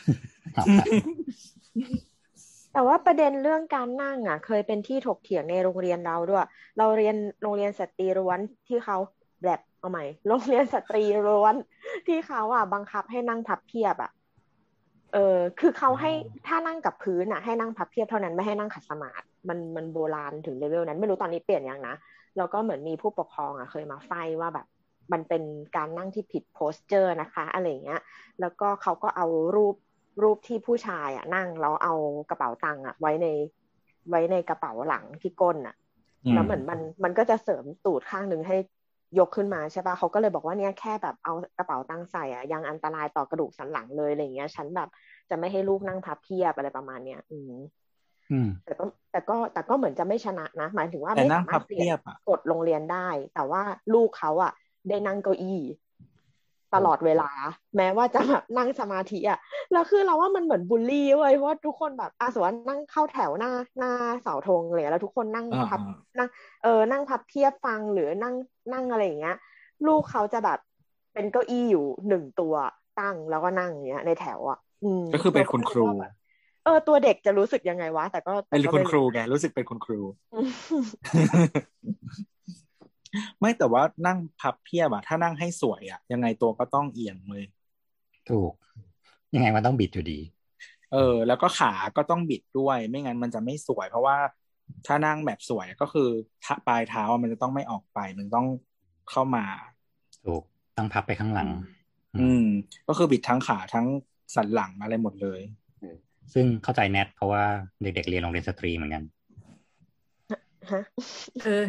เอาละแต่ว่าประเด็นเรื่องการนั่งอะ เคยเป็นที่ถกเถียงในโรงเรียนเราด้วย เราเรียนโรงเรียนสตรีล้วนที่เขาแบบเอาใหม่โรงเรียนสตรีล้วนที่เขาอะบังคับให้นั่งพับเพียบอะ เออ คือเขาให้ถ้านั่งกับพื้นอะ ให้นั่งพับเพียบเท่านั้นไม่ให้นั่งขัดสมาธิมันมันโบราณถึงเลเวลนั้น ไม่รู้ตอนนี้เปลี่ยนยังนะแล้วก็เหมือนมีผู้ปกครองอะเคยมา fight ว่าแบบ มันเป็นการนั่งที่ผิด posture นะคะอะไรเงี้ย แล้วก็เขาก็เอารูปรูปที่ผู้ชายอะนั่งแล้วเอากระเป๋าตังค์อะไว้ในไว้ในกระเป๋าหลังที่ก้นอะ แล้วเหมือนมันมันก็จะเสริมตูดข้างหนึ่งให้ยกขึ้นมาใช่ปะเขาก็เลยบอกว่าเนี่ยแค่แบบเอากระเป๋าตังค์ใส่อะยังอันตรายต่อกระดูกสันหลังเลยอะไรเงี้ย ฉันแบบจะไม่ให้ลูกนั่งพับเพียบอะไรประมาณเนี้ย อืมแต่ก็แต่ก็แต่ก็เหมือนจะไม่ชนะนะ หมายถึงว่าไม่สามารถเปลี่ยนกฎโรงเรียนได้ แต่ว่าลูกเขาอะ ได้นั่งเก้าอี้ตลอดเวลา แม้ว่าจะแบบนั่งสมาธิอะแล้วคือเราว่ามันเหมือนบูลลี่เว้ยเพราะว่าทุกคนแบบอาสมมตินั่งเข้าแถวหน้าหน้าเสาธงเลยแล้วทุกคนนั่งพับนั่งเออนั่งพับเทียบฟังหรือนั่งนั่งอะไรอย่างเงี้ย ลูกเขาจะแบบเป็นเก้าอี้อยู่หนึ่งตัวตั้งแล้วก็นั่งอย่างเงี้ย ในแถวอะก็คือเป็นคุณครูเออตัวเด็กจะรู้สึกยังไงวะ แต่ก็เป็นคุณครูไงรู้สึกเป็นคุณครู ไม่แต่ว่านั่งพับเพียบอะถ้านั่งให้สวยอะยังไงตัวก็ต้องเอียงเลย ถูก ยังไงมันต้องบิดอยู่ดี เออ แล้วก็ขาก็ต้องบิดด้วย ไม่งั้นมันจะไม่สวย เพราะว่าถ้านั่งแบบสวยก็คือปลายเท้ามันจะต้องไม่ออกไป มันต้องเข้ามา ถูก ต้องพับไปข้างหลัง อืม ก็คือบิดทั้งขาทั้งสันหลังอะไรหมดเลย ซึ่งเข้าใจแนทเพราะว่าเด็กๆเรียนโรงเรียนสตรีเหมือนกันฮะเออ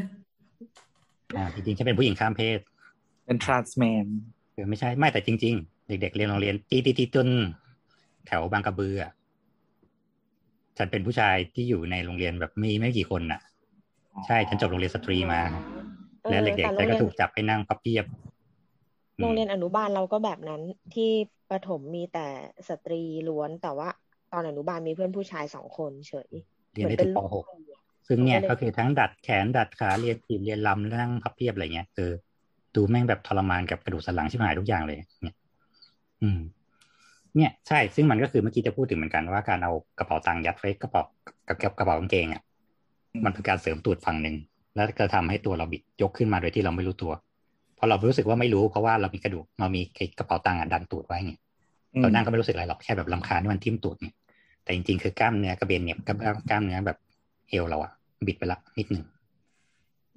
อ่าจริงๆฉันเป็นผู้หญิงข้ามเพศ เป็น trans man เออไม่ใช่ไม่แต่จริง ๆ เด็ก ๆ เรียนโรงเรียนตีตีตีจนแถวบางกระบืออะฉันเป็นผู้ชายที่อยู่ในโรงเรียนแบบมีไม่กี่คนน่ะ ใช่ฉันจบโรงเรียนสตรีมา และเด็กๆแต่ก็ถูกจับไปนั่งพับเพียบโรงเรียนอนุบาลเราก็แบบนั้นที่ประถมมีแต่สตรีล้วนแต่ว่า ตอนอนุบาลมีเพื่อนผู้ชายสองคนเฉยเรียนได้ถึงป .6 ซึ่งเนี่ยก็คือทั้งดัดแขนดัดขาเรียนขีดเรียนลำนั่งพับเพียบอะไรเงี้ยคือดูแม่งแบบทรมานกับกระดูกสันหลังชิบหายทุกอย่างเลย เนี่ย อืม เนี่ยใช่ ซึ่งมันก็คือเมื่อกี้จะพูดถึงเหมือนกันว่าการเอากระเป๋าตังค์ยัดไว้กระเป๋ากับกระเป๋ากางเกงอะมันเป็นการเสริมตูดฝั่งหนึ่งแล้วก็ทำให้ตัวเราบิดยกขึ้นมาโดยที่เราไม่รู้ตัวพอเรารู้สึกว่าไม่รู้เพราะว่าเรามีกระดูกเรามีกระเป๋าตังค์ดันตูดไว้เนี่ยเรานั่งก็ไม่รู้สึกอะไรหรอกแค่แบบรำคาญที่มันทิ่มตูดเนี่ยแต่จริงๆคือกล้ามเนื้อกระเบนเนี่ยกับกล้ามเนื้อแบบ เอวเราอะบิดไปละนิดหนึ่ง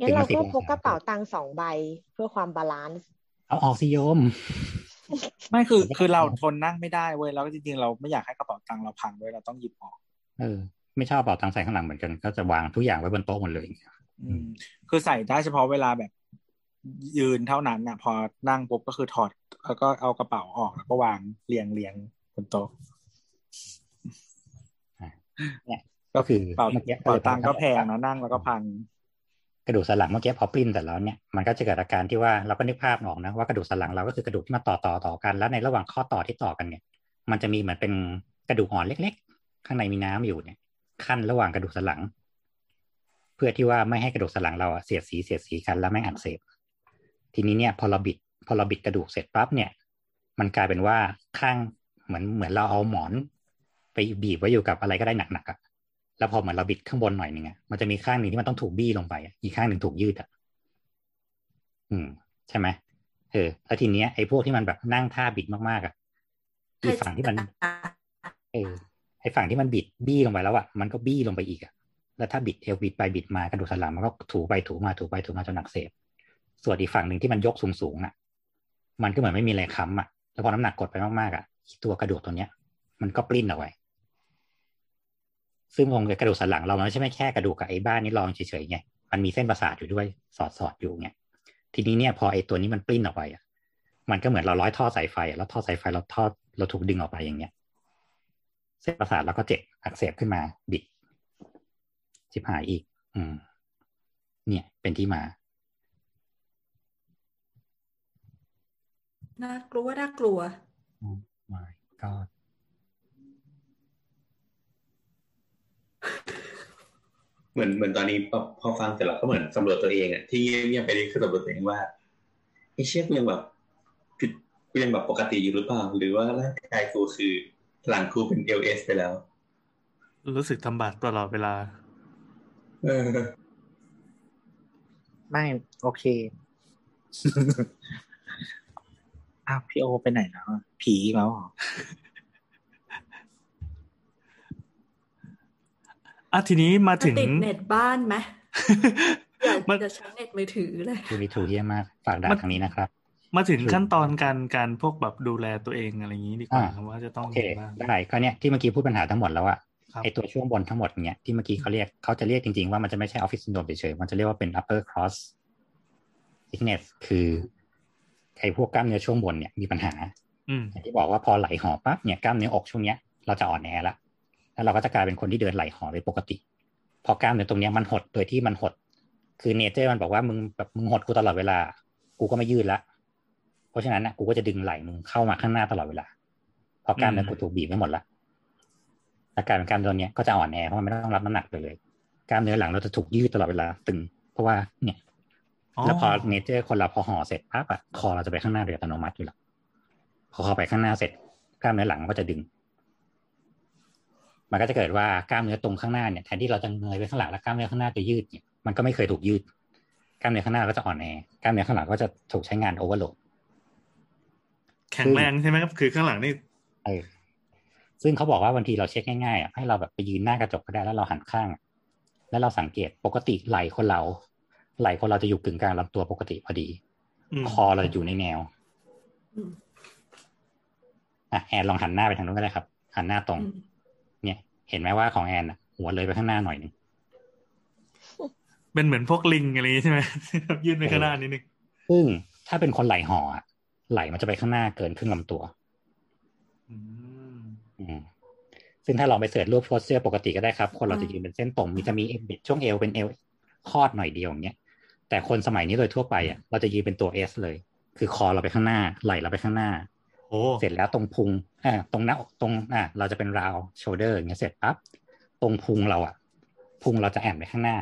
งั้นเราก็พกกระเป๋าตังค์สองใบเพื่อความ balanceเอาออกสิโยม ไม่คือคือเราทนนั่งไม่ได้เว้ยแล้วจริงๆเราไม่อยากให้กระเป๋าตังค์เราพังด้วยเราต้องหยิบออกเออไม่ชอบกระเป๋าตังค์ใส่ข้างหลังเหมือนกัน ก็จะวางทุกอย่างไว้บนโต๊ะหมดเลยอืม คือใส่ได้เฉพาะเวลาแบบยืนเท่านั้นน่ะพอนั่งปุ๊บก็คือถอด แล้วก็เอากระเป๋าออกแล้วก็วางเรียงเรียงบนโต๊ะเนี่ย ก็คือเป่าเป่าตังก็แพงนะนั่งแล้วก็พัง กระดูกสันหลังเมื่อกี้พอปริ้นแต่แล้วเนี่ยมันก็จะเกิดอาการที่ว่าเราก็นึกภาพออกนะว่ากระดูกสันหลังเราก็คือกระดูกที่มาต่อต่อต่อกัน แล้วในระหว่างข้อต่อที่ต่อกันเนี่ย มันจะมีเหมือนเป็นกระดูกอ่อนเล็ก ๆ ข้างในมีน้ำอยู่เนี่ย ขั้นระหว่างกระดูกสันหลัง เพื่อที่ว่าไม่ให้กระดูกสันหลังเราเสียดสีเสียดสีกันแล้วไม่อักเสบทีนี้เนี่ยพอเราบิดพอเราบิดกระดูกเสร็จปั๊บเนี่ย มันกลายเป็นว่าข้างเหมือนเหมือนเราเอาหมอน ไปบีบไว้อยู่กับอะไรก็ได้หนักๆอะ แล้วพอเหมือนเราบิดข้างบนหน่อยนึงอะมันจะมีข้างหนึ่งที่มันต้องถูกบี้ลงไปอีกข้างหนึ่งถูกยืดอะอืม ใช่ไหมเออแล้วทีเนี้ยไอ้พวกที่มันแบบนั่งท่าบิดมากๆอะอีฝั่งที่มันเออไอ้ฝั่งที่มันบิดบี้ลงไปแล้วอะมันก็บี้ลงไปอีกอะแล้วถ้าบิดเอวบิดไปบิดมากระดูกสันหลังมันก็ถูไปถูมาถูไปถูมาจนหนักเสพส่วนอีกฝั่งหนึ่งที่มันยกสูงๆอะ มันก็เหมือนไม่มีอะไรค้ำอะแล้วพอน้ำหนักกดไปมากๆอะตัวกระดูกตัวเนี้ย มันก็ปลิ้นเอาไว้ ซึ่งคงกระดูกสันหลังเรามันไม่ใช่แค่กระดูกกับไอ้บ้านนี้รองเฉยๆไงมันมีเส้นประสาทอยู่ด้วยสอดสอดอยู่ไงทีนี้เนี่ยพอไอ้ตัวนี้มันปลิ้นออกไปอะมันก็เหมือนเราร้อยท่อสายไฟ แล้วท่อสายไฟเราท่อเราถูกดึงออกไปอย่างเงี้ย เส้นประสาทเราก็เจ็บอักเสบขึ้นมาบิดชิบหายอีก อืม เนี่ย เป็นที่มาน่ากลัวน่ากลัว my god เหมือนเหมือนตอนนี้พอพอฟังเสร็จแล้วก็เหมือนสำรวจตัวเองอะที่เงียบไปนี่คือสำรวจตัวเองว่าไอ้เชี่ยยังแบบผิดยังแบบปกติอยู่หรือเปล่า หรือว่าร่างกายกูคือหลังกูเป็นเอลเอสไปแล้ว รู้สึกทำบาปตลอดเวลา เออ ไม่โอเคอ้าวพี่โอไปไหนแล้วอะผีอีกแล้วเหรอ อะทีนี้มาถึงติดเน็ตบ้านไหมอยากมันจะใช้เน็ตมือถือเลยทูริทูเฮียมากฝากด่ามันทางนี้นะครับ มาถึงขั้นตอนการการพวกแบบดูแลตัวเองอะไรอย่างนี้ดีกว่าอ่าว่าจะต้องโอเคยังไงบ้างได้ก็เนี่ยที่เมื่อกี้พูดปัญหาทั้งหมดแล้วอะครับไอตัวช่วงบนทั้งหมดเนี่ยที่เมื่อกี้เขาเรียกเขาจะเรียกจริงๆว่ามันจะไม่ใช่ office syndrome เฉยๆมันจะเรียกว่าเป็น upper cross sickness คือไอพวกกล้ามเนื้อช่วงบนเนี่ยมีปัญหาอืมอย่างที่บอกว่าพอไหลห่อปั๊บเนี่ยกล้ามเนื้ออกช่วงเนี้ยเราจะอ่อนแอละ แล้วเราก็จะกลายเป็นคนที่เดินไหล่ห่อไปปกติ พอกล้ามเนื้อตรงเนี้ยมันหดโดยที่มันหด คือ nature มันบอกว่ามึงแบบมึงหดกูตลอดเวลา กูก็ไม่ยืดละ เพราะฉะนั้นนะกูก็จะดึงไหล่มึงเข้ามาข้างหน้าตลอดเวลาเพราะกล้ามเนื้อกูถูกบีบไม่หมดละอาการเป็นกล้ามเนื้อเนี้ยก็จะอ่อนแอเพราะมันไม่ต้องรับน้ำหนักเลยเลย กล้ามเนื้อหลังเราจะถูกยืดตลอดเวลาตึง เพราะว่าเนี่ย แล้วพอ nature คนเราพอห่อเสร็จปั๊บอะคอเราจะไปข้างหน้าโดยอัตโนมัติอยู่แล้วพอคอไปข้างหน้าเสร็จกล้ามเนื้อหลังมันก็จะดึง มันก็จะเกิดว่ากล้ามเนื้อตรงข้างหน้าเนี่ยแทนที่เราจะเงยไปข้างหลังแล้วกล้ามเนื้อข้างหน้าจะยืดเนี่ยมันก็ไม่เคยถูกยืด กล้ามเนื้อข้างหน้าก็จะอ่อนแอกล้ามเนื้อข้างหลังก็จะถูกใช้งานโอเวอร์โหลดแข็งแรงใช่ไหมครับคือข้างหลังนี่เออซึ่งเขาบอกว่าบางทีเราเช็คง่ายๆอะให้เราแบบไปยืนหน้ากระจกก็ได้แล้วเราหันข้างอะแล้วเราสังเกตปกติไหล่คนเรา ไหล่คนเราจะอยู่กึ่งกลางลำตัวปกติพอดีอืมคอเราจะอยู่ในแนวอืมอะแอนลองหันหน้าไปทางนู้นก็ได้ครับ หันหน้าตรงอืม เนี่ยเห็นไหมว่าของแอนอะหัวเลยไปข้างหน้าหน่อยหนึ่งเป็นเหมือนพวกลิงอะไรอย่างนี้ใช่ไหมยืดไปข้างหน้านิดนึงซึ่งถ้าเป็นคนไหล่ห่ออะไหล่มันจะไปข้างหน้าเกินครึ่งลำตัวอืมอืมซึ่งถ้าลองไป search รูป posture ปกติก็ได้ครับ คนเราจะยืนเป็นเส้นตรงมีจะมีเอวบิดช่วงเอวเป็นเอวคอดหน่อยเดียวอย่างเงี้ยแต่คนสมัยนี้โดยทั่วไปอะเราจะยืนเป็นตัวเอสเลย คือคอเราไปข้างหน้า ไหล่เราไปข้างหน้าโอ้เสร็จแล้วตรงพุง อ่าตรงหน้าอกตรงอ่าเราจะเป็นราวโชเดอร์อย่างเงี้ยเสร็จปั๊บตรงพุงเราอะพุงเราจะแอนไปข้างหน้า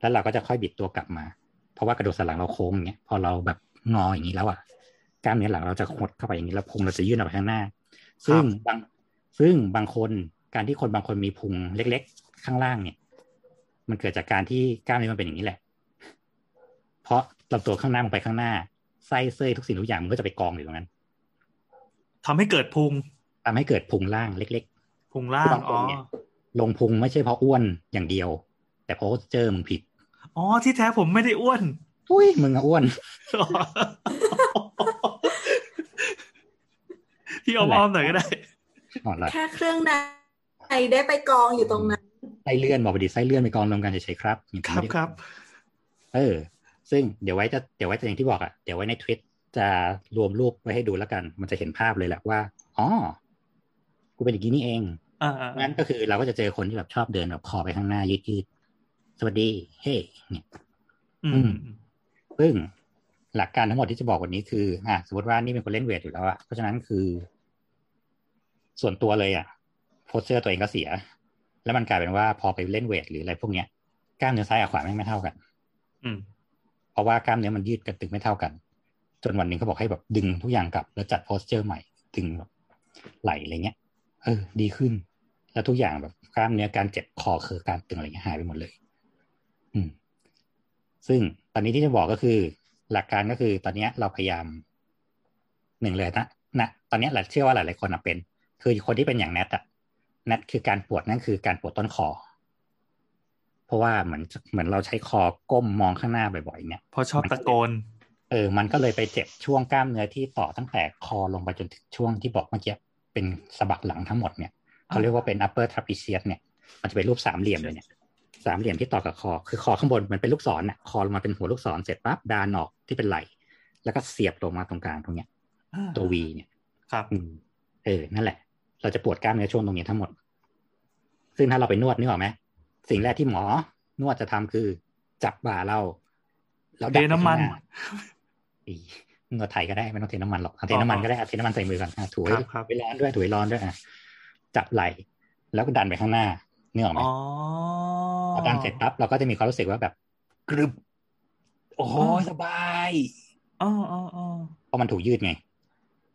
แล้วเราก็จะค่อยบิดตัวกลับมา เพราะว่ากระดูกสันหลังเราโค้งอย่างเงี้ยพอเราแบบงออย่างนี้แล้วอะกล้ามเนื้อหลังเราจะหดเข้าไปอย่างนี้แล้วพุงเราจะยื่นออกไปข้างหน้า ซึ่งบางซึ่งบางคนการที่คนบางคนมีพุงเล็ก ๆ ข้างล่างเนี่ย มันเกิดจากการที่กล้ามเนื้อมันเป็นอย่างนี้แหละ เพราะลำตัวข้างหน้ามันไปข้างหน้าไส้เส้ยทุกสิ่งทุกอย่างมันก็จะไปกองอยู่ตรงนั้น ทำให้เกิดพุงทำให้เกิดพุงล่างเล็กพุงล่างบางคอ๋นอเนี่ยๆลงพุงไม่ใช่เพราะอ้วนอย่างเดียว แต่เพราะเจอมึงผิด อ๋อ ที่แท้ผมไม่ได้อ้วน อุ้ย มึงอะอ้วนพี่อ้อมๆหน่อยก็ได้อ่อนละแค่เครื่องในได้ไปกองอยู่ตรงนั้นไส้เลื่อนบอกไปดิไส้เลื่อนไปกองรวมกันเฉยๆครับอย่างคที่รับไม่ได้ครับ เออ ซึ่งเดี๋ยวไว้จะเดี๋ยวไว้จะอย่างที่บอกอะเดี๋ยวไว้ในทวิต จะรวมรูปไว้ให้ดูแล้วกัน มันจะเห็นภาพเลยแหละว่าอ๋อกูเป็นอย่างนี้นี่เองอ่าๆงั้นก็คือเราก็จะเจอคนที่แบบชอบเดินแบบคอไปข้างหน้ายืดยืดๆสวัสดีเฮ้เนี่ยอือืมมซึ่งหลักการทั้งหมดที่จะบอกวันนี้คือ อะสมมติว่านี่เป็นคนเล่นเวทอยู่แล้วอะเพราะฉะนั้นคือ ส่วนตัวเลยอะโพสเซอร์ตัวเองก็เสีย แล้วมันกลายเป็นว่าพอไปเล่นเวทหรืออะไรพวกเนี้ยกล้ามเนื้อซ้ายกับขวาไม่งไม่เท่ากัน อืม เพราะว่ากล้ามเนื้อมันยืดกันตึงไม่เท่ากัน จนวันหนึ่งเขาบอกให้แบบดึงทุกอย่างกลับ แล้วจัดโพสเจอร์ใหม่ดึงแบบไหลอะไรเงี้ย เออ ดีขึ้น แล้วทุกอย่างแบบกล้ามเนื้อการเจ็บคอเคือการตึงอะไรเงี้ยหายไปหมดเลย อืม ซึ่งตอนนี้ที่จะบอกก็คือ หลักการก็คือ ตอนเนี้ยเราพยายามหนึ่งเลยนะนะตอนเนี้ยหลายเชื่อว่าหลายๆคนอะเป็น คือคนที่เป็นอย่างแนทอะแนทคือการปวดนั่นคือการปวดต้นคอเพราะว่าเหมือนเหมือนเราใช้คอก้มมองข้างหน้าบ่อยๆเนี่ยเพราะชอบตะโกนเออมันก็เลยไปเจ็บช่วงกล้ามเนื้อที่ต่อตั้งแต่คอลงไปจนถึงช่วงที่บอกเมื่อกี้เป็นสะบักหลังทั้งหมดเนี่ยเขาเรียกว่าเป็น upper trapezius เนี่ย มันจะเป็นรูปสามเหลี่ยมเลยเนี่ยสามเหลี่ยมที่ต่อกับคอ คือคอข้างบนมันเป็นลูกศรน่ะคอลงมาเป็นหัวลูกศรเสร็จปั๊บดานออกที่เป็นไหล่แล้วก็เสียบลงมาตรงกลางตรงเนี้ยตัววีเนี่ย ครับอืมเออ นั่นแหละ เราจะปวดกล้ามเนื้อช่วงตรงนี้ทั้งหมด ซึ่งถ้าเราไปนวดนึกออกไหมสิ่งแรกที่หมอนวดจะทำคือ จับบ่าเราแล้วดัเทน้ำมัน ไปข้างหาอีนวดไทยก็ได้ไม่ต้องเทน้ำมันหรอกเอาเทน้ำมันก็ได้เอาเทน้ำมันใส่มือก่อนอะถูคให้รับครับถูให้ร้อนด้วยถูให้ร้อนด้วยอะจับไหล่แล้วก็ดันไปข้างหน้านึกออกไหมอ๋อพอดันเสร็จปั๊บเราก็จะมีความรู้สึกว่าแบบกรึบโอ้ยสบายอ๋ออ๋ออ๋อเพราะมันถูกยืดไง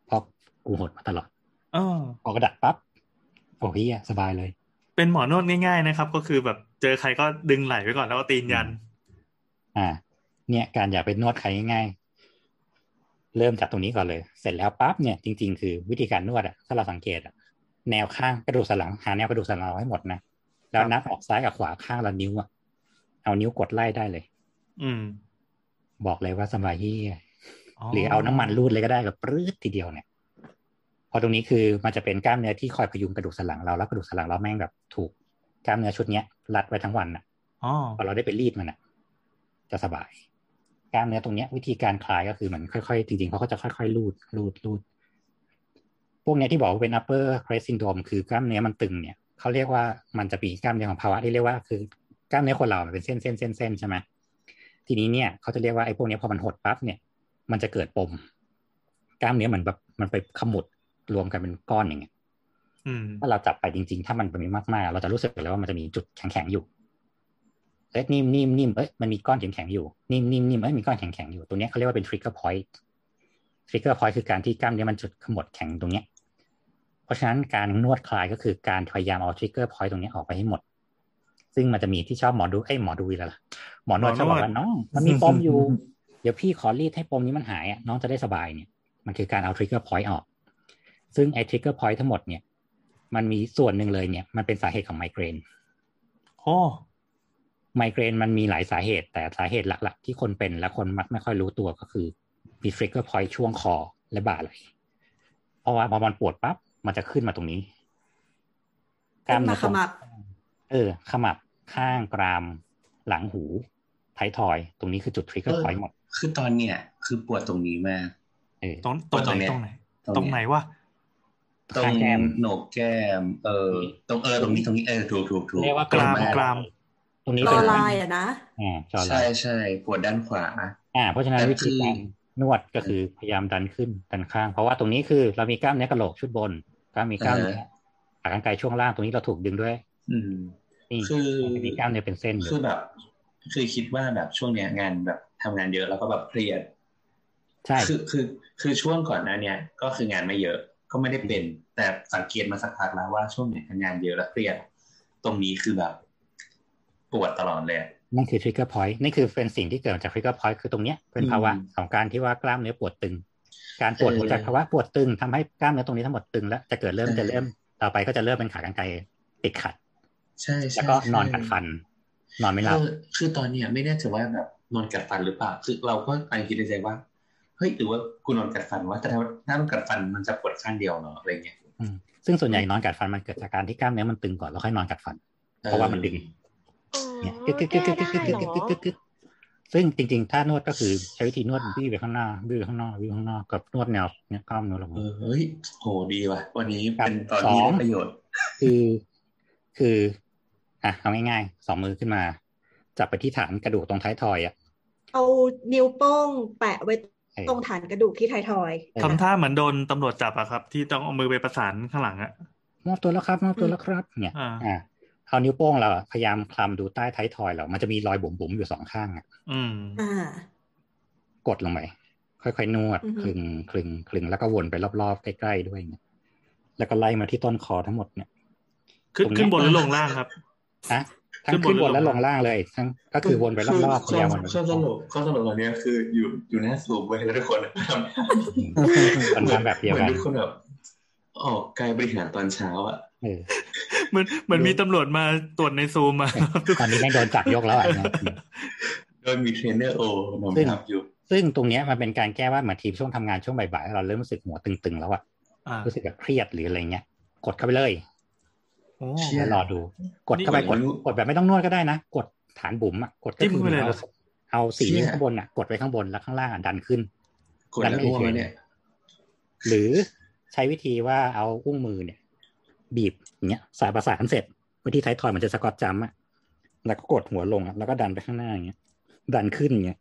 เพราะกูหดมาตลอดอ๋อพอกระดัดปั๊บโอ้ยสบายเลย เป็นหมอนวดง่ายๆนะครับ ก็คือแบบเจอใครก็ดึงไหล่ไว้ก่อนแล้วก็ตีนยัน อ่า เนี่ยการอยากไปนวดใครง่ายๆ เริ่มจากตรงนี้ก่อนเลย เสร็จแล้วปั๊บเนี่ยจริง ๆ คือวิธีการนวดอะถ้าเราสังเกตอะแนวข้างกระดูกสันหลังหาแนวกระดูกสันหลังเราให้หมดนะแล้วนับออกซ้ายกับขวาข้างละนิ้วอะเอานิ้วกดไล่ได้เลย อืม บอกเลยว่าสบายที่หรือเอาน้ำมันรูดเลยก็ได้แบบปรื้ดทีเดียวเนี่ย พอตรงนี้คือมันจะเป็นกล้ามเนื้อที่คอยพยุงกระดูกสันหลังเราแล้วกระดูกสันหลังเราแม่งแบบถูกกล้ามเนื้อชุดเนี้ยรัดไว้ทั้งวันอะอ๋อพอเราได้ไปรีดมันอะ จะสบาย กล้ามเนื้อตรงเนี้ย วิธีการคลายก็คือเหมือนค่อยๆ จริงๆเขาก็จะค่อยๆรูดรูดรูดพวกเนี้ยที่บอกว่าเป็น upper crest syndrome คือกล้ามเนื้อมันตึงเนี่ยเขาเรียกว่ามันจะมีกล้ามเนื้อของภาวะที่เรียกว่าคือกล้ามเนื้อคนเรามันเป็นเส้นเส้นเส้นเส้นใช่ไหมทีนี้เนี่ยเขาจะเรียกว่าไอ้พวกเนี้ยพอมันหดปั๊บเนี่ย มันจะเกิดปม กล้ามเนื้อเหมือนแบบมันไปขมุดรวมกันเป็นก้อนอย่างเงี้ยอืมถ้าเราจับไปจริงๆ ถ้ามันเป็นมากๆ เราจะรู้สึกเลยว่ามันจะมีจุดแข็งๆอยู่ เอ้ยนิ่มนิ่มนิ่มเอ้ยมันมีก้อนแข็งๆอยู่นิ่มนิ่มนิ่มเอ้ยมีก้อนแข็งๆอยู่ตรงเนี้ยเขาเรียกว่าเป็น trigger point trigger point คือการที่กล้ามเนื้อมันจุดขมวดแข็งตรงเนี้ย เพราะฉะนั้นการนวดคลายก็คือการพยายามเอา trigger point ตรงเนี้ยออกไปให้หมด ซึ่งมันจะมีที่ชอบหมอดูเอ้ยหมอดูอีกแล้วล่ะหมอนวดชอบบอกว่าน้องมันมีปมอยู่ เดี๋ยวพี่ขอรีดให้ปมนี้มันหายอะน้องจะได้สบายเนี่ย มันคือการเอา trigger point ออก ซึ่งไอ้ trigger point ทั้งหมดเนี่ย มันมีส่วนหนึ่งเลยเนี่ย มันเป็นสาเหตุของไมเกรนโอ้ ไมเกรนมันมีหลายสาเหตุ แต่สาเหตุหลัก ๆ ที่คนเป็นและคนมักไม่ค่อยรู้ตัวก็คือมี trigger point ช่วงคอและบ่าไหลเพราะว่าพอมันปวดปั๊บมันจะขึ้นมาตรงนี้กล้ามเนื้อตรงขมับเออ ขมับข้างกราม หลังหูท้ายทอย ตรงนี้คือจุด trigger point หมด คือตอนเนี้ยคือปวดตรงนี้มากเออตรงตรงตรงไหนเนี้ยตรงไหนตรงเนี้ยตรงไหนวะตรงข้างแก้มโหนกแก้ม เออ ตรงเออตรงนี้ตรงนี้เออถูกถูกถูกเรียกว่ากรามปวดกรามต รงนี้รเป็อนลายอะนะอ่าจอไลใช่น์ใช่ปวดด้านขวา อ่า เพราะฉะนั้นแต่วิธีการคือนวดก็คือพยายามดันขึ้นดันข้าง เพราะว่าตรงนี้คือเรามีกล้ามเนื้อกระโหลกชุดบนกล้ามมีกล้ามเนื้อขากรรไกรช่วงล่างตรงนี้เราถูกดึงด้วย อืมนี่คือมันจะมีกล้ามเนื้อเป็นเส้นอยู่คือแบบคือคิดว่าแบบช่วงเนี้ยงานแบบทำงานเยอะแล้วก็แบบเครียดใช่คือคือ คือช่วงก่อนหน้าเนี้ยก็คืองานไม่เยอะก็ไม่ได้เป็น แต่สังเกตมาสักพักแล้วว่าช่วงไหนทำงานเยอะแล้วเครียด ตรงนี้คือแบบ ปวดตลอดเลยอะนั่นคือ trigger point นี่คือเป็นสิ่งที่เกิดจาก trigger point คือตรงเนี้ยเป็นภาวะอืมของการที่ว่ากล้ามเนื้อปวดตึง การปวดเออหัวจากภาวะปวดตึงทำให้กล้ามเนื้อตรงนี้ทั้งหมดตึงแล้วจะเกิดเริ่มใช่จะเริ่มต่อไปก็จะเริ่มเป็นขากรรไกรติดขัด ใช่ใช่แล้วก็นอนใช่กัดฟัน นอนไม่หลับคือคือตอนเนี้ยไม่แน่ใจว่าแบบนอนกัดฟันหรือเปล่า คือเราก็ไปคิดในใจว่าเฮ้ยหรือว่ากูนอนกัดฟันวะแต่ถ้าถ้านอนกัดฟันมันจะปวดข้างเดียวเนาะอะไรเงี้ยอืมซึ่งส่วนใหญ่นอนกัดฟันมันเกิดจากการที่กล้ามเนื้อมันตึงก่อนแล้วค่อยนอนกัดฟัน เพราะว่ามันดึง เนี่ยกึกกึกกึกกึกกึกกึกกึกกึกกึกกึกกึกซึ่งจริงๆ ถ้านวดก็คือใช้วิธีนวดบี้ไปข้างหน้าบี้ไปข้างนอกบี้ไปข้างนอกกับนวดแนวเนี่ยกล้ามเนื้อลงเออเฮ้ยโหดีว่ะ วันนี้ครับเป็นตอนที่สองได้ประโยชน์ คือ คืออะเอาง่ายๆสองมือขึ้นมา จับไปที่ฐานกระดูกตรงท้ายทอยอะเอานิ้วโป้งแปะไว้เออตรงฐานกระดูกที่ไทยทอยเออทำท่าเหมือนโดนตำรวจจับอะครับ ที่ต้องเอามือไปประสานข้างหลังอะมอบตัวแล้วครับมอบตัวแล้วครับ เนี่ย อ่าอ่า เอานิ้วโป้งเราอะพยายามคลำดูใต้ท้ายทอยเรา มันจะมีรอยบุ๋มๆอยู่สองข้างอะอืมอ่ากดลงไปค่อยๆนวดอือฮึคลึงคลึงคลึงแล้วก็วนไปรอบๆใกล้ๆด้วยเนี่ยแล้วก็ไล่มาที่ต้นคอทั้งหมดเนี่ยขึ้นตรงเนี้ยขึ้นบนหรือลงล่างครับนะทั้ขึ้งนบนขึ้นบนหรือและลลงงล่างเลย ทั้งก็คือวนไปรอบๆพยายามวนไปข้อสรุปข้อสรุปตอนเนี้ยคืออยู่อยู่หน้าสูบเว้ยแล้วทุกคนทำคนทำแบบเดียวเหมือกันนทุกคนแบบออกกายบริหารตอนเช้าอะเออเห มือนเหมือนมีตำรวจมาตรวจในซูมมาตอนนี้ไม่โดนจับยกแล้วอะนะโดยมีเทรนเนอร์โอซึ่งนำทับอยู่ซึ่งตรงเนี้ยมันเป็นการแก้ว่าเหมือนทีมช่วงทำงานช่วงบ่ายๆเราเริ่มรู้สึกหัวตึงๆแล้วอะอ่ารู้สึกแบบเครียดหรืออะไรเงี้ย กดเข้าไปเลยโอ้เชี่ยแล้วรอดู กดเข้าไปนี่กดเหมือนกดแบบไม่ต้องนวดก็ได้นะ กดฐานบุ๋มอะกดก็จิ้มคือเข้าไปเลยเหรเอาอเอาสี่เชี่ยนิ้วข้างบนอะกดไว้ข้างบนแล้วข้างล่างอะดันขึ้นกดแล้วอ้วกแล้วเนี่ย หรือใช้วิธีว่าเอาอุ้งมือเนี่ย บีบอย่างเงี้ยสายประสานเสร็จวิธีไทยทอยมันจะสกอตจัมป์อะแล้วก็กดหัวลงอะแล้วก็ดันไปข้างหน้าอย่างเงี้ย ดันขึ้นอย่างเงี้ย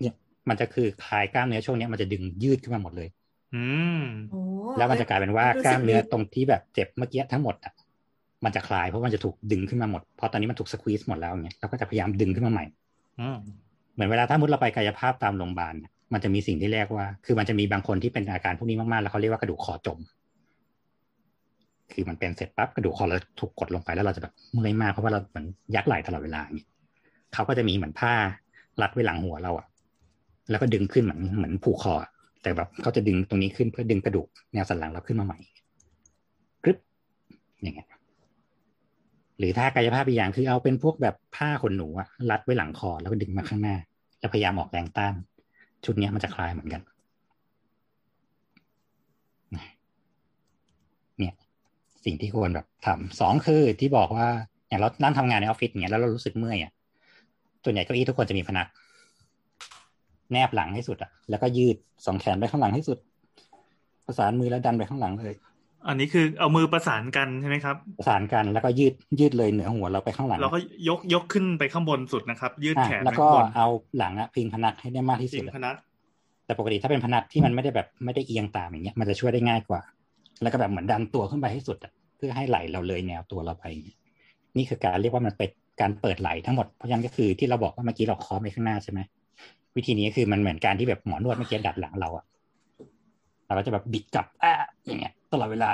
เนี่ยมันจะคือคลายกล้ามเนื้อช่วงเนี้ยมันจะดึงยืดขึ้นมาหมดเลย อืมโอ้แล้วมันจะกลายเป็นว่ารู้สึกล้ามเนื้อดีตรงที่แบบเจ็บเมื่อกี้ทั้งหมดอะมันจะคลายเพราะมันจะถูกดึงขึ้นมาหมดเพราะตอนนี้มันถูกสควีซหมดแล้วอย่างเงี้ยเราก็จะพยายามดึงขึ้นมาใหม่อืมเหมือนเวลาถ้ามุดเราไปกายภาพตามโรงพยาบาลน่ะมันจะมีสิ่งที่เรียกว่า คือมันจะมีบางคนที่เป็นอาการพวกนี้มากๆแล้วเขาเรียกว่ากระดูกคอจม คือมันเป็นเสร็จปั๊บกระดูกคอเราถูกกดลงไปแล้วเราจะแบบเมื่อยมากเพราะว่าเราเหมือนยักไหล่ตลอดเวลาอย่างเงี้ยเขาก็จะมีเหมือนผ้ารัดไว้หลังหัวเราอะแล้วก็ดึงขึ้นเหมือนเหมือนผูกคอ แต่แบบเขาจะดึงตรงนี้ขึ้นเพื่อดึงกระดูกแนวสันหลังเราขึ้นมาใหม่กรึบอย่างเงี้ยหรือถ้ากายภาพอีกอย่างคือเอาเป็นพวกแบบผ้าขนหนูอะรัดไว้หลังคอแล้วก็ดึงมาข้างหน้า แล้วพยายามออกแรงต้าน ชุดนี้มันจะคลายเหมือนกัน เนี่ย สิ่งที่ควรแบบทำสองคือที่บอกว่าอย่างเรานั่งทำงานในออฟฟิศอย่างเงี้ยแล้วเรารู้สึกเมื่อยอะส่วนใหญ่เก้าอี้ทุกคนจะมีพนัก แนบหลังให้สุดอะ แล้วก็ยืดสองแขนไปข้างหลังให้สุด ประสานมือแล้วดันไปข้างหลังเลย อันนี้คือเอามือประสานกันใช่ไหมครับ ประสานกันแล้วก็ยืดยืดเลยเหนือหัวเราไปข้างหลังเราก็ยกยกขึ้นไปข้างบนสุดนะครับ ยืดอะแขนแล้วไปก็ข้างบนเอาหลังอะพิงพนักให้ได้มากที่จสุริดงอะพนักแต่ปกติถ้าเป็นพนักที่มันไม่ได้แบบไม่ได้เอียงตามอย่างเงี้ยมันจะช่วยได้ง่ายกว่า แล้วก็แบบเหมือนดันตัวขึ้นไปให้สุดเพื่อให้ไหลเราเลยแนวตัวเราไป นี่คือการเรียกว่ามันเป็นการเปิดไหลทั้งหมดเพราะฉะนั้นก็คือที่เราบอกว่าเมื่อกี้เราเคอไปข้างหน้าใช่ไหมวิธีนี้คือมันเหมือนการที่แบบหมอนวดเมื่อกี้ดัดหลังเราอะเราก็จะแบบบิดกลับอะอย่างเงี้ย ตลอดเวลา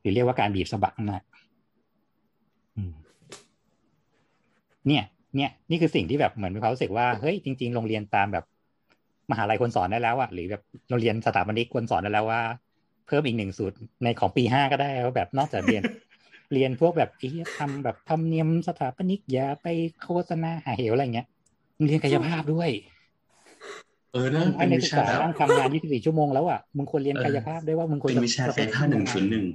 หรือเรียกว่าการบีบสะบักน้าอืมเนี่ย เนี่ย นี่คือสิ่งที่แบบเหมือนมีความรู้สึกว่าเฮ้ยจริง ๆ โรงเรียนตามแบบมหาลัยควรสอนได้แล้วอะหรือแบบโรงเรียนสถาบันนี้ควรสอนได้แล้วว่า เพิ่มอีกหนึ่งสูตรในของปีห้าก็ได้ว่าแบบนอกจากเรียน เรียนพวกแบบไอ้เหี้ยทำแบบทำเนียมสถาปนิกอย่าไปโฆษณาหาเหวอะไรเงี้ยมึงเรียนกายภาพด้วย เออนะมึงเป็นในวิศึกชาษานั่งทำงาน 24 ชั่วโมงแล้วอะมึงควรเรียนกายภาพด้วยว่ามึงควรเป็นวิชากายภาพหนึ่งศูนย์หนึ่ง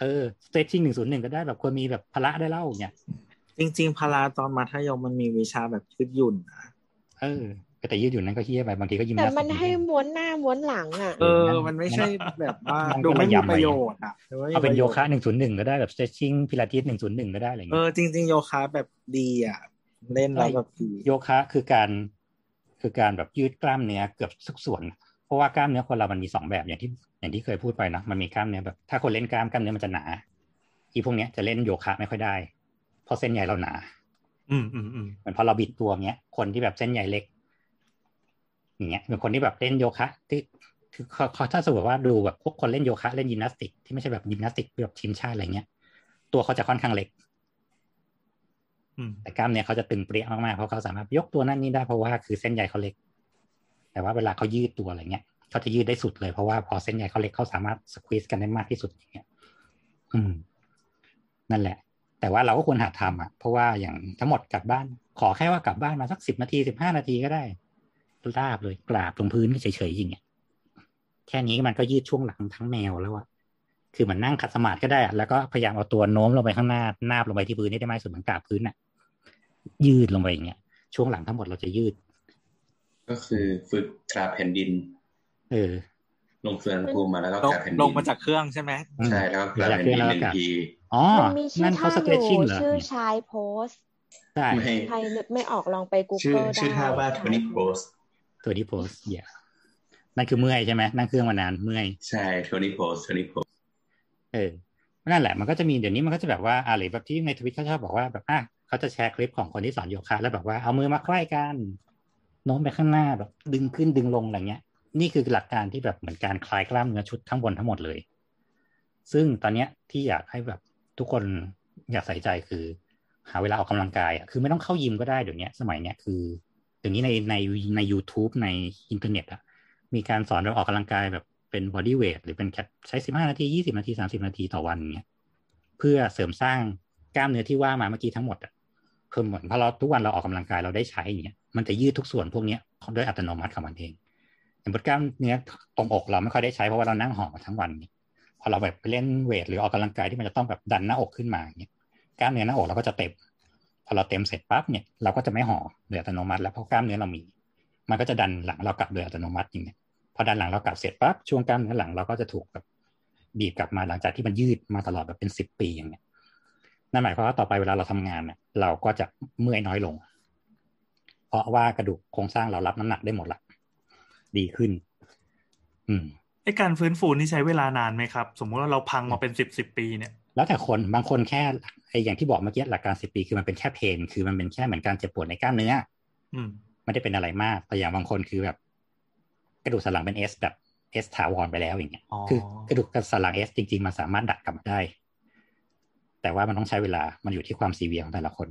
เออ stretching หนึ่งศูนย์หนึ่งก็ได้แบบควรมีแบบพละได้เล่าเนี่ยจริง ๆพลาตอนมัธยมมันมีวิชาแบบยืดหยุ่นนะเออ แต่ยืดอยู่นั้นก็เฮี้ยไปบางทีก็ยิมแต่นาสติกมันให้ม้วนหน้าม้วนหลังอะเออ มันไม่ใช่แบบว่ามันดูก็ไม่ระมียำไปประโยชน์อะดูไม่มีเอาเป็นระโยชน์คะหนึ่งศูนย์หนึ่งก็ได้แบบ stretching พิลาทิสหนึ่งศูนย์หนึ่งก็ได้อะไรเอเงี้ยอจริง ๆ โยคะแบบดีอะเล่นแล้วแบบดีโยคะคือการคือการแบบยืดกล้ามเนื้อเกือบทุกส่วน เพราะว่ากล้ามเนื้อคนเรามันมีสองแบบอย่างที่อย่างที่เคยพูดไปนะมันมีกล้ามเนื้อแบบถ้าคนเล่นกล้ามกล้ามเนื้อมันจะหนาอีพวกเนี้ยจะเล่นโยคะไม่ค่อยได้ เพราะเส้นใยเราหนา อืมอืมอืมเหมือนพอเราบิดตัวเงี้ย คนที่แบบเส้นใยเล็ก อย่างเงี้ยเหมือนคนที่แบบเล่นโยคะ ที่คือเขาเขาถ้าสมมติว่าดูแบบพวกคนเล่นโยคะเล่นยิมนาสติกที่ไม่ใช่แบบยิมนาสติกแบบทีมชาติอะไรเงี้ย ตัวเขาจะค่อนข้างเล็กอืมแต่กล้ามเนื้อเขาจะตึงเปรี้ยมากๆเพราะเขาสามารถยกตัวนั่นนี่ได้เพราะว่าคือเส้นใยเขาเล็ก แต่ว่าเวลาเขายืดตัวอะไรเงี้ยเขาจะยืดได้สุดเลยเพราะว่าพอเส้นใยเขาเล็กเขาสามารถสควีซกันได้มากที่สุดอย่างเงี้ย อืม นั่นแหละ แต่ว่าเราก็ควรหัดทำอะ เพราะว่าอย่างทั้งหมดกลับบ้าน ขอแค่ว่ากลับบ้านมาสักสิบนาทีสิบห้านาทีก็ได้ ลาบเลยกราบลงพื้นเฉยๆอย่างเงี้ยแค่นี้มันก็ยืดช่วงหลังทั้งแนวแล้วอะคือเหมือนนั่งขัดสมาธิก็ได้อะแล้วก็พยายามเอาตัวโน้มลงไปข้างหน้านาบลงไปที่พื้นให้ได้มากที่สุดเหมือนกราบพื้นน่ะยืดลงไปอย่างเงี้ย ช่วงหลังทั้งหมดเราจะยืด ก็คือฝึกกราบแผ่นดิน เออ ลงเฟืองภูมิมาแล้วก็ลงกราบแผ่นดินลงมาจากเครื่องใช่ไหมใช่แล้วก็กราบแผ่นดินหนึ่งทีอ๋อมันมีชื่นั่อนเขาท่าสอเตรชชิ่งยู่เหรอชื่อเนี่ยชายโพสใช่ไม่ใครนึกไม่ออกลองไปชื่อ Google ได้ชื่อท่าว่าโทนี่โพส ตัวที่โพสเย่นั่นคือเมื่อยใช่ไหมนั่งเครื่องมานานเมื่อยใช่โทนี่โพสโทนี่โพสเออนั่นแหละมันก็จะมีเดี๋ยวนี้มันก็จะแบบว่าอะไรแบบที่ในทวิตเขาชอบบอกว่าแบบอะเขาจะแชร์คลิปของคนที่สอนโยคะแล้วแบบว่าเอามือมาไขว้กันโน้มไปข้างหน้าแบบ ดึงขึ้นดึงลงอะไรเงี้ย นี่คือหลักการที่แบบเหมือนการคลายกล้ามเนื้อชุดทั้งบนทั้งหมดเลย ซึ่งตอนเนี้ยที่อยากให้แบบทุกคนอยากใส่ใจคือ หาเวลาออกกำลังกายอะคือไม่ต้องเข้ายิมก็ได้เดี๋ยวนี้สมัยเนี้ยคือเดี๋ยวนี้ในในใน u t u b e ในอินเทอร์เน็ตอะมีการสอนเราออกกำลังกายแบบเป็น bodyweight หรือเป็นแคใช้สิบห้านาทียี่สิบนาทีสามสิบนาทีต่อวันเนี้ยเพื่อเสริมสร้างกล้ามเนื้อที่ว่ามาเมื่อกี้ทั้งหมดอะเพิ่มเหมือนพอเราทุกวันเราออกกำลังกายเราได้ใช้อย่างเงี้ยมันจะยืดทุกส่วนพวกเนี้ยด้วยอัตโนมัติของมันเองอย่างบทกล้ามเนื้อตรงอกเราไม่ค่อยได้ใช้เพราะว่าเรานั่งห่อมาทั้งวันเนี่ยพอเราแบบไปเล่นเวทหรือออกกำลังกายที่มันจะต้องแบบดันหน้าอกขึ้นมาเงี้ยกล้ามเนื้อหน้าอกเราก็จะเต็ม พอเราเต็มเสร็จปั๊บเนี่ยเราก็จะไม่ห่อโดยอัตโนมัติแล้วเพราะกล้ามเนื้อเรามี มันก็จะดันหลังเรากลับโดยอัตโนมัติอย่างเงี้ยพอดันหลังเรากลับเสร็จปั๊บช่วงกล้ามเนื้อหลังเราก็จะถูกแบบบีบกลับมาหลังจากที่มันยืดมาตลอดแบบเป็นสิบปีอย่างเงี้ยนั่นหมายความว่าต่อไปเวลาเราทำงานเนี่ยเราก็จะเมื่อยน้อยลง เพราะว่ากระดูกโครงสร้างเรารับน้ำหนักได้หมดละดีขึ้น อืมไอการฟื้นฟูนี่ใช้เวลานานไหมครับ สมมุติว่าเราพังมาเป็นสิบสิบปีเนี่ย แล้วแต่คนบางคนแค่ไออย่างที่บอกเมื่อกี้หลักการสิบปีคือมันเป็นแค่เพนคือมันเป็นแค่เหมือนการเจ็บปวดในกล้ามเนื้ออืมไม่ได้เป็นอะไรมากแต่อย่างบางคนคือแบบกระดูกสันหลังเป็นเอสแบบเอสถาวรไปแล้วอย่างเงี้ยอ๋อคือกระดูกสันหลัง S จริงๆมันสามารถดัดกลับมาได้ แต่ว่ามันต้องใช้เวลามันอยู่ที่ความซีเวียของแต่ละคน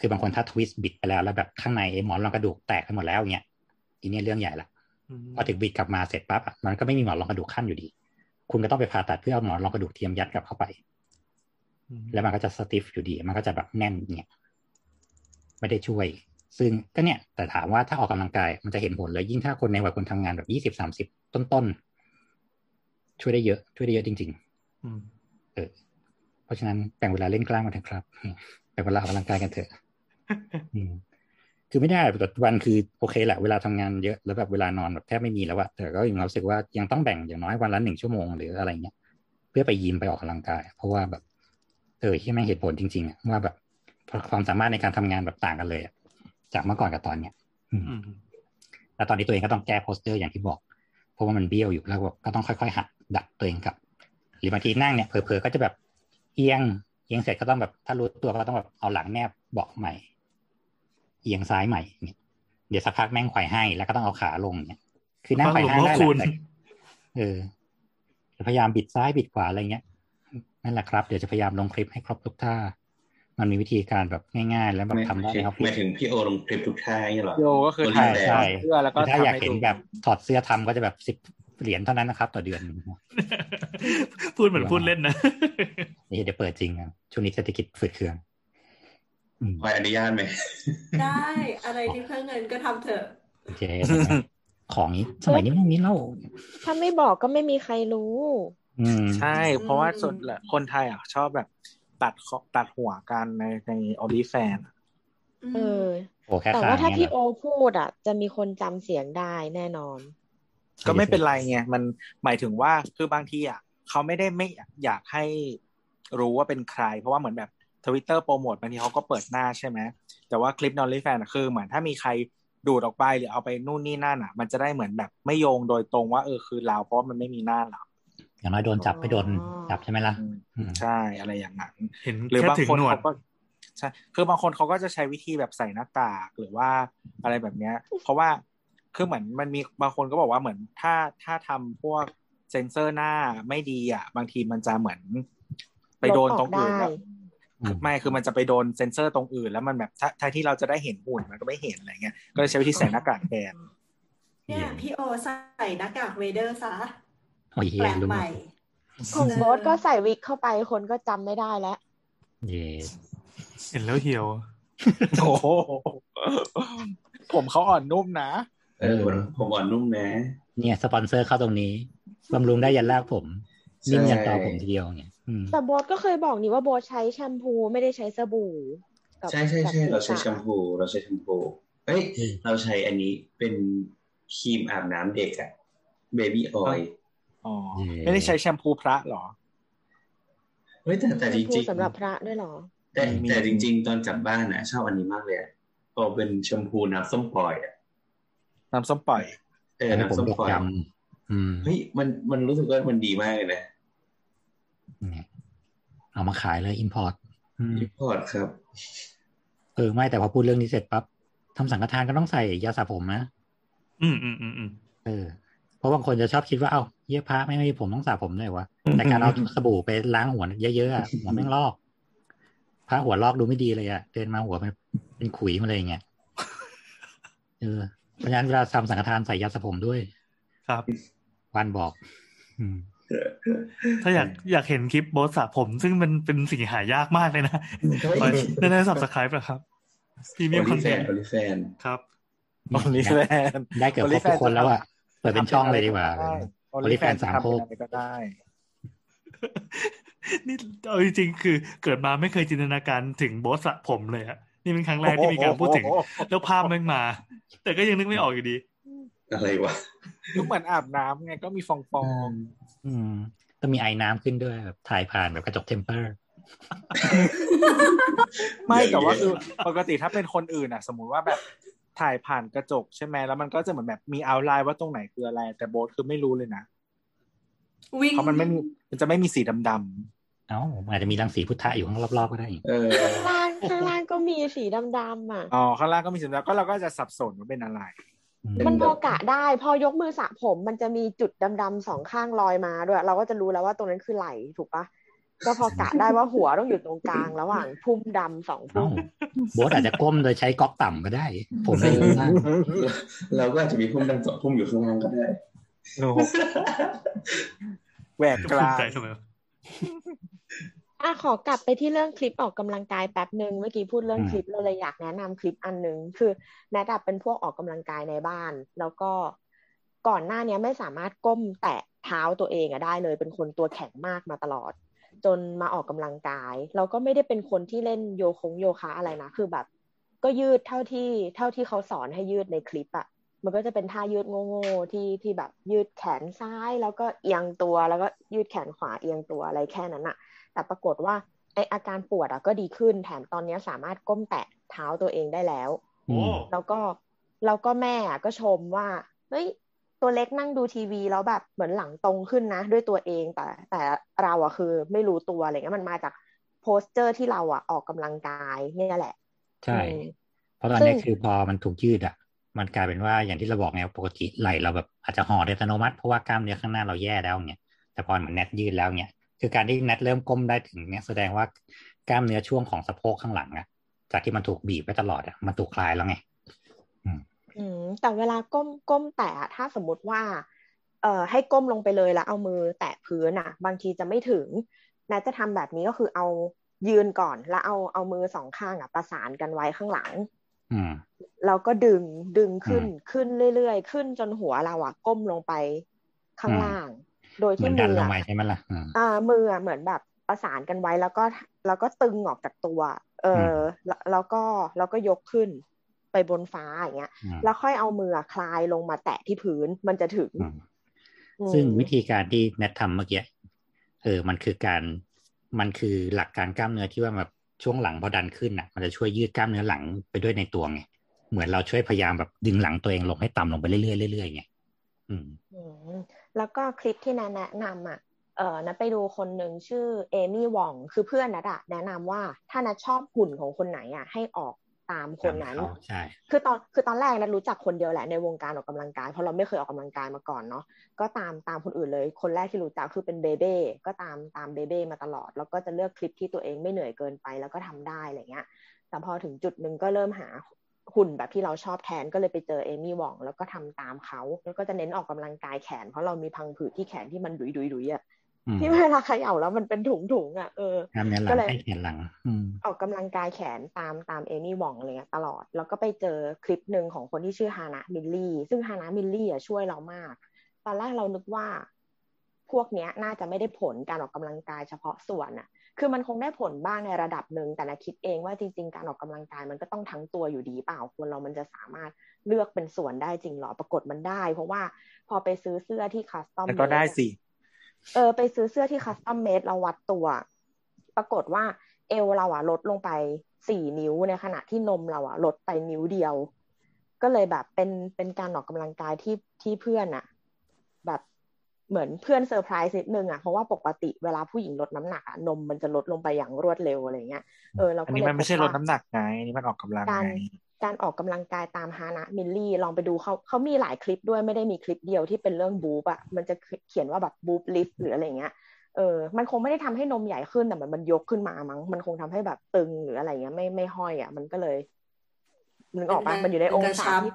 คือบางคนถ้า twist บิดไปแล้วแล้วแบบข้างในไอ้หมอนรองกระดูกแตกไปหมดแล้วเงี้ยทีนี้เรื่องใหญ่ละอืมพอถึงบิดกลับมาเสร็จปั๊บอะมันก็ไม่มีหมอนรองกระดูกคั่นอยู่ดี คุณก็ต้องไปผ่าตัดเพื่อเอาหมอนรองกระดูกเทียมยัดกลับเข้าไปอืม แล้วมันก็จะ stiff อยู่ดี มันก็จะแบบแน่นเนี่ยไม่ได้ช่วย ซึ่งก็เนี่ย แต่ถามว่าถ้าออกกำลังกายมันจะเห็นผลเลยยิ่งถ้าคนในวัยคนทำงานแบบยี่สิบสามสิบต้นๆ ช่วยได้เยอะ ช่วยได้เยอะจริงอืมๆเออ เพราะฉะนั้นแบ่งเวลาเล่นกล้ามกันเถอะครับแบ่งเวลาออกกำลังกายกันเถอะอืมคือไม่ได้แต่วันคือโอเคแหละเวลาทำงานเยอะแล้วแบบเวลานอนแบบแทบไม่มีแล้วอะแต่ก็ยังรู้สึกว่ายังต้องแบ่งอย่างน้อยวันละหนึ่งชั่วโมงหรืออะไรเงี้ย เพื่อไปยิมไปออกกำลังกาย เพราะว่าแบบ เออที่ไม่งเหตุผลจริงๆอะว่าแบบความสามารถในการทำงานแบบต่างกันเลยอะจากเมื่อก่อนกับตอนเนี้ยอืมอืมแล้วตอนนี้ตัวเองก็ต้องแก้ posture อย่างที่บอก เพราะว่ามันเบี้ยวอยู่แล้วแบบก็ต้องค่อยๆหัดดัดตัวเองกลับ หรือบางทีนั่งเนี่ยเผลอๆก็จะแบบเอียงเอียงเสร็จก็ต้องแบบถ้ารู้ตัวก็ต้องแบบเอาหลังแนบเบาะใหม่ เอียงซ้ายใหม่เนี่ยเดี๋ยวสักพักแม่งไขว่ให้ แล้วก็ต้องเอาขาลงเนี่ย คือนั่งไขว่ห้างได้แหหลวงพ่อคูละณแต่เออพยายามบิดซ้ายบิดขวาอะไรเงี้ย นั่นแหละครับ เดี๋ยวจะพยายามลงคลิปให้ครบทุกท่า มันมีวิธีการแบบง่ายๆ แล้วแบบไม่ทำได้ถึงในออฟฟิหศมายถึงพี่โอลงคลิปทุกท่าอย่างเงี้ยเหรอโยก็คือโอลิถ่ายแฟนใช่เสื้อแล้วก็ถ้าทำอยากให้เห็นดูแบบถอดเสื้อทำก็จะแบบสิบเหรียญเท่านั้นนะครับ ต่อเดือน พูดเหมือนพูดเล่นนะนี่เดี๋ยวเปิดจริงอะช่วงนี้เศรษฐกิจฝืดเคืองอืมคอยอนุญาตไหมได้อะไรที่เพื่อเงินก็ทำเถอะโอเคของนี้สมัยนี้ไม่มีเล่าถ้าไม่บอกก็ไม่มีใครรู้อืม ใช่ เพราะว่าส่วนใหญ่คนไทยอะชอบแบบตัดคอตัดหัวกันในใน OnlyFans เออโอ้แค่แต่ขาว่าถ้าเนี่ยพี่เหรโออพูดอะ จะมีคนจำเสียงได้แน่นอน ก็ไม่เป็นไรไงมันหมายถึงว่าคือบางทีอะเขาไม่ได้ไม่อยากให้รู้ว่าเป็นใคร เพราะว่าเหมือนแบบทวิตเตอร์โปรโมทบางทีเขาก็เปิดหน้าใช่ไหมแต่ว่าคลิปใน OnlyFans คือเหมือนถ้ามีใครดูดออกไปหรือเอาไปนู่นนี่นั่นอะ มันจะได้เหมือนแบบไม่โยงโดยตรงว่าเออคือเราเพราะว่ามันไม่มีหน้าเรา อย่างน้อยโดนจับไม่โดนอ๋อจับใช่ไหมล่ะอืมอืมใช่อะไรอย่างนั้นเห็นหรือแค่บางถึงคนหนวดเขาก็ใช่คือบางคนเขาก็จะใช้วิธีแบบใส่หน้ากากหรือว่าอะไรแบบเนี้ย เพราะว่าคือเหมือนมันมีบางคนก็บอกว่าเหมือนถ้าถ้าทำพวกเซนเซอร์หน้าไม่ดีอะ บางทีมันจะเหมือนไปโดนตรงอื่นลบออกได้แล้วอืมไม่คือมันจะไปโดนเซนเซอร์ตรงอื่น แล้วมันแบบถ้าถ้าที่เราจะได้เห็นหุ่นมันก็ไม่เห็นอะไรเงี้ยก็เลยใช้วิธีใส่หน้ากากแทนเนี่ยพี่โอใส่หน้ากากเวเดอร์ซะโอ้ยเฮี แปลยกรู้ใหม่ของโบสก็ใส่วิกเข้าไปคนก็จำไม่ได้แล้วเย่เห็นแล้วเหี่ยวโอ้โหผมเขาอ่อนนุ่มนะเออผมอ่อนนุ่มนะ เนี่ยสปอนเซอร์เข้าตรงนี้บำรุงได้ยันลากผมใช่นิ่มยันตอผมทีเดียวเนี่ยอืมแต่โบสก็เคยบอกนี่ว่าโบสใช้แชมพูไม่ได้ใช้สบู่กับใช่ใช่ใช่กับเราใช้ศีแชษะมพู เราใช้แชมพูเอ้ยเราใช้อันนี้เป็นครีมอาบน้ำเด็กอะเบบี้ออย อ๋อ ไม่ได้ใช้แชมพูพระเหรอเฮ้ยแต่แต่จแชมพูริงๆสำหรับพระด้วยเหรอ แต่มีแต่จริง ๆ ตอนกลับบ้านนะชอบอันนี้มากเลยอะพอเป็นแชมพูน้ำส้มปล่อยอะน้ำส้มปล่อยเอออันนี้ผมน้ำส้มดกปล่อยดำอืมเฮ้ยมันมันรู้สึกว่ามันดีมากเลยนะเนี่ยเอามาขายเลย import report ครับ เออไม่แต่พอพูดเรื่องนี้เสร็จปั๊บทำสังฆทานก็ต้องใส่ยาสระผมนะ อืมอืมอืมอืมเออเพ ราะบางคนจะชอบคิดว่าเอ้าเยี่ยพระไม่ไม่มีผมต้องสระผมเลยวะแต่การเอาสบู่ไปล้างหัวเยอะๆอะหัวแม่งลอกพระหัวลอกดูไม่ดีเลยอะเดินมาหัวมันเป็นขุยมาเลยอย่างเงี้ยเออเพราะฉะนั้นเวลาทำสังฆทานใส่ยาสระผมด้วย ครับวันบอกอืมถ้าอยากอยากเห็นคลิปโบสสระผม ซึ่งมันเป็นสิ่งหายากมากเลยนะแน่ๆสับสครป์นะครับพรีเมียมโอคอลินแฟเทนนต์โอลิแฟนครับโอลิแฟนได้เกือบครบทุกคนแล้วอะเปิดเป็นช่องเลยดีกว่าโอ OnlyFans ลิแฟนสามทำโคเป็นกอะไรก็ได้ นี่เอาจริงๆคือเกิดมาไม่เคยจินตนาการถึงโบสสระผมเลยอะนี่เป็นครั้งแรกที่มีการพูดถึง แล้วภาพแม่งมา แต่ก็ยังนึกไม่ออกอยู่ดี อะไรวะก็เหมือนอาบน้ำไงก็มีฟองฟองอืมต้องมีไอ้น้ำขึ้นด้วยแบบถ่ายผ่านแบบกระจกเทมเปอร์ๆไม่แต่ว่าคือปกติถ้าเป็นคนอื่นอะ สมมุติว่าแบบ ถ่ายผ่านกระจกใช่ไหมแล้วมันก็จะเหมือนแบบมีเอาไลน์ว่าตรงไหนคืออะไร แต่โบสคือไม่รู้เลยนะวิ่งเพราะมันไม่มีมันจะไม่มีสีดำเอ้ามันอาจจะมีรังสีพุทธะอยู่ข้างรอบๆก็ได้เออข้างล่างข้างล่างก็มีสีดำๆอะๆอ๋อข้างล่างก็มีสีดำก็เราก็จะสับสนว่าเป็นอะไรอืมมันพอกะได้ พอยกมือสระผม มันจะมีจุดดำๆสองข้างลอยมาด้วย เราก็จะรู้แล้วว่าตรงนั้นคือไหลถูกปะ ก็พอกะได้ว่าหัวต้องอยู่ตรงกลางระหว่างพุ่มดำสองเอ้าพุ่มโบสอาจจะก้มโดยใช้ก๊อกต่ำก็ได้ ผมไม่รู้นะเราก็อาจจะมีพุ่มดังสองพุ่มอยู่ข้างล่างก็ได้โอ้โหแหวกกภูลามิงใจทำไมวะอะขอกลับไปที่เรื่องคลิปออกกำลังกายแป๊บหนึ่งเมื่อกี้พูดเรื่องอืมคลิปเราเลยอยากแนะนำคลิปอันหนึ่งคือแนทอะเป็นพวกออกกำลังกายในบ้าน แล้วก็ก่อนหน้าเนี้ยไม่สามารถก้มแตะเท้าตัวเองอะได้เลย เป็นคนตัวแข็งมากมาตลอด จนมาออกกำลังกาย เราก็ไม่ได้เป็นคนที่เล่นโยคงโยคะอะไรนะคือแบบ ก็ยืดเท่าที่เท่าที่เขาสอนให้ยืดในคลิปอะมันก็จะเป็นท่ายืดโง่ๆที่ที่แบบยืดแขนซ้ายแล้วก็เอียงตัวแล้วก็ยืดแขนขวาเอียงตัวอะไรแค่นั้นอะแต่ปรากฏว่าไออาการปวดอะก็ดีขึ้นแถมตอนนี้สามารถก้มแตะเท้าตัวเองได้แล้วอืมแล้วก็แล้วก็แม่อะก็ชมว่าเฮ้ย ตัวเล็กนั่งดูทีวีแล้วแบบเหมือนหลังตรงขึ้นนะ ด้วยตัวเองแต่ แต่เราอะคือ ไม่รู้ตัวอะไรเงี้ยมันมาจากโพสเจอร์ที่เราอะออกกำลังกายเนี่ยแหละ ใช่อืมเพราะตอนซึ่นี้งคือพอมันถูกยืดอะมันกลายเป็นว่าอย่างที่เราบอกไงปกติไหลเราแบบอาจจะห่อโดยอัตโนมัติเพราะว่ากล้ามเนื้อข้างหน้าเราแย่แล้วเนี่ยแต่พอมันแนทยืดแล้วเนี่ยคือการที่แนทเริ่มก้มได้ถึงเนี่ยแสดงว่ากล้ามเนื้อช่วงของสะโพกข้างหลังอะจากที่มันถูกบีบไว้ตลอดอะมันถูกคลายแล้วไง อืมแต่เวลาก้มก้มแตะอะถ้าสมมุติว่า เอ่อให้ก้มลงไปเลยแล้วเอามือแตะพื้นอะ บางทีจะไม่ถึงนะจะทำแบบนี้ก็คือเอายืนก่อนแล้วเอาเอามือสองข้างอะประสานกันไว้ข้างหลังอืมแล้วก็ดึงดึงขึ้นอืมขึ้นเรื่อยๆ ขึ้นจนหัวเราอะก้มลงไปข้างอืมล่าง โดยเหมืที่อนดัมืนอลงอะไปใช่ไหมล่ะอืมอ่ามืออะเหมือนแบบประสานกันไว้แล้วก็แล้วก็ตึงออกจากตัว เออแล้วแล้วก็แล้วก็ยกขึ้น ไปบนฟ้าอย่างเงี้ยอืมแล้วค่อยเอามือคลายลงมาแตะที่พื้นมันจะถึงอืมอืมซึ่งวิธีการที่แนททำเมื่อกี้เออมันคือการมันคือหลักการกล้ามเนื้อที่ว่าแบบช่วงหลังพอดันขึ้นอะ มันจะช่วยยืดกล้ามเนื้อหลังไปด้วยในตัวไงเหมือนเราช่วยพยายามแบบดึงหลังตัวเองลงให้ต่ำลงไปเรื่อยๆเรื่อยๆไงอืมอืมแล้วก็คลิปที่นัทแนะนำอะเออนัทไปดูคนหนึ่งชื่อเอมี่วอง คือเพื่อนนัทอะแนะนำว่าถ้านัทชอบหุ่นของคนไหนอะให้ออก ตามคนนั้นตามเขาใช่คือตอนคือตอนแรกนัทรู้จักคนเดียวแหละในวงการออกกำลังกายเพราะเราไม่เคยออกกำลังกายมาก่อนเนาะก็ตามตามคนอื่นเลย คนแรกที่รู้จักคือเป็นเบเบ้ก็ตามตามเบเบ้มาตลอด แล้วก็จะเลือกคลิปที่ตัวเองไม่เหนื่อยเกินไปแล้วก็ทำได้อะไรเงี้ยแต่พอถึงจุดหนึ่งก็เริ่มหาหุ่นแบบที่เราชอบแทนก็เลยไปเจอเอมี่หว่องแล้วก็ทำตามเขาแล้วก็จะเน้นออกกำลังกายแขน เพราะเรามีพังผืดที่แขนที่มันดุยดุยดุยๆๆอะอืม ที่เวลาเขย่าแล้วมันเป็นถุงถุงๆอะเออกล้ามเนื้อหลัก็งเลยให้แขนหลังอืมออกกำลังกายแขนตามตามเอมี่หว่องอะไรเงี้ยตลอด แล้วก็ไปเจอคลิปหนึ่งของคนที่ชื่อฮานะมิลลี่ ซึ่งฮานะมิลลี่อะช่วยเรามาก ตอนแรกเรานึกว่า พวกเนี้ยน่าจะไม่ได้ผลการออกกำลังกายเฉพาะส่วนอะ คือมันคงได้ผลบ้างในระดับหนึ่งแต่นะคิดเองว่าจริง ๆ การออกกำลังกายมันก็ต้องทั้งตัวอยู่ดีเปล่าคนเรามันจะสามารถเลือกเป็นส่วนได้จริงหรอปรากฏมันได้ เพราะว่าพอไปซื้อเสื้อที่ custom แล้วก็ได้สิ เออไปซื้อเสื้อที่ custom-made เราวัดตัว ปรากฏว่าเอวเราอะลดลงไปสี่นิ้วในขณะที่นมเราอะลดไปนิ้วเดียว ก็เลยแบบเป็นเป็นการออกกำลังกายที่ที่เพื่อนอะแบบเหมือนเพื่อนเซอร์ไพรส์นิดนึงอะเพราะว่าปกติเวลาผู้หญิงลดน้ำหนักอะนมมันจะลดลงไปอย่างรวดเร็วอะไรเงี้ยเออเราอันก็นี้เลยมันไม่ใช่พบลว่าดน้ำหนักไงอันนี่มันออกกำลังการไง การออกกำลังกายตามฮานะมิลลี่ลองไปดูเขาเขามีหลายคลิปด้วยไม่ได้มีคลิปเดียวที่เป็นเรื่อง boob อะมันจะเขียนว่าแบบ boob lift หรืออะไรเงี้ยเออมันคงไม่ได้ทำให้นมใหญ่ขึ้นแต่มันมันยกขึ้นมามั้งมันคงทำให้แบบตึงหรืออะไรเงี้ยไม่ไม่ห้อยอะมันก็เลยนึกออกปะมันอยู่ในองเป็นกระศาชับที่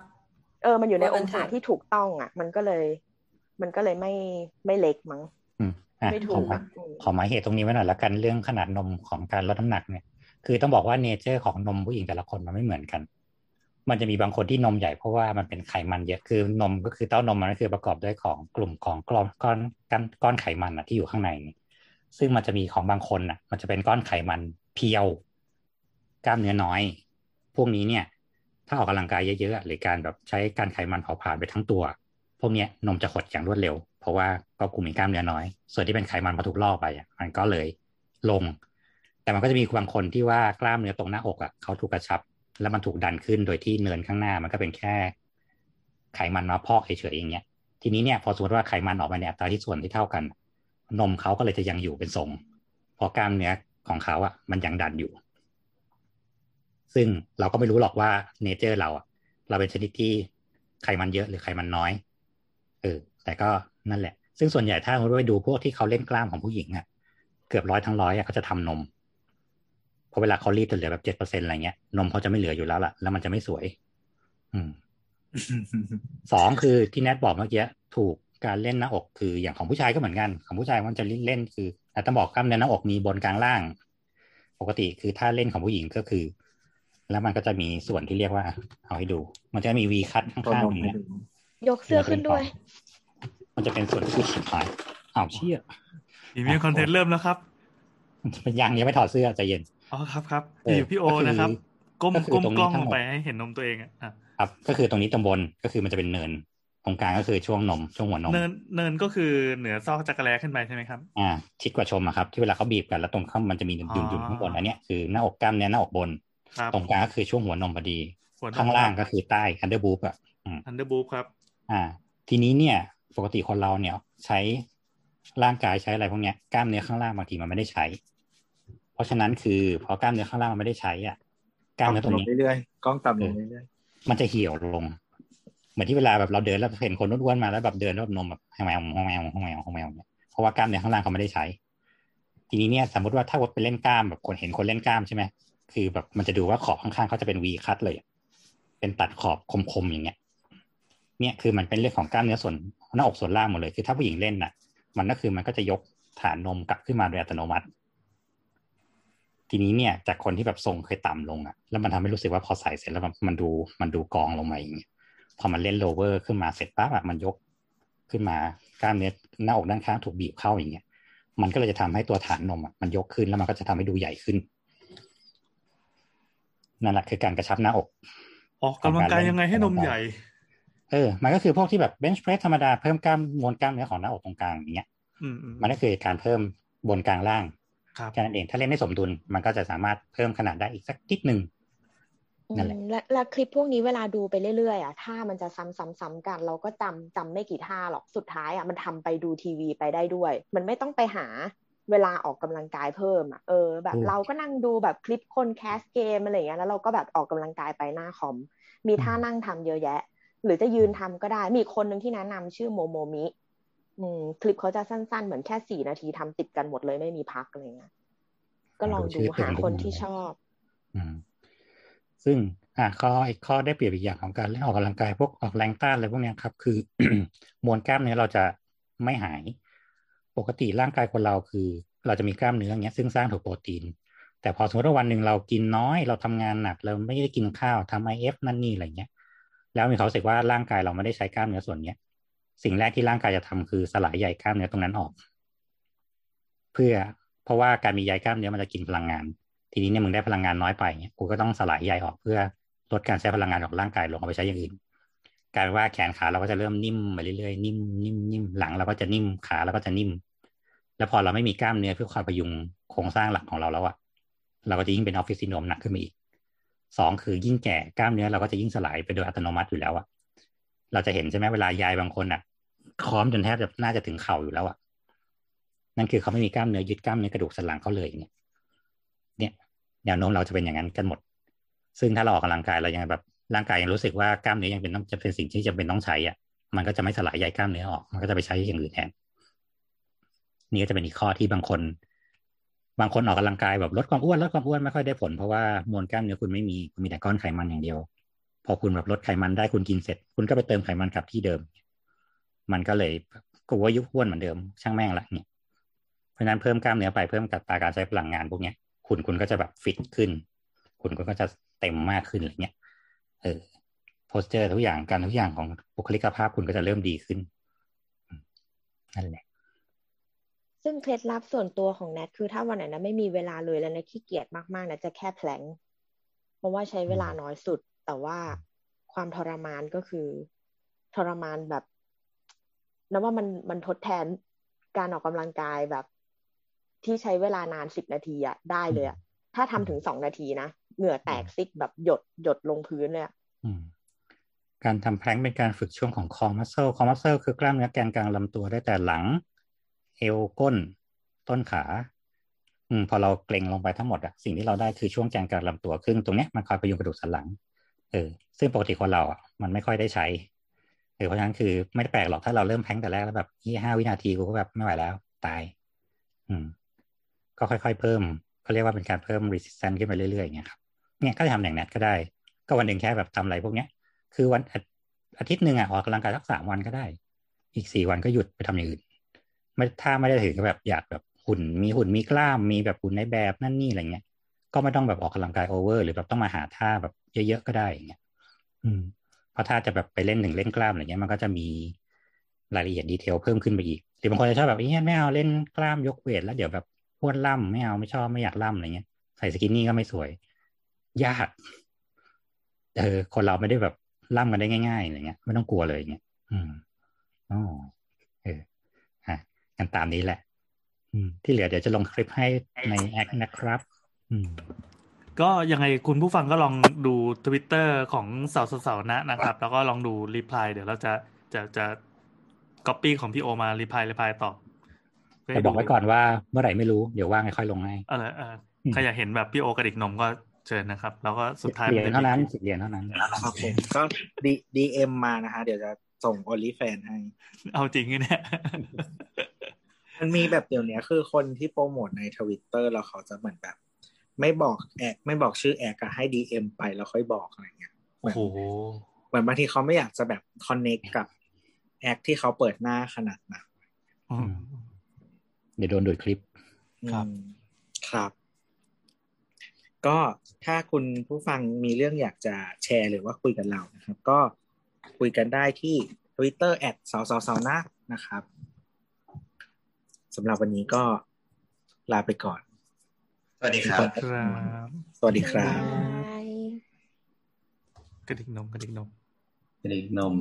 เออ มันอยู่ในว่าองั้งนเถศาอะที่ถูกต้องอะมันก็เลย มันก็เลยไม่ไม่เล็กมั้งอืมอะไม่ถูขอกมาอืมขอหมายเหตุตรงนี้ไว้หน่อยละกันเรื่องขนาดนมของการลดน้ำหนักเนี่ย คือต้องบอกว่าเนเจอร์ของนมผู้หญิงแต่ละคนมันไม่เหมือนกัน มันจะมีบางคนที่นมใหญ่เพราะว่ามันเป็นไขมันเยอะคือนมก็คือเต้านมมันก็คือประกอบด้วยของกลุ่มของก้อนก้อนก้อนก้อนไขมันอะที่อยู่ข้างใน ซึ่งมันจะมีของบางคนอะ มันจะเป็นก้อนไขมันเพียว กล้ามเนื้อน้อย พวกนี้เนี่ย ถ้าออกกำลังกายเยอะๆหรือการแบบใช้การไขมันเผาผลาญไปทั้งตัว พวกเนี้ยนมจะหดอย่างรวดเร็ว เพราะว่าก็กลุ่มมีกล้ามเนื้อน้อย ส่วนที่เป็นไขมันพอถูกล่อไปอะมันก็เลยลง แต่มันก็จะมีบางคนที่ว่ากล้ามเนื้อตรงหน้าอกอะเขาถูกกระชับ แล้วมันถูกดันขึ้นโดยที่เนินข้างหน้ามันก็เป็นแค่ ไขมันมาพอกเฉยๆอย่างเงี้ย ทีนี้เนี่ยพอสมมติว่าไขมันออกมาในอัตราที่ส่วนที่เท่ากัน นมเขาก็เลยจะยังอยู่เป็นทรงเพราะกล้ามเนื้อของเขาอะ มันยังดันอยู่ ซึ่งเราก็ไม่รู้หรอกว่าเนเจอร์เราอะเราเป็นชนิดที่ไขมันเยอะหรือไขมันน้อย เออ แต่ก็นั่นแหละ ซึ่งส่วนใหญ่ถ้าเราไปดูพวกที่เขาเล่นกล้ามของผู้หญิงอะ เกือบร้อยทั้งร้อยอะเขาจะทำนม พราะเวลาเขารีดจะเหลือแบบเจ็ดเปอร์เซ็นอะไรเงี้ยนมเขาจะไม่เหลืออยู่แล้วล่ะ แล้วมันจะไม่สวย อืมสองคือที่แนทบอกเมื่อกี้ถูกการเล่นหน้าอกคืออย่างของผู้ชายก็เหมือนกัน ของผู้ชายมันจะเล่นคือแต่ต้องบอกกล้ามเนื้อหน้าอกมีบนกลางล่าง ปกติคือถ้าเล่นของผู้หญิงก็คือ แล้วมันก็จะมีส่วนที่เรียกว่า เอาให้ดู มันจะมีวีคัทข้างๆอย่างเงี้ยยกเสื้อขึ้นด้วย มันจะเป็นส่วนที่ชิบหายอ้าวเชี่ยพรีเมียมคอนเทนต์เริ่มแล้วครับมันเป็นยังยังไม่ถอดเสื้อใจเย็น อ๋อครับครับเอออยู่พี่โอก็คือนะครับ ก้มก็คือก้มตรงนี้กล้องทั้ลงงหมดไปให้เห็นนมตัวเองอะอะครับ ก็คือตรงนี้ตรงบนก็คือมันจะเป็นเนินตรงกลางก็คือช่วงนมช่วงหัวนมเนินเนินก็คือเหนือซอกจักรแลขึ้นไปใช่ไหมครับอ่าชิดกว่าชมอะครับ ที่เวลาเขาบีบกันแล้วตรงข้างมันจะมีหยุ่นอ๋หยุ่นอหยุ่นข้างบนอันเนี้ยคือหน้าอกกล้ามเนื้อหน้าอกบนครับตรงกลางก็คือช่วงหัวนมพอดีหัวนมข้างล่างก็คือใต้ under boob อะอันเดอร์บูฟครับ อ่า ทีนี้เนี่ย ปกติคนเราเนี่ยใช้ร่างกายใช้อะไรพวกเนี้ยกล้ามเนื้อข้างล่างบางทีมันไม่ได้ใช้เพ ราะฉะนั้นคือพอกล้ามเนื้อข้างล่างมันไม่ได้ใช้อะกล้ามเนื้อตรงนี้เรื่อยๆกล้องต่ำลงเรื่อยมันจะเหี่ยวลง เหมือนที่เวลาแบบเราเดินแล้วเห็นคนอ้วนๆมาแล้วแบบเดินแล้วแบบนมแบบแมวแมวแมวแมวเนี่ยเพราะว่ากล้ามเนื้อข้างล่างเขาไม่ได้ใช้ ทีนี้เนี่ยสมมติว่าถ้าว่าไปเล่นกล้ามแบบคนเห็นคนเล่นกล้ามใช่ไหมคือแบบมันจะดูว่าขอบข้างๆเขาจะเป็นวีคัตเลยอะเป็นตัดขอบคมๆอย่างเงี้ย เนี่ยคือมันเป็นเรื่องของกล้ามเนื้อส่วนหน้าอกส่วนล่างหมดเลย คือถ้าผู้หญิงเล่นน่ะ มันก็คือมันก็จะยกฐานนมกลับขึ้นมาโดยอัตโนมัติ ทีนี้เนี่ยจากคนที่แบบทรงเคยต่ำลงอะแล้วมันทำให้รู้สึกว่าพอใส่เสร็จแล้วมันมันดูมันดูกองลงมาอย่างเงี้ยพอมันเล่น lower ขึ้นมาเสร็จปั๊บอะมันยกขึ้นมากล้ามเนื้อหน้าอกด้านข้างถูกบีบเข้าอย่างเงี้ย มันก็เลยจะทำให้ตัวฐานนมอะมันยกขึ้นแล้วมันก็จะทำให้ดูใหญ่ขึ้นนั่นแหละคือการกระชับหน้าอกออกกำลังกายยังไงให้นมใหญ่ เออ มันก็คือพวกที่แบบเบนช์เพรสธรรมดาเพิ่มกล้ามมวลกล้ามเนื้อของหน้าอกตรงกลางอย่างเงี้ยอืมอืมมันก็คือการเพิ่มบนกลางล่างครับ แค่นั้นเองถ้าเล่นได้สมดุลมันก็จะสามารถเพิ่มขนาดได้อีกสักนิดหนึ่งนั่นแหละอืมและและคลิปพวกนี้เวลาดูไปเรื่อยๆอะท่ามันจะซ้ำๆๆกัน เราก็จำจำไม่กี่ท่าหรอกสุดท้ายอะมันทำไปดูทีวีไปได้ด้วย มันไม่ต้องไปหาเวลาออกกำลังกายเพิ่มอะเออแบบเราก็นั่งดูแบบคลิปคนแคสเกมอะไรอย่างเงี้ยแล้วเราก็แบบออกกำลังกายไปหน้าคอม มีท่านั่งทำเยอะแยะ หรือจะยืนทำก็ได้มีคนหนึ่งที่แนะนำชื่อโมโมมิอืม คลิปเขาจะสั้นๆ เหมือนแค่สี่นาทีทำติดกันหมดเลยไม่มีพักอะไรเงี้ยก็ลองดูหาคนที่ชอบอืมซึ่งอะข้ออีกข้อได้เปรียบอีกอย่างของการเล่นออกกำลังกายพวกออกแรงต้านอะไรพวกเนี้ยครับ คือ มวลกล้ามเนื้อเราจะไม่หาย ปกติร่างกายคนเราคือ เราจะมีกล้ามเนื้ออย่างเงี้ย ซึ่งสร้างถูกโปรตีน แต่พอสมมติว่าวันหนึ่งเรากินน้อย เราทำงานหนักเราไม่ได้กินข้าวทำไอเอฟนั่นนี่อะไรเงี้ย แล้วมีเขามรู้สึกว่าร่างกายเราไม่ได้ใช้กล้ามเนื้อส่วนเนี้ย สิ่งแรกที่ร่างกายจะทำคือสลายใยกล้ามเนื้อตรงนั้นออก เพื่อเพราะว่าการมีใยกล้ามเนื้อมันจะกินพลังงาน ทีนี้เนี่ยมึงได้พลังงานน้อยไปเนี่ยกูก็ต้องสลายใยออกเพื่อลดการใช้พลังงานของร่างกายลงเอาไปใช้อย่างอื่นกลายเป็นว่าแขนขาเราก็จะเริ่มนิ่มไปเรื่อยๆนิ่มนิ่มนิ่มหลังเราก็จะนิ่มขาเราก็จะนิ่ม แล้วพอเราไม่มีกล้ามเนื้อเพื่อคอยพยุงโครงสร้างหลักของเราแล้วอะเราก็จะยิ่งเป็นออฟฟิศซินโดมหนักขึ้นมาอีกสองคือยิ่งแก่กล้ามเนื้อเราก็จะยิ่งสลายไปโดยอัตโนมัติอยู่แล้วอะเราจะเห็นใช่ไหมเวลายายบางคนอะ ค้อมจนแทบจะน่าจะถึงเข่าอยู่แล้วอะนั่นคือเขาไม่มีกล้ามเนื้อยึดกล้ามเนื้อกระดูกสันหลังเขาเลยเนี่ยเนี่ยแนวโน้มเราจะเป็นอย่างนั้นกันหมด ซึ่งถ้าเราออกกำลังกายเรายังแบบร่างกายยังรู้สึกว่ากล้ามเนื้อยังเป็นต้องจะเป็นสิ่งที่จำเป็นต้องใช้อะ มันก็จะไม่สลายใยกล้ามเนื้อออก มันก็จะไปใช้อย่างอื่นแทนนี่ก็จะเป็นอีกข้อที่บางคน บางคนออกกำลังกายแบบลดความอ้วนลดความอ้วนไม่ค่อยได้ผลเพราะว่ามวลกล้ามเนื้อคุณไม่มีคุณมีแต่ก้อนไขมันอย่างเดียว พอคุณแบบลดไขมันได้คุณกินเสร็จ คุณก็ไปเติมไขมันกลับที่เดิม มันก็เลยก็ว่ายุบอ้วนเหมือนเดิมช่างแม่งละเนี่ยเพราะฉะนั้นเพิ่มกล้ามเนื้อไปเพิ่มกับตาการใช้พลังงานพวกเนี้ยคุณคุณก็จะแบบฟิตขึ้น คุณก็จะเต็มมากขึ้นอะไรเงี้ยเออโพสเจอร์ทุกอย่างการทุกอย่างของบุคลิกภาพคุณก็จะเริ่มดีขึ้นนั่นแหละซึ่งเคล็ดลับส่วนตัวของแนทคือถ้าวันไหนนะไม่มีเวลาเลยแล้วนะขี้เกียจมากๆนะจะแค่แพลงเพราะว่าใช้เวลาน้อยสุด แต่ว่าความทรมานก็คือ ทรมานแบบ นับว่ามันมันทดแทนการออกกำลังกายแบบ ที่ใช้เวลานานสิบนาทีอะได้เลยอะถ้าทำถึงสองนาทีนะเหงื่อแตกซิกแบบหยดหยดลงพื้นเลยอะอืมการทำแพลงก์เป็นการฝึกช่วงของคอมัสเซลคอมัสเซลคือกล้ามเนื้อแกนกลางลำตัวได้แต่หลัง เอวก้น ต้นขา อืมพอเราเกรงลงไปทั้งหมดอะสิ่งที่เราได้คือช่วงแกนกลางลำตัวครึ่งตรงเนี้ยมันคอยพยุงกระดูกสันหลัง เออ ซึ่งปกติคนเราอะมันไม่ค่อยได้ใช้เออเพราะฉะนั้นคือไม่ได้แปลกหรอกถ้าเราเริ่มแพลงแต่แรกแล้วแบบยี่ห้าวินาทีกูก็แบบไม่ไหวแล้ว ตาย อืม ก็ค่อยๆเพิ่มเขาเรียกว่าเป็นการเพิ่ม resistance ขึ้นไปเรื่อยๆอย่างเงี้ยครับเนี่ยก็จะทำอย่างนั้นก็ได้ ก็วันหนึ่งแค่แบบทำอะไรพวกเนี้ย คือวันอาทิตย์หนึ่งอะออกกำลังกายสักสามวันก็ได้ อีกสี่วันก็หยุดไปทำอย่างอื่นไม่ถ้าไม่ได้ถึงกับแบบอยากแบบหุ่นมีหุ่นมีกล้ามมีแบบหุ่นในแบบนั่นนี่อะไรเงี้ย ก็ไม่ต้องแบบออกกำลังกาย over หรือแบบต้องมาหาท่าแบบเยอะๆก็ได้อย่างเงี้ย อืม เพราะถ้าจะแบบไปเล่นถึงเล่นกล้ามอะไรเงี้ยมันก็จะมีรายละเอียด detail เพิ่มขึ้นไปอีกหรือบางคนจะชอบแบบเอ้ยไม่เอาเล่นกล้ามยก weight แล้วเดี๋ยวแบบพวนล่ำไม่เอาไม่ชอบไม่อยากล่ำอะไรเงี้ยใส่ skinny ก็ไม่สวย ยากเออคนเราไม่ได้แบบล่ำกันได้ง่ายๆอะไรเงี้ยไม่ต้องกลัวเลยเงี้ยอืมอ๋อเออฮะกันตามนี้แหละ อืม ที่เหลือเดี๋ยวจะลงคลิปให้ใน acc นะครับ อืม ก็ยังไงคุณผู้ฟังก็ลองดูทวิตเตอร์ของสาวสาวนะนะครับ แล้วก็ลองดู reply เดี๋ยวเราจะจะจะก๊อปปี้ของพี่โอมา reply reply ตอบแต่บอกไว้ก่อนว่าเมื่อไหร่ไม่รู้เดี๋ยวว่างค่อยลงให้เออเออใครอยากเห็นแบบพี่โอกระดิกนมก็เชิญนะครับ แล้วก็สุดท้ายเหรียญเท่านั้นสิบเหรียญเท่านั้นโอเคก็ดี DM มานะฮะเดี๋ยวจะส่ง OnlyFans ให้ เอาจริงเนี่ยมันมีแบบเดี๋ยวนี้คือคนที่โปรโมทในทวิตเตอร์แล้วเขาจะเหมือนแบบ ไม่บอก acc ไม่บอกชื่อ acc อะให้ DM ไปแล้วค่อยบอกอะไรเงี้ยเหมืโอ้อนโหเหมือนบางทีเขาไม่อยากจะแบบคอนเน c t กับ acc ที่เขาเปิดหน้าขนาดนั้นอืมเดี๋ยวโดนดูดคลิปครับอืมครับ ก็ถ้าคุณผู้ฟังมีเรื่องอยากจะแชร์หรือว่าคุยกับเรานะครับ ก็คุยกันได้ที่ Twitter แอดสาวสาวสาวนะนะครับสำหรับวันนี้ก็ลาไปก่อน สวัสดีครับครับ สวัสดีครับบายกระดิกนมกระดิกนมเด็กนม